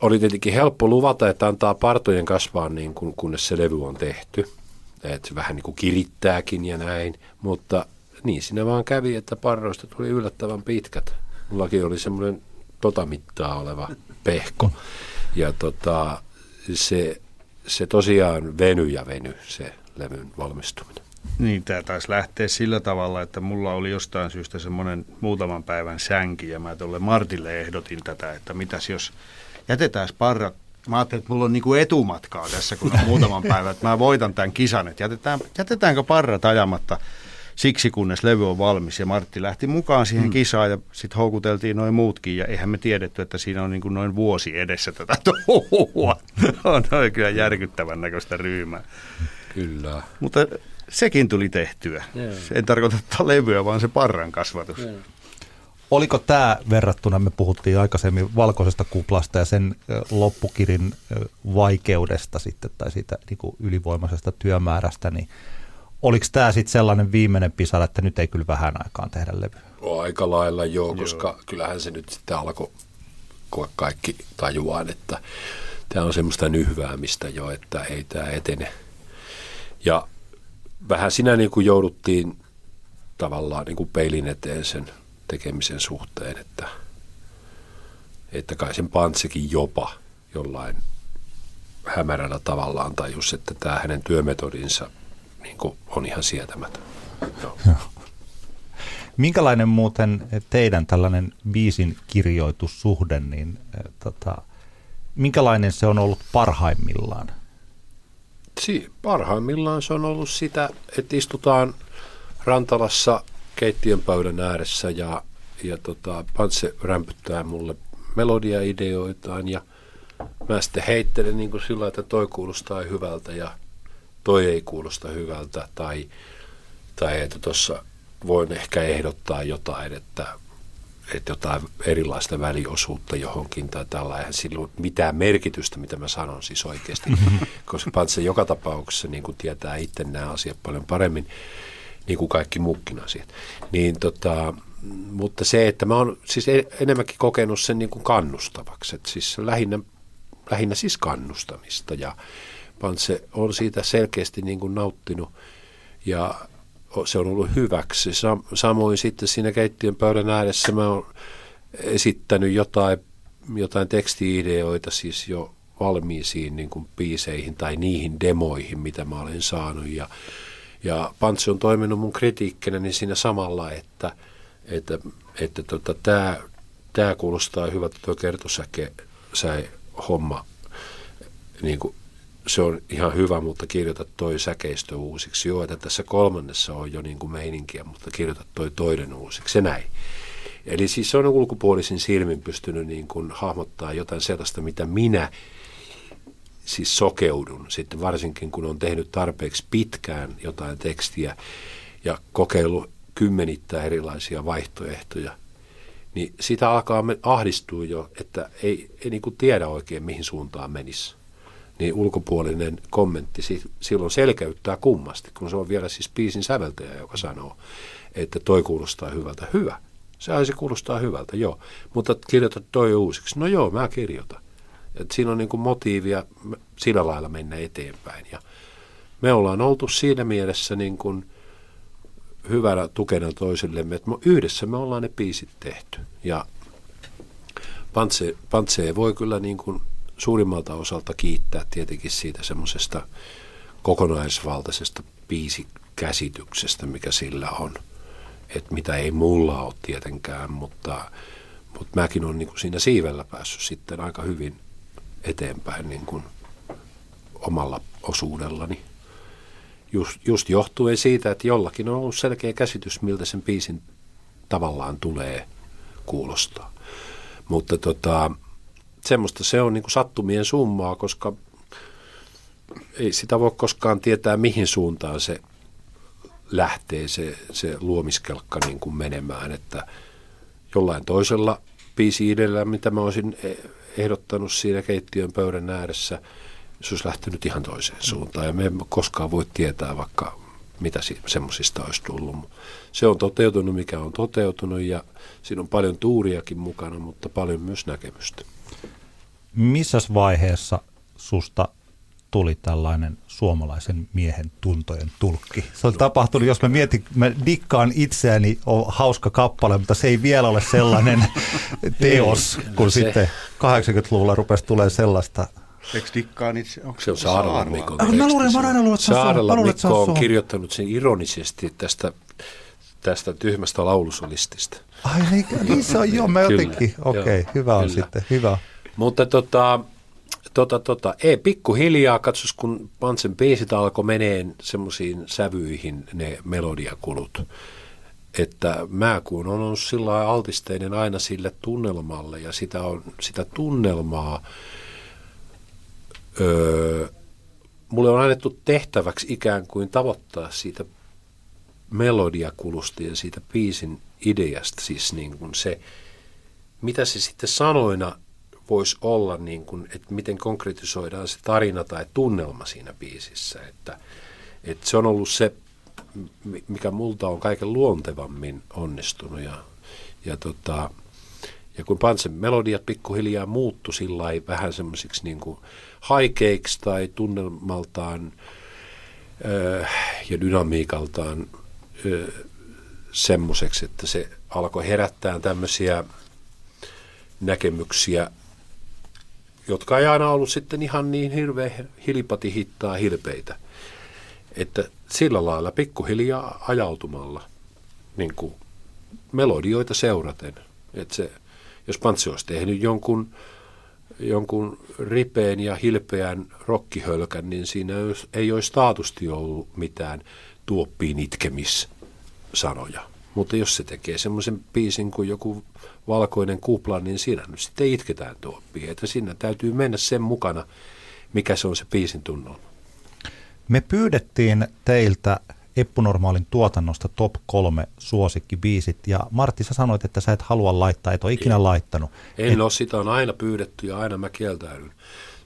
oli tietenkin helppo luvata, että antaa partojen kasvaa niin kuin, kunnes se levy on tehty. Että vähän niin kuin kirittääkin ja näin, mutta niin siinä vaan kävi, että parroista tuli yllättävän pitkät. Mullakin oli semmoinen tota mittaa oleva pehko. Ja tota, se, se tosiaan veny ja veny se levyn valmistuminen. Niin, tämä taisi lähteä sillä tavalla, että mulla oli jostain syystä semmoinen muutaman päivän sänki ja mä tuolle Martille ehdotin tätä, että mitäs jos jätetään parrat Mä ajattelin, että mulla on niinku etumatkaa tässä, kun on muutaman [laughs] päivän, että mä voitan tämän kisan, että jätetään, jätetäänkö parrat ajamatta siksi, kunnes levy on valmis. Ja Martti lähti mukaan siihen mm. kisaan ja sitten houkuteltiin noin muutkin. Ja eihän me tiedetty, että siinä on niin kuin noin vuosi edessä tätä touhua. [laughs] on noin kyllä järkyttävän näköistä ryhmää. Kyllä. Mutta sekin tuli tehtyä. Yeah. En tarkoita levyä, vaan se parran kasvatus. Yeah. Oliko tämä verrattuna, me puhuttiin aikaisemmin valkoisesta kuplasta ja sen loppukirin vaikeudesta sitten tai siitä niin kuin ylivoimaisesta työmäärästä, niin oliko tämä sitten sellainen viimeinen pisara, että nyt ei kyllä vähän aikaan tehdä levyä? Aika lailla joo, joo, koska kyllähän se nyt sitten alkoi kaikki tajuaan, että tämä on semmoista nyhväämistä jo, että ei tämä etene. Ja vähän sinä niin kuin jouduttiin tavallaan niin kuin peilin eteen sen tekemisen suhteen, että, että kai sen Pantsekin jopa jollain hämärällä tavallaan tajus, että tämä hänen työmetodinsa niin on ihan sietämätön. Joo. Minkälainen muuten teidän tällainen biisin kirjoitussuhde, niin tota, minkälainen se on ollut parhaimmillaan? Si- parhaimmillaan se on ollut sitä, että istutaan Rantalassa keittiön pöydän ääressä ja, ja tota, Pantse rämpyttää mulle melodiaideoitaan ja mä sitten heittelen niin kuin sillä, että toi kuulostaa hyvältä ja toi ei kuulosta hyvältä tai, tai että tuossa voin ehkä ehdottaa jotain, että, että jotain erilaista väliosuutta johonkin tai tällä. Eihän silloin mitään merkitystä, mitä mä sanon siis oikeasti, [laughs] koska Pantse joka tapauksessa niin kuin tietää itse nämä asiat paljon paremmin niin kuin kaikki muukin asiat. Niin tota, mutta se, että mä oon siis enemmänkin kokenut sen niin kuin kannustavaksi, että siis lähinnä, lähinnä siis kannustamista ja Pantse on siitä selkeästi niin kuin nauttinut ja se on ollut hyväksi. Samoin sitten siinä keittiön pöydän ääressä mä oon esittänyt jotain, jotain tekstiideoita siis jo valmiisiin niin kuin biiseihin tai niihin demoihin, mitä mä olen saanut ja ja Pantsi on toiminut mun kritiikkinä niin siinä samalla, että, että, että tota, tämä, tämä kuulostaa hyvältä tuo kertosäke, säi homma, niin kuin, se on ihan hyvä, mutta kirjoita toi säkeistö uusiksi. Joo, että tässä kolmannessa on jo niin kuin meininkiä, mutta kirjoita toi toinen uusiksi. Se näin. Eli siis se on ulkopuolisin silmin pystynyt niin kuin hahmottaa jotain sellaista, mitä minä siis sokeudun. Sitten varsinkin, kun on tehnyt tarpeeksi pitkään jotain tekstiä ja kokeillut kymmenittäin erilaisia vaihtoehtoja, niin sitä alkaa ahdistua jo, että ei, ei niin kuin tiedä oikein, mihin suuntaan menisi. Niin ulkopuolinen kommentti silloin selkeyttää kummasti, kun se on vielä siis biisin säveltäjä, joka sanoo, että toi kuulostaa hyvältä. Hyvä. Se se kuulostaa hyvältä, joo. Mutta kirjoita toi uusiksi. No joo, mä kirjoitan. Et siinä on niin kuin motiivia sillä lailla mennä eteenpäin. Ja me ollaan oltu siinä mielessä niin kuin hyvänä tukena toisillemme, että yhdessä me ollaan ne biisit tehty. Ja Pantse, Pantse voi kyllä niin kuin suurimmalta osalta kiittää tietenkin siitä semmoisesta kokonaisvaltaisesta biisikäsityksestä, mikä sillä on. Että mitä ei mulla ole tietenkään, mutta, mutta mäkin olen niin kuin siinä siivellä päässyt sitten aika hyvin eteenpäin niin kuin omalla osuudellani. Just, just johtuen siitä, että jollakin on ollut selkeä käsitys, miltä sen biisin tavallaan tulee kuulostaa. Mutta tota, semmoista se on niin kuin sattumien summaa, koska ei sitä voi koskaan tietää, mihin suuntaan se lähtee se, se luomiskelkka niin kuin menemään, että jollain toisella biisi idellä, mitä mä olisin ehdottanut siinä keittiön pöydän ääressä, se olisi lähtenyt ihan toiseen suuntaan. Ja me emme koskaan voi tietää vaikka mitä semmoisista olisi tullut. Se on toteutunut, mikä on toteutunut ja siinä on paljon tuuriakin mukana, mutta paljon myös näkemystä. Missä vaiheessa susta tuli tällainen suomalaisen miehen tuntojen tulkki. Se on tapahtunut, jos mä mietin, mä dikkaan itseäni, on hauska kappale, mutta se ei vielä ole sellainen [laughs] teos, kun se. sitten 80-luvulla rupesi tulee sellaista Eikö dikkaan itse? Onko se on Saarella Mikon teksti? Mä luulen, mä aina luulen, että Saarella Mikko on kirjoittanut sen ironisesti tästä, tästä tyhmästä laulusolistista. Ai niin, niin se on, joo, mä jotenkin, okei, okay, hyvä on kyllä. sitten, hyvä. Mutta tota, Tota, tota, ei, pikkuhiljaa, katsos kun Pantsen biisit alkoi meneen semmoisiin sävyihin ne melodiakulut, että mä kun on ollut sillä altisteinen aina sille tunnelmalle ja sitä, on, sitä tunnelmaa, öö, mulle on annettu tehtäväksi ikään kuin tavoittaa siitä melodiakulusta ja siitä biisin ideasta, siis niin kuin se, mitä se sitten sanoina voisi olla, niin kuin, että miten konkretisoidaan se tarina tai tunnelma siinä biisissä. Että, että se on ollut se, mikä multa on kaiken luontevammin onnistunut. Ja, ja, tota, ja kun Pansen melodiat pikkuhiljaa muuttu sillä vähän semmoisiksi niin kuin haikeiksi tai tunnelmaltaan öö, ja dynamiikaltaan öö, semmoiseksi, että se alkoi herättää tämmöisiä näkemyksiä jotka ei aina ollut sitten ihan niin hirveän hilpati hittaa hilpeitä. Että sillä lailla pikkuhiljaa ajautumalla niin kuin melodioita seuraten. Että se, jos Pantsi olisi tehnyt jonkun, jonkun ripeen ja hilpeän rokkihölkän, niin siinä ei olisi taatusti ollut mitään tuoppiin itkemissanoja. Mutta jos se tekee semmoisen biisin kuin joku valkoinen kupla, niin siinä nyt sitten itketään tuoppia. Että siinä täytyy mennä sen mukana, mikä se on se biisin tunnelma. Me pyydettiin teiltä Eppunormaalin tuotannosta top kolme suosikkibiisit, ja Martti, sä sanoit, että sä et halua laittaa, et ole ikinä en, laittanut. En et... ole, sitä on aina pyydetty ja aina mä kieltäydyn.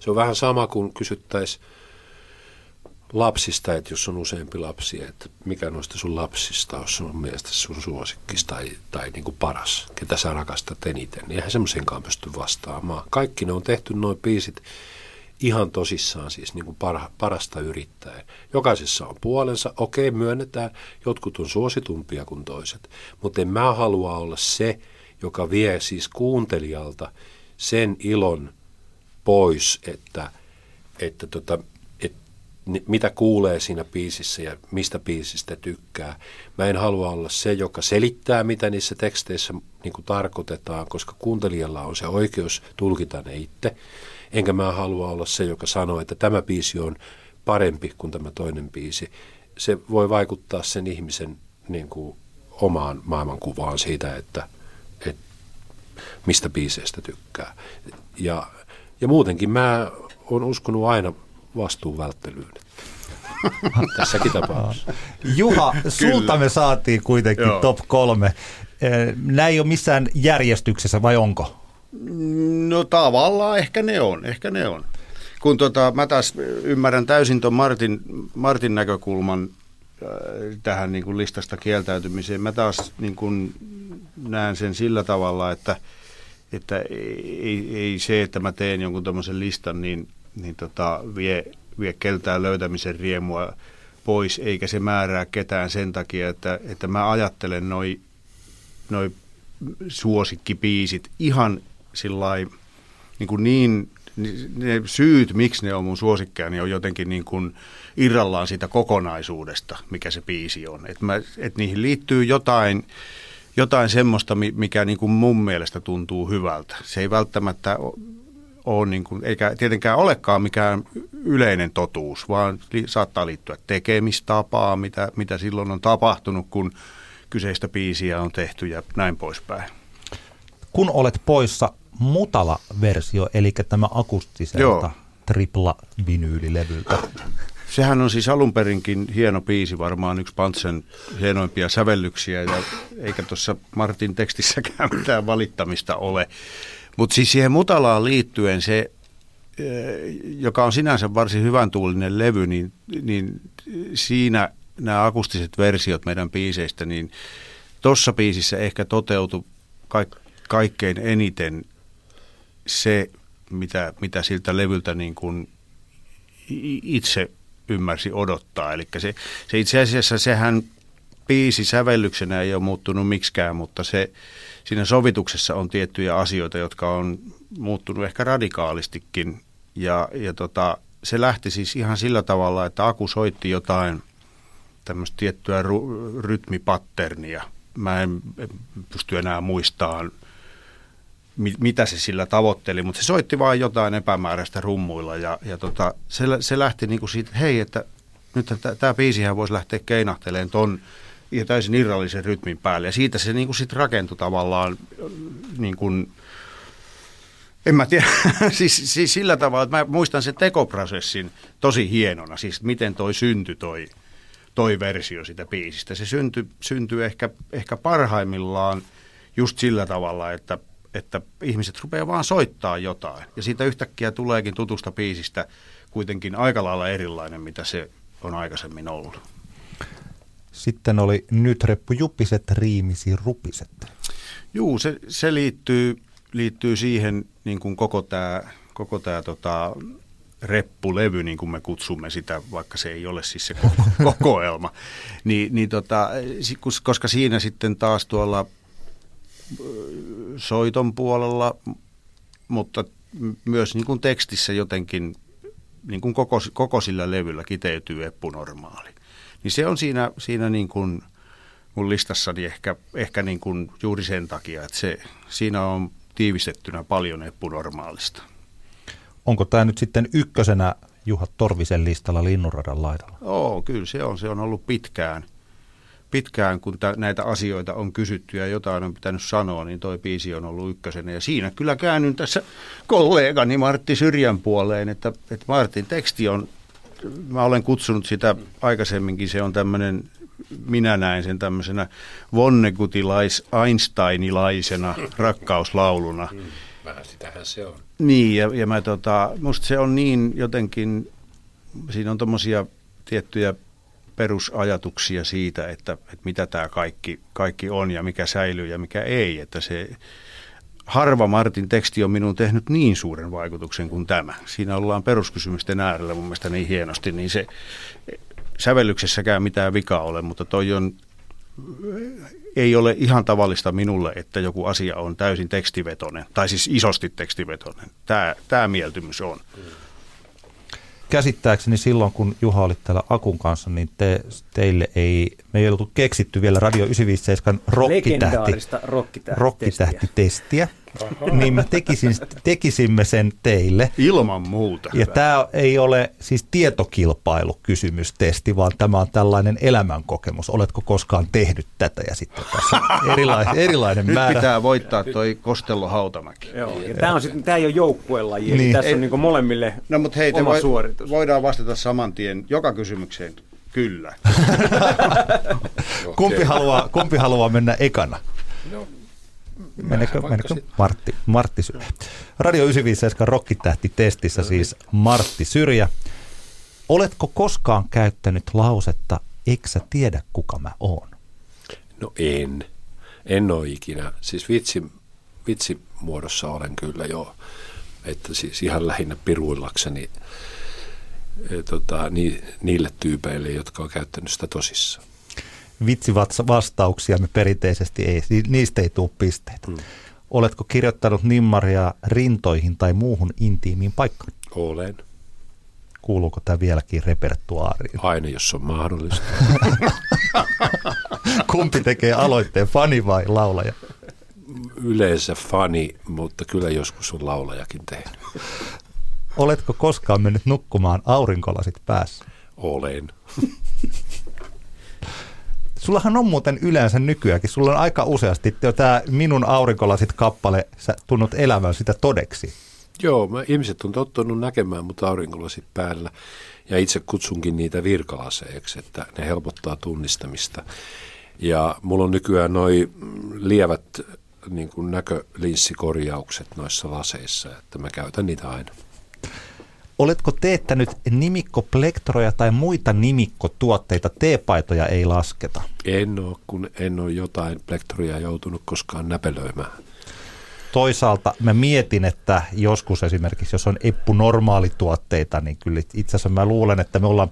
Se on vähän sama kuin kysyttäisiin lapsista, että jos on useampi lapsi, että mikä noista sun lapsista on sun mielestä sun suosikkis tai, tai niin kuin paras, ketä sä rakastat eniten, niin eihän semmoisenkaan pysty vastaamaan. Kaikki ne on tehty noin biisit ihan tosissaan siis niin kuin parha, parasta yrittäen. Jokaisessa on puolensa, okei myönnetään, jotkut on suositumpia kuin toiset, mutta en mä halua olla se, joka vie siis kuuntelijalta sen ilon pois, että, että tota, mitä kuulee siinä biisissä ja mistä biisistä tykkää. Mä en halua olla se, joka selittää, mitä niissä teksteissä niin kuin tarkoitetaan, koska kuuntelijalla on se oikeus tulkita ne itse. Enkä mä halua olla se, joka sanoo, että tämä biisi on parempi kuin tämä toinen biisi. Se voi vaikuttaa sen ihmisen niin kuin, omaan maailmankuvaan siitä, että, että mistä biiseistä tykkää. Ja, ja muutenkin mä oon uskonut aina vastuun välttelyyn. [laughs] Tässäkin tapauksessa. Juha, sulta me saatiin kuitenkin Joo. top kolme. Nämä ei ole missään järjestyksessä vai onko? No tavallaan ehkä ne on, ehkä ne on. Kun tota, mä taas ymmärrän täysin tuon Martin, Martin näkökulman äh, tähän niin kuin listasta kieltäytymiseen. Mä taas niin kuin näen sen sillä tavalla, että, että ei, ei se, että mä teen jonkun tämmöisen listan, niin, niin tota, vie, vie keltään löytämisen riemua pois, eikä se määrää ketään sen takia, että, että mä ajattelen noin noi suosikkipiisit ihan sillai, niin, kuin niin ne syyt, miksi ne on mun suosikkeja, niin on jotenkin niin kuin irrallaan siitä kokonaisuudesta, mikä se biisi on. Että et niihin liittyy jotain, jotain semmoista, mikä niin kuin mun mielestä tuntuu hyvältä. Se ei välttämättä ole, niin kuin, eikä tietenkään olekaan mikään yleinen totuus, vaan li, saattaa liittyä tekemistapaa, mitä, mitä silloin on tapahtunut, kun kyseistä biisiä on tehty ja näin poispäin. Kun olet poissa, mutala versio, eli tämä akustiselta Joo. tripla vinyylilevyltä. Sehän on siis alun perinkin hieno biisi, varmaan yksi Pantsen hienoimpia sävellyksiä, ja eikä tuossa Martin tekstissäkään mitään valittamista ole. Mutta siis siihen mutalaan liittyen se, joka on sinänsä varsin hyvän tuulinen levy, niin, niin siinä nämä akustiset versiot meidän biiseistä, niin tuossa biisissä ehkä toteutui kaik, kaikkein eniten se, mitä, mitä siltä levyltä niin kuin itse ymmärsi odottaa. Eli se, se itse asiassa sehän biisi sävellyksenä ei ole muuttunut miksikään, mutta se, siinä sovituksessa on tiettyjä asioita, jotka on muuttunut ehkä radikaalistikin. Ja, ja tota, se lähti siis ihan sillä tavalla, että Aku soitti jotain tämmöistä tiettyä ru- rytmipatternia. Mä en pysty enää muistamaan mitä se sillä tavoitteli, mutta se soitti vain jotain epämääräistä rummuilla ja, ja tota, se, se lähti niin kuin siitä, että hei, että nyt tämä biisihän voisi lähteä keinahtelemaan ton ja täysin irrallisen rytmin päälle ja siitä se niin kuin sit rakentui tavallaan niin kuin, en mä tiedä, [laughs] siis, siis sillä tavalla, että mä muistan sen tekoprosessin tosi hienona, siis miten toi syntyi toi, toi versio sitä biisistä. Se syntyi, syntyi ehkä, ehkä parhaimmillaan just sillä tavalla, että että ihmiset rupeaa vaan soittaa jotain. Ja siitä yhtäkkiä tuleekin tutusta biisistä kuitenkin aika lailla erilainen, mitä se on aikaisemmin ollut. Sitten oli nyt reppu juppiset, riimisi rupiset. Juu, se, se liittyy, liittyy siihen niin kuin koko tämä koko tää, tota, reppulevy, niin kuin me kutsumme sitä, vaikka se ei ole siis se koko, [laughs] kokoelma. Ni, niin tota, koska siinä sitten taas tuolla soiton puolella, mutta myös niin kuin tekstissä jotenkin niin kuin koko, koko sillä levyllä kiteytyy eppunormaali. Niin se on siinä, siinä niin kuin mun listassani ehkä, ehkä niin kuin juuri sen takia, että se, siinä on tiivistettynä paljon eppunormaalista. Onko tämä nyt sitten ykkösenä Juha Torvisen listalla Linnunradan laidalla? Oo, kyllä se on. Se on ollut pitkään – pitkään, kun t- näitä asioita on kysytty ja jotain on pitänyt sanoa, niin toi biisi on ollut ykkösenä. Ja siinä kyllä käännyn tässä kollegani Martti Syrjän puoleen, että, että Martin teksti on, mä olen kutsunut sitä aikaisemminkin, se on tämmöinen minä näen sen tämmöisenä Vonnegutilais-Einsteinilaisena [laughs] rakkauslauluna. Mm, vähän sitähän se on. Niin, ja, ja mä tota, musta se on niin jotenkin, siinä on tommosia tiettyjä perusajatuksia siitä, että, että mitä tämä kaikki, kaikki on ja mikä säilyy ja mikä ei. Että se harva Martin teksti on minun tehnyt niin suuren vaikutuksen kuin tämä. Siinä ollaan peruskysymysten äärellä mun mielestä niin hienosti, niin se sävellyksessäkään mitään vikaa ole, mutta toi on, ei ole ihan tavallista minulle, että joku asia on täysin tekstivetonen, tai siis isosti tekstivetonen. Tämä, tämä mieltymys on. Käsittääkseni silloin, kun Juha oli täällä Akun kanssa, niin te, teille ei, me ei oltu keksitty vielä Radio 957 rokkitähti, rokkitähti. Niin me tekisin, tekisimme sen teille. Ilman muuta. Ja tämä ei ole siis tietokilpailukysymystesti, vaan tämä on tällainen elämänkokemus. Oletko koskaan tehnyt tätä ja sitten tässä on erilainen, [laughs] erilainen Nyt määrä. pitää voittaa toi Kostello Hautamäki. Joo. Ja tämä, on sit, tämä ei ole joukkuelaji, eli Niin. tässä on Ei- niin molemmille No mutta hei, te oma voi, suoritus. voidaan vastata saman tien joka kysymykseen kyllä. [laughs] Kumpi haluaa, kumpi haluaa mennä ekana? Menekö, menekö. Martti, Martti Syrjä. Radio 957 rokkitähti testissä siis Martti Syrjä. Oletko koskaan käyttänyt lausetta, eikö sä tiedä kuka mä oon? No en. En ole ikinä. Siis vitsi, vitsimuodossa olen kyllä jo. Että siis ihan lähinnä piruillakseni e, tota, ni, niille tyypeille, jotka on käyttänyt sitä tosissaan. Vitsivastauksia me perinteisesti ei, niistä ei tule pisteitä. Oletko kirjoittanut nimmaria rintoihin tai muuhun intiimiin paikkaan? Olen. Kuuluuko tämä vieläkin repertuaariin? Aina jos on mahdollista. [laughs] Kumpi tekee aloitteen, fani vai laulaja? Yleensä fani, mutta kyllä joskus on laulajakin tehnyt. Oletko koskaan mennyt nukkumaan aurinkolasit päässä? Olen. [laughs] Sullahan on muuten yleensä nykyäänkin, sulla on aika useasti jo tämä minun aurinkolasit kappale, sä tunnut elävän sitä todeksi. Joo, mä, ihmiset on tottunut näkemään mut aurinkolasit päällä ja itse kutsunkin niitä virkalaseiksi, että ne helpottaa tunnistamista. Ja mulla on nykyään noi lievät niin näkölinssikorjaukset noissa laseissa, että mä käytän niitä aina. Oletko teettänyt nimikkoplektoroja tai muita nimikkotuotteita, teepaitoja ei lasketa? En ole, kun en ole jotain plektoria joutunut koskaan näpelöimään. Toisaalta mä mietin, että joskus esimerkiksi, jos on Eppu normaalituotteita, niin kyllä itse asiassa mä luulen, että me ollaan,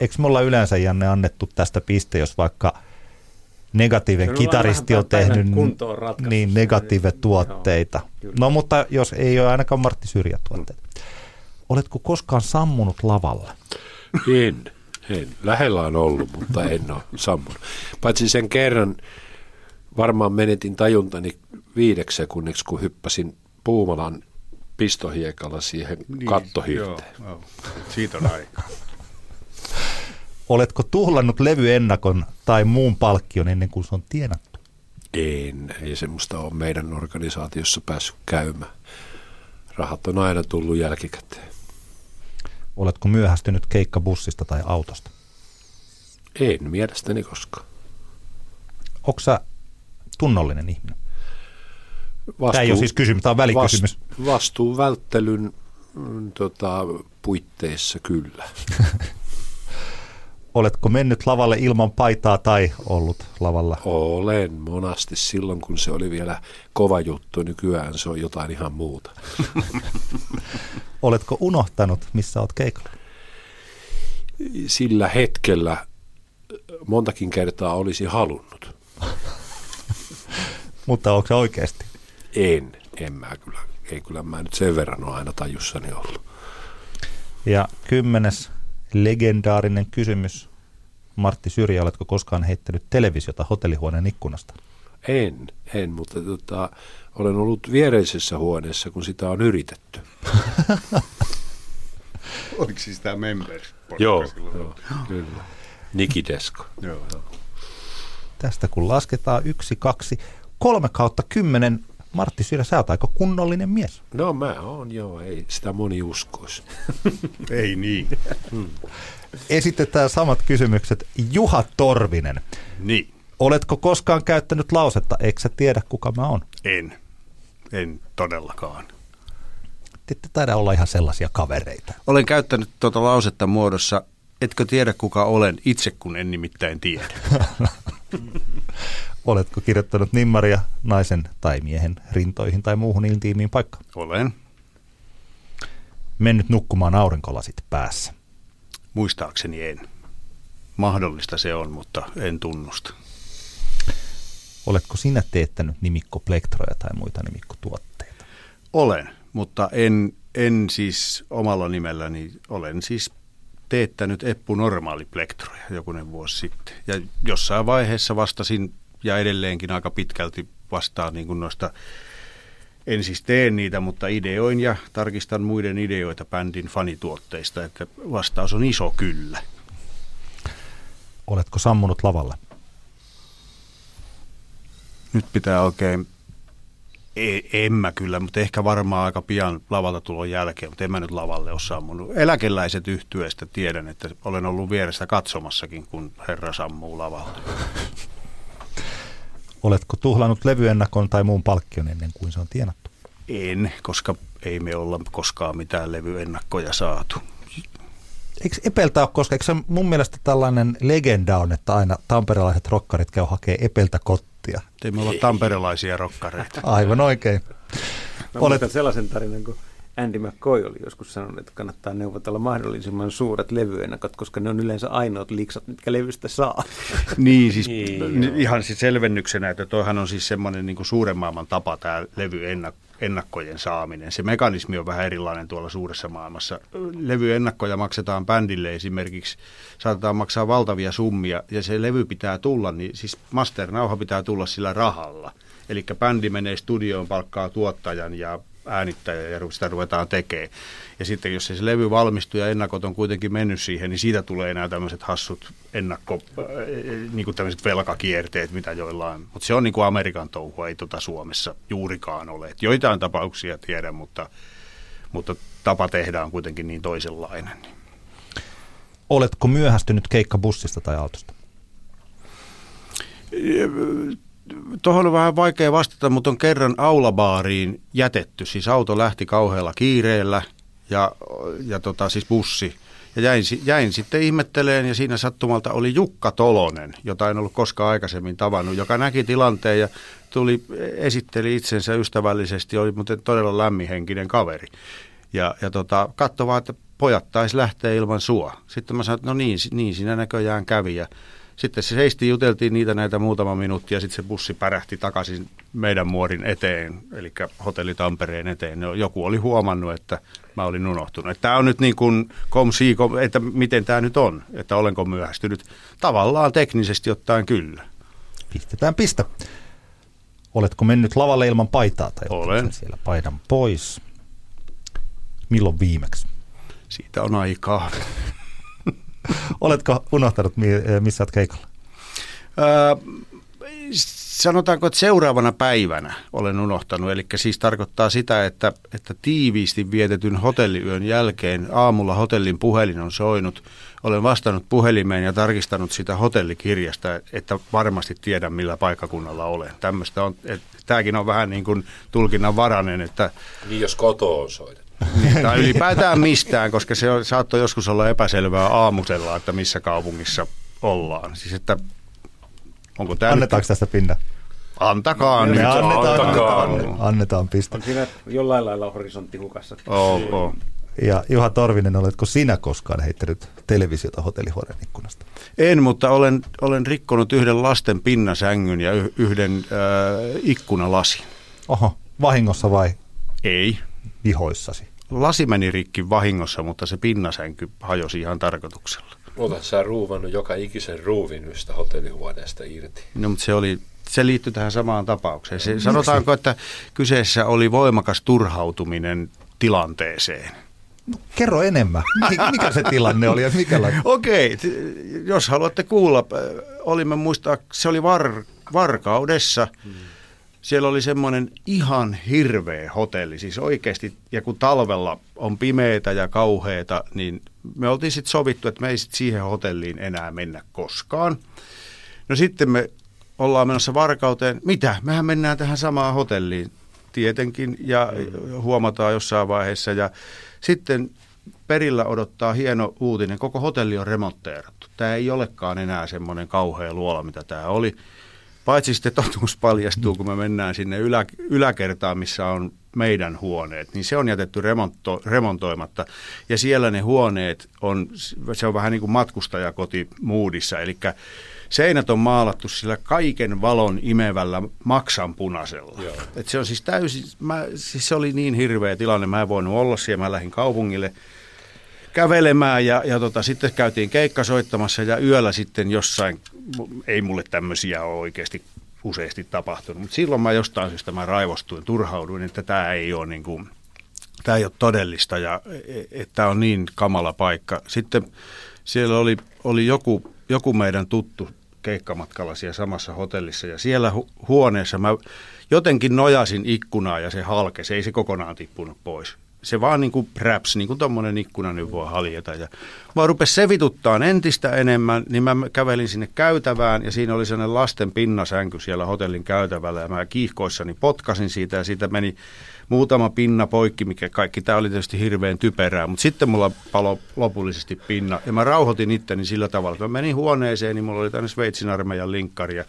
eikö me olla yleensä Janne annettu tästä piste, jos vaikka ollaan kitaristi on tehnyt niin sen. negatiive tuotteita. Joo, kyllä. No mutta jos ei ole ainakaan Martti Syrjä tuotteita. Oletko koskaan sammunut lavalla? En, en. Lähellä on ollut, mutta en ole sammunut. Paitsi sen kerran varmaan menetin tajuntani viideksi sekunniksi, kun hyppäsin Puumalan pistohiekalla siihen niin, kattohirteen. Joo, joo. Siitä on aikaa. [laughs] Oletko tuhlannut levyennakon tai muun palkkion ennen kuin se on tienattu? En, ei semmoista ole meidän organisaatiossa päässyt käymään. Rahat on aina tullut jälkikäteen. Oletko myöhästynyt keikkabussista tai autosta? En mielestäni koskaan. Onko sä tunnollinen ihminen? Vastuu, Tämä ei ole siis kysymys, tämä on välikysymys. Vast, vastuun välttelyn mm, tota, puitteissa kyllä. [laughs] Oletko mennyt lavalle ilman paitaa tai ollut lavalla? Olen monasti silloin, kun se oli vielä kova juttu. Nykyään se on jotain ihan muuta. [laughs] Oletko unohtanut, missä olet keikalla? Sillä hetkellä montakin kertaa olisi halunnut. [laughs] Mutta onko se oikeasti? En, en mä kyllä. Ei kyllä mä nyt sen verran ole aina tajussani ollut. Ja kymmenes legendaarinen kysymys. Martti Syrjä, oletko koskaan heittänyt televisiota hotellihuoneen ikkunasta? En, en, mutta tota, olen ollut viereisessä huoneessa, kun sitä on yritetty. [laughs] Oliko siis tämä members? Joo, joo kyllä. Nikidesko. joo. Tästä kun lasketaan yksi, kaksi, kolme kautta kymmenen. Martti Syrjä, sä oot aika kunnollinen mies. No mä oon, joo, ei sitä moni uskoisi. [laughs] Ei niin. Esitetään samat kysymykset. Juha Torvinen, Niin, oletko koskaan käyttänyt lausetta, eikö sä tiedä kuka mä oon? en. En todellakaan. Te ette taida olla ihan sellaisia kavereita. Olen käyttänyt tuota lausetta muodossa, etkö tiedä kuka olen, itse kun en nimittäin tiedä. [laughs] Oletko kirjoittanut nimmaria naisen tai miehen rintoihin tai muuhun intiimiin paikkaan? Olen. Mennyt nukkumaan aurinkolasit päässä. Muistaakseni en. Mahdollista se on, mutta en tunnusta. Oletko sinä teettänyt nimikkoplektoroja tai muita nimikkotuotteita? Olen, mutta en, en siis omalla nimelläni, olen siis teettänyt Eppu Normaaliplektoroja jokunen vuosi sitten. Ja jossain vaiheessa vastasin, ja edelleenkin aika pitkälti vastaan niin kuin noista, en siis tee niitä, mutta ideoin ja tarkistan muiden ideoita bändin fanituotteista, että vastaus on iso kyllä. Oletko sammunut lavalle? Nyt pitää oikein en mä kyllä, mutta ehkä varmaan aika pian lavalta tulon jälkeen, mutta en mä nyt lavalle ole sammunut. Eläkeläiset yhtyeestä tiedän, että olen ollut vierestä katsomassakin, kun herra sammuu lavalta. [laughs] Oletko tuhlannut levyennakon tai muun palkkion ennen kuin se on tienattu? En, koska ei me olla koskaan mitään levyennakkoja saatu. Eikö Epeltä ole, koska eikö se mun mielestä tällainen legenda on, että aina tamperelaiset rokkarit käy hakemaan Epeltä kottia? Ei me olla tamperelaisia rokkareita. Aivan oikein. Mä Olet... sellaisen tarinan, kun Andy McCoy oli joskus sanonut, että kannattaa neuvotella mahdollisimman suuret levyennakot, koska ne on yleensä ainoat liksat, mitkä levystä saa. [laughs] niin, siis niin, ihan siis selvennyksenä, että toihan on siis semmoinen niin kuin suuren maailman tapa tämä levyennakkojen saaminen. Se mekanismi on vähän erilainen tuolla suuressa maailmassa. Levyennakkoja maksetaan bändille esimerkiksi, saatetaan maksaa valtavia summia ja se levy pitää tulla, niin siis masternauha pitää tulla sillä rahalla. Eli bändi menee studioon, palkkaa tuottajan ja äänittäjä ja sitä ruvetaan tekemään. Ja sitten jos se levy valmistuu ja ennakot on kuitenkin mennyt siihen, niin siitä tulee nämä tämmöiset hassut ennakko, äh, niin kuin tämmöiset velkakierteet, mitä joillain. Mutta se on niin kuin Amerikan touhua, ei tota Suomessa juurikaan ole. Et joitain tapauksia tiedän, mutta, mutta tapa tehdä on kuitenkin niin toisenlainen. Oletko myöhästynyt keikkabussista tai autosta? Tuohon on vähän vaikea vastata, mutta on kerran aulabaariin jätetty. Siis auto lähti kauhealla kiireellä ja, ja tota, siis bussi. Ja jäin, jäin sitten ihmetteleen ja siinä sattumalta oli Jukka Tolonen, jota en ollut koskaan aikaisemmin tavannut, joka näki tilanteen ja tuli, esitteli itsensä ystävällisesti, oli muuten todella lämminhenkinen kaveri. Ja, ja tota, katso vaan, että pojat taisi lähteä ilman sua. Sitten mä sanoin, että no niin, niin siinä näköjään kävi. Ja sitten se seisti, juteltiin niitä näitä muutama minuutti ja sitten se bussi pärähti takaisin meidän muorin eteen, eli hotelli Tampereen eteen. No, joku oli huomannut, että mä olin unohtunut. Tämä on nyt niin kuin komsi, että miten tämä nyt on, että olenko myöhästynyt. Tavallaan teknisesti ottaen kyllä. Pistetään pistä. Oletko mennyt lavalle ilman paitaa tai Olen. siellä paidan pois? Milloin viimeksi? Siitä on aikaa. [laughs] Oletko unohtanut, eh, missä olet keikalla? Öö, sanotaanko, että seuraavana päivänä olen unohtanut. Eli siis tarkoittaa sitä, että, että tiiviisti vietetyn hotelliyön jälkeen aamulla hotellin puhelin on soinut. Olen vastannut puhelimeen ja tarkistanut sitä hotellikirjasta, että varmasti tiedän millä paikakunnalla olen. Tämmöistä on, että tämäkin on vähän niin kuin tulkinnan varanen. Että, niin jos koto on soitettu. Niin, tai ylipäätään mistään, koska se saattoi joskus olla epäselvää aamusella, että missä kaupungissa ollaan. Siis että onko tämä Annetaanko nyt... tästä pinna? Antakaa nyt. Annetaan, annetaan, annetaan, annetaan piste. On siinä jollain lailla horisontti hukassa. Oh, oh. Ja Juha Torvinen, oletko sinä koskaan heittänyt televisiota hotellihuoneen ikkunasta? En, mutta olen, olen rikkonut yhden lasten pinnasängyn ja yhden äh, ikkunalasin. Oho, vahingossa vai? Ei vihoissasi? Lasi meni rikki vahingossa, mutta se pinnasänky hajosi ihan tarkoituksella. Otat sä ruuvannut joka ikisen ruuvin ystä hotellihuoneesta irti? No, mutta se oli se liittyy tähän samaan tapaukseen. Se, sanotaanko, että kyseessä oli voimakas turhautuminen tilanteeseen? No, kerro enemmän. Mikä se tilanne oli? [laughs] Okei, okay, jos haluatte kuulla, olimme muistaa, se oli var, Varkaudessa. Hmm siellä oli semmoinen ihan hirveä hotelli, siis oikeasti, ja kun talvella on pimeitä ja kauheita, niin me oltiin sitten sovittu, että me ei sit siihen hotelliin enää mennä koskaan. No sitten me ollaan menossa Varkauteen. Mitä? Mehän mennään tähän samaan hotelliin tietenkin ja huomataan jossain vaiheessa. Ja sitten perillä odottaa hieno uutinen. Koko hotelli on remontteerattu. Tämä ei olekaan enää semmoinen kauhea luola, mitä tämä oli. Paitsi sitten totuus paljastuu, kun me mennään sinne ylä, yläkertaan, missä on meidän huoneet, niin se on jätetty remonto, remontoimatta. Ja siellä ne huoneet on, se on vähän niin kuin matkustajakoti muudissa, eli seinät on maalattu sillä kaiken valon imevällä maksanpunaisella. Et se on siis täysin, mä, siis se oli niin hirveä tilanne, mä en voinut olla siellä, mä lähdin kaupungille – kävelemään ja, ja tota, sitten käytiin keikka soittamassa ja yöllä sitten jossain, ei mulle tämmöisiä ole oikeasti useasti tapahtunut, mutta silloin mä jostain syystä mä raivostuin, turhauduin, että tämä ei ole niin kuin, tämä ei ole todellista ja että tämä on niin kamala paikka. Sitten siellä oli, oli joku, joku meidän tuttu keikkamatkalla siellä samassa hotellissa ja siellä hu- huoneessa mä jotenkin nojasin ikkunaa ja se halkesi, ei se kokonaan tippunut pois. Se vaan niin kuin präps, niin kuin tuommoinen ikkuna nyt voi haljeta. Ja mä rupesi sevituttaan entistä enemmän, niin mä kävelin sinne käytävään ja siinä oli sellainen lasten pinnasänky siellä hotellin käytävällä ja mä kiihkoissani potkasin siitä ja siitä meni muutama pinna poikki, mikä kaikki, tämä oli tietysti hirveän typerää, mutta sitten mulla palo lopullisesti pinna ja mä rauhoitin itteni sillä tavalla, että mä menin huoneeseen, niin mulla oli tänne Sveitsin armeijan linkkari ja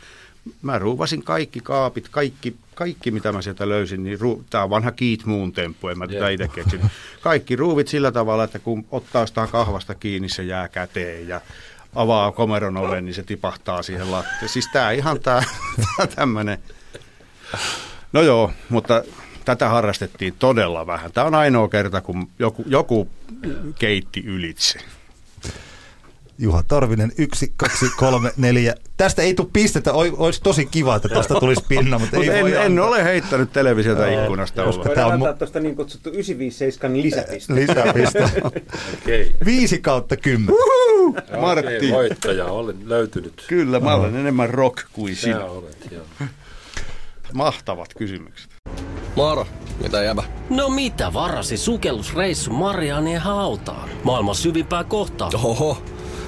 mä ruuvasin kaikki kaapit, kaikki, kaikki mitä mä sieltä löysin, niin ru- tämä on vanha Keith Moon temppu, en mä tätä itse keksin. Kaikki ruuvit sillä tavalla, että kun ottaa sitä kahvasta kiinni, se jää käteen ja avaa komeron oven, niin se tipahtaa siihen latteen. Siis tämä ihan tämä [laughs] tämmöinen. No joo, mutta tätä harrastettiin todella vähän. Tämä on ainoa kerta, kun joku, joku keitti ylitse. Juha Tarvinen, yksi, kaksi, kolme, neljä. Tästä ei tule pistettä, olisi tosi kiva, että tuosta tulisi pinna, mutta Mut ei en, voi en antaa. ole heittänyt televisiota ikkunasta koska ulos. tää on Voidaan antaa tuosta niin kutsuttu 957 lisäpiste. Lisäpiste. Okei. Viisi kautta kymmentä. Martti. Okei, voittaja olen löytynyt. Kyllä, mä olen enemmän rock kuin Sinä sinä. olet, joo. Mahtavat kysymykset. Moro, mitä jäbä? No mitä varasi sukellusreissu Marianien hautaan? Maailman syvimpää kohtaa. Oho,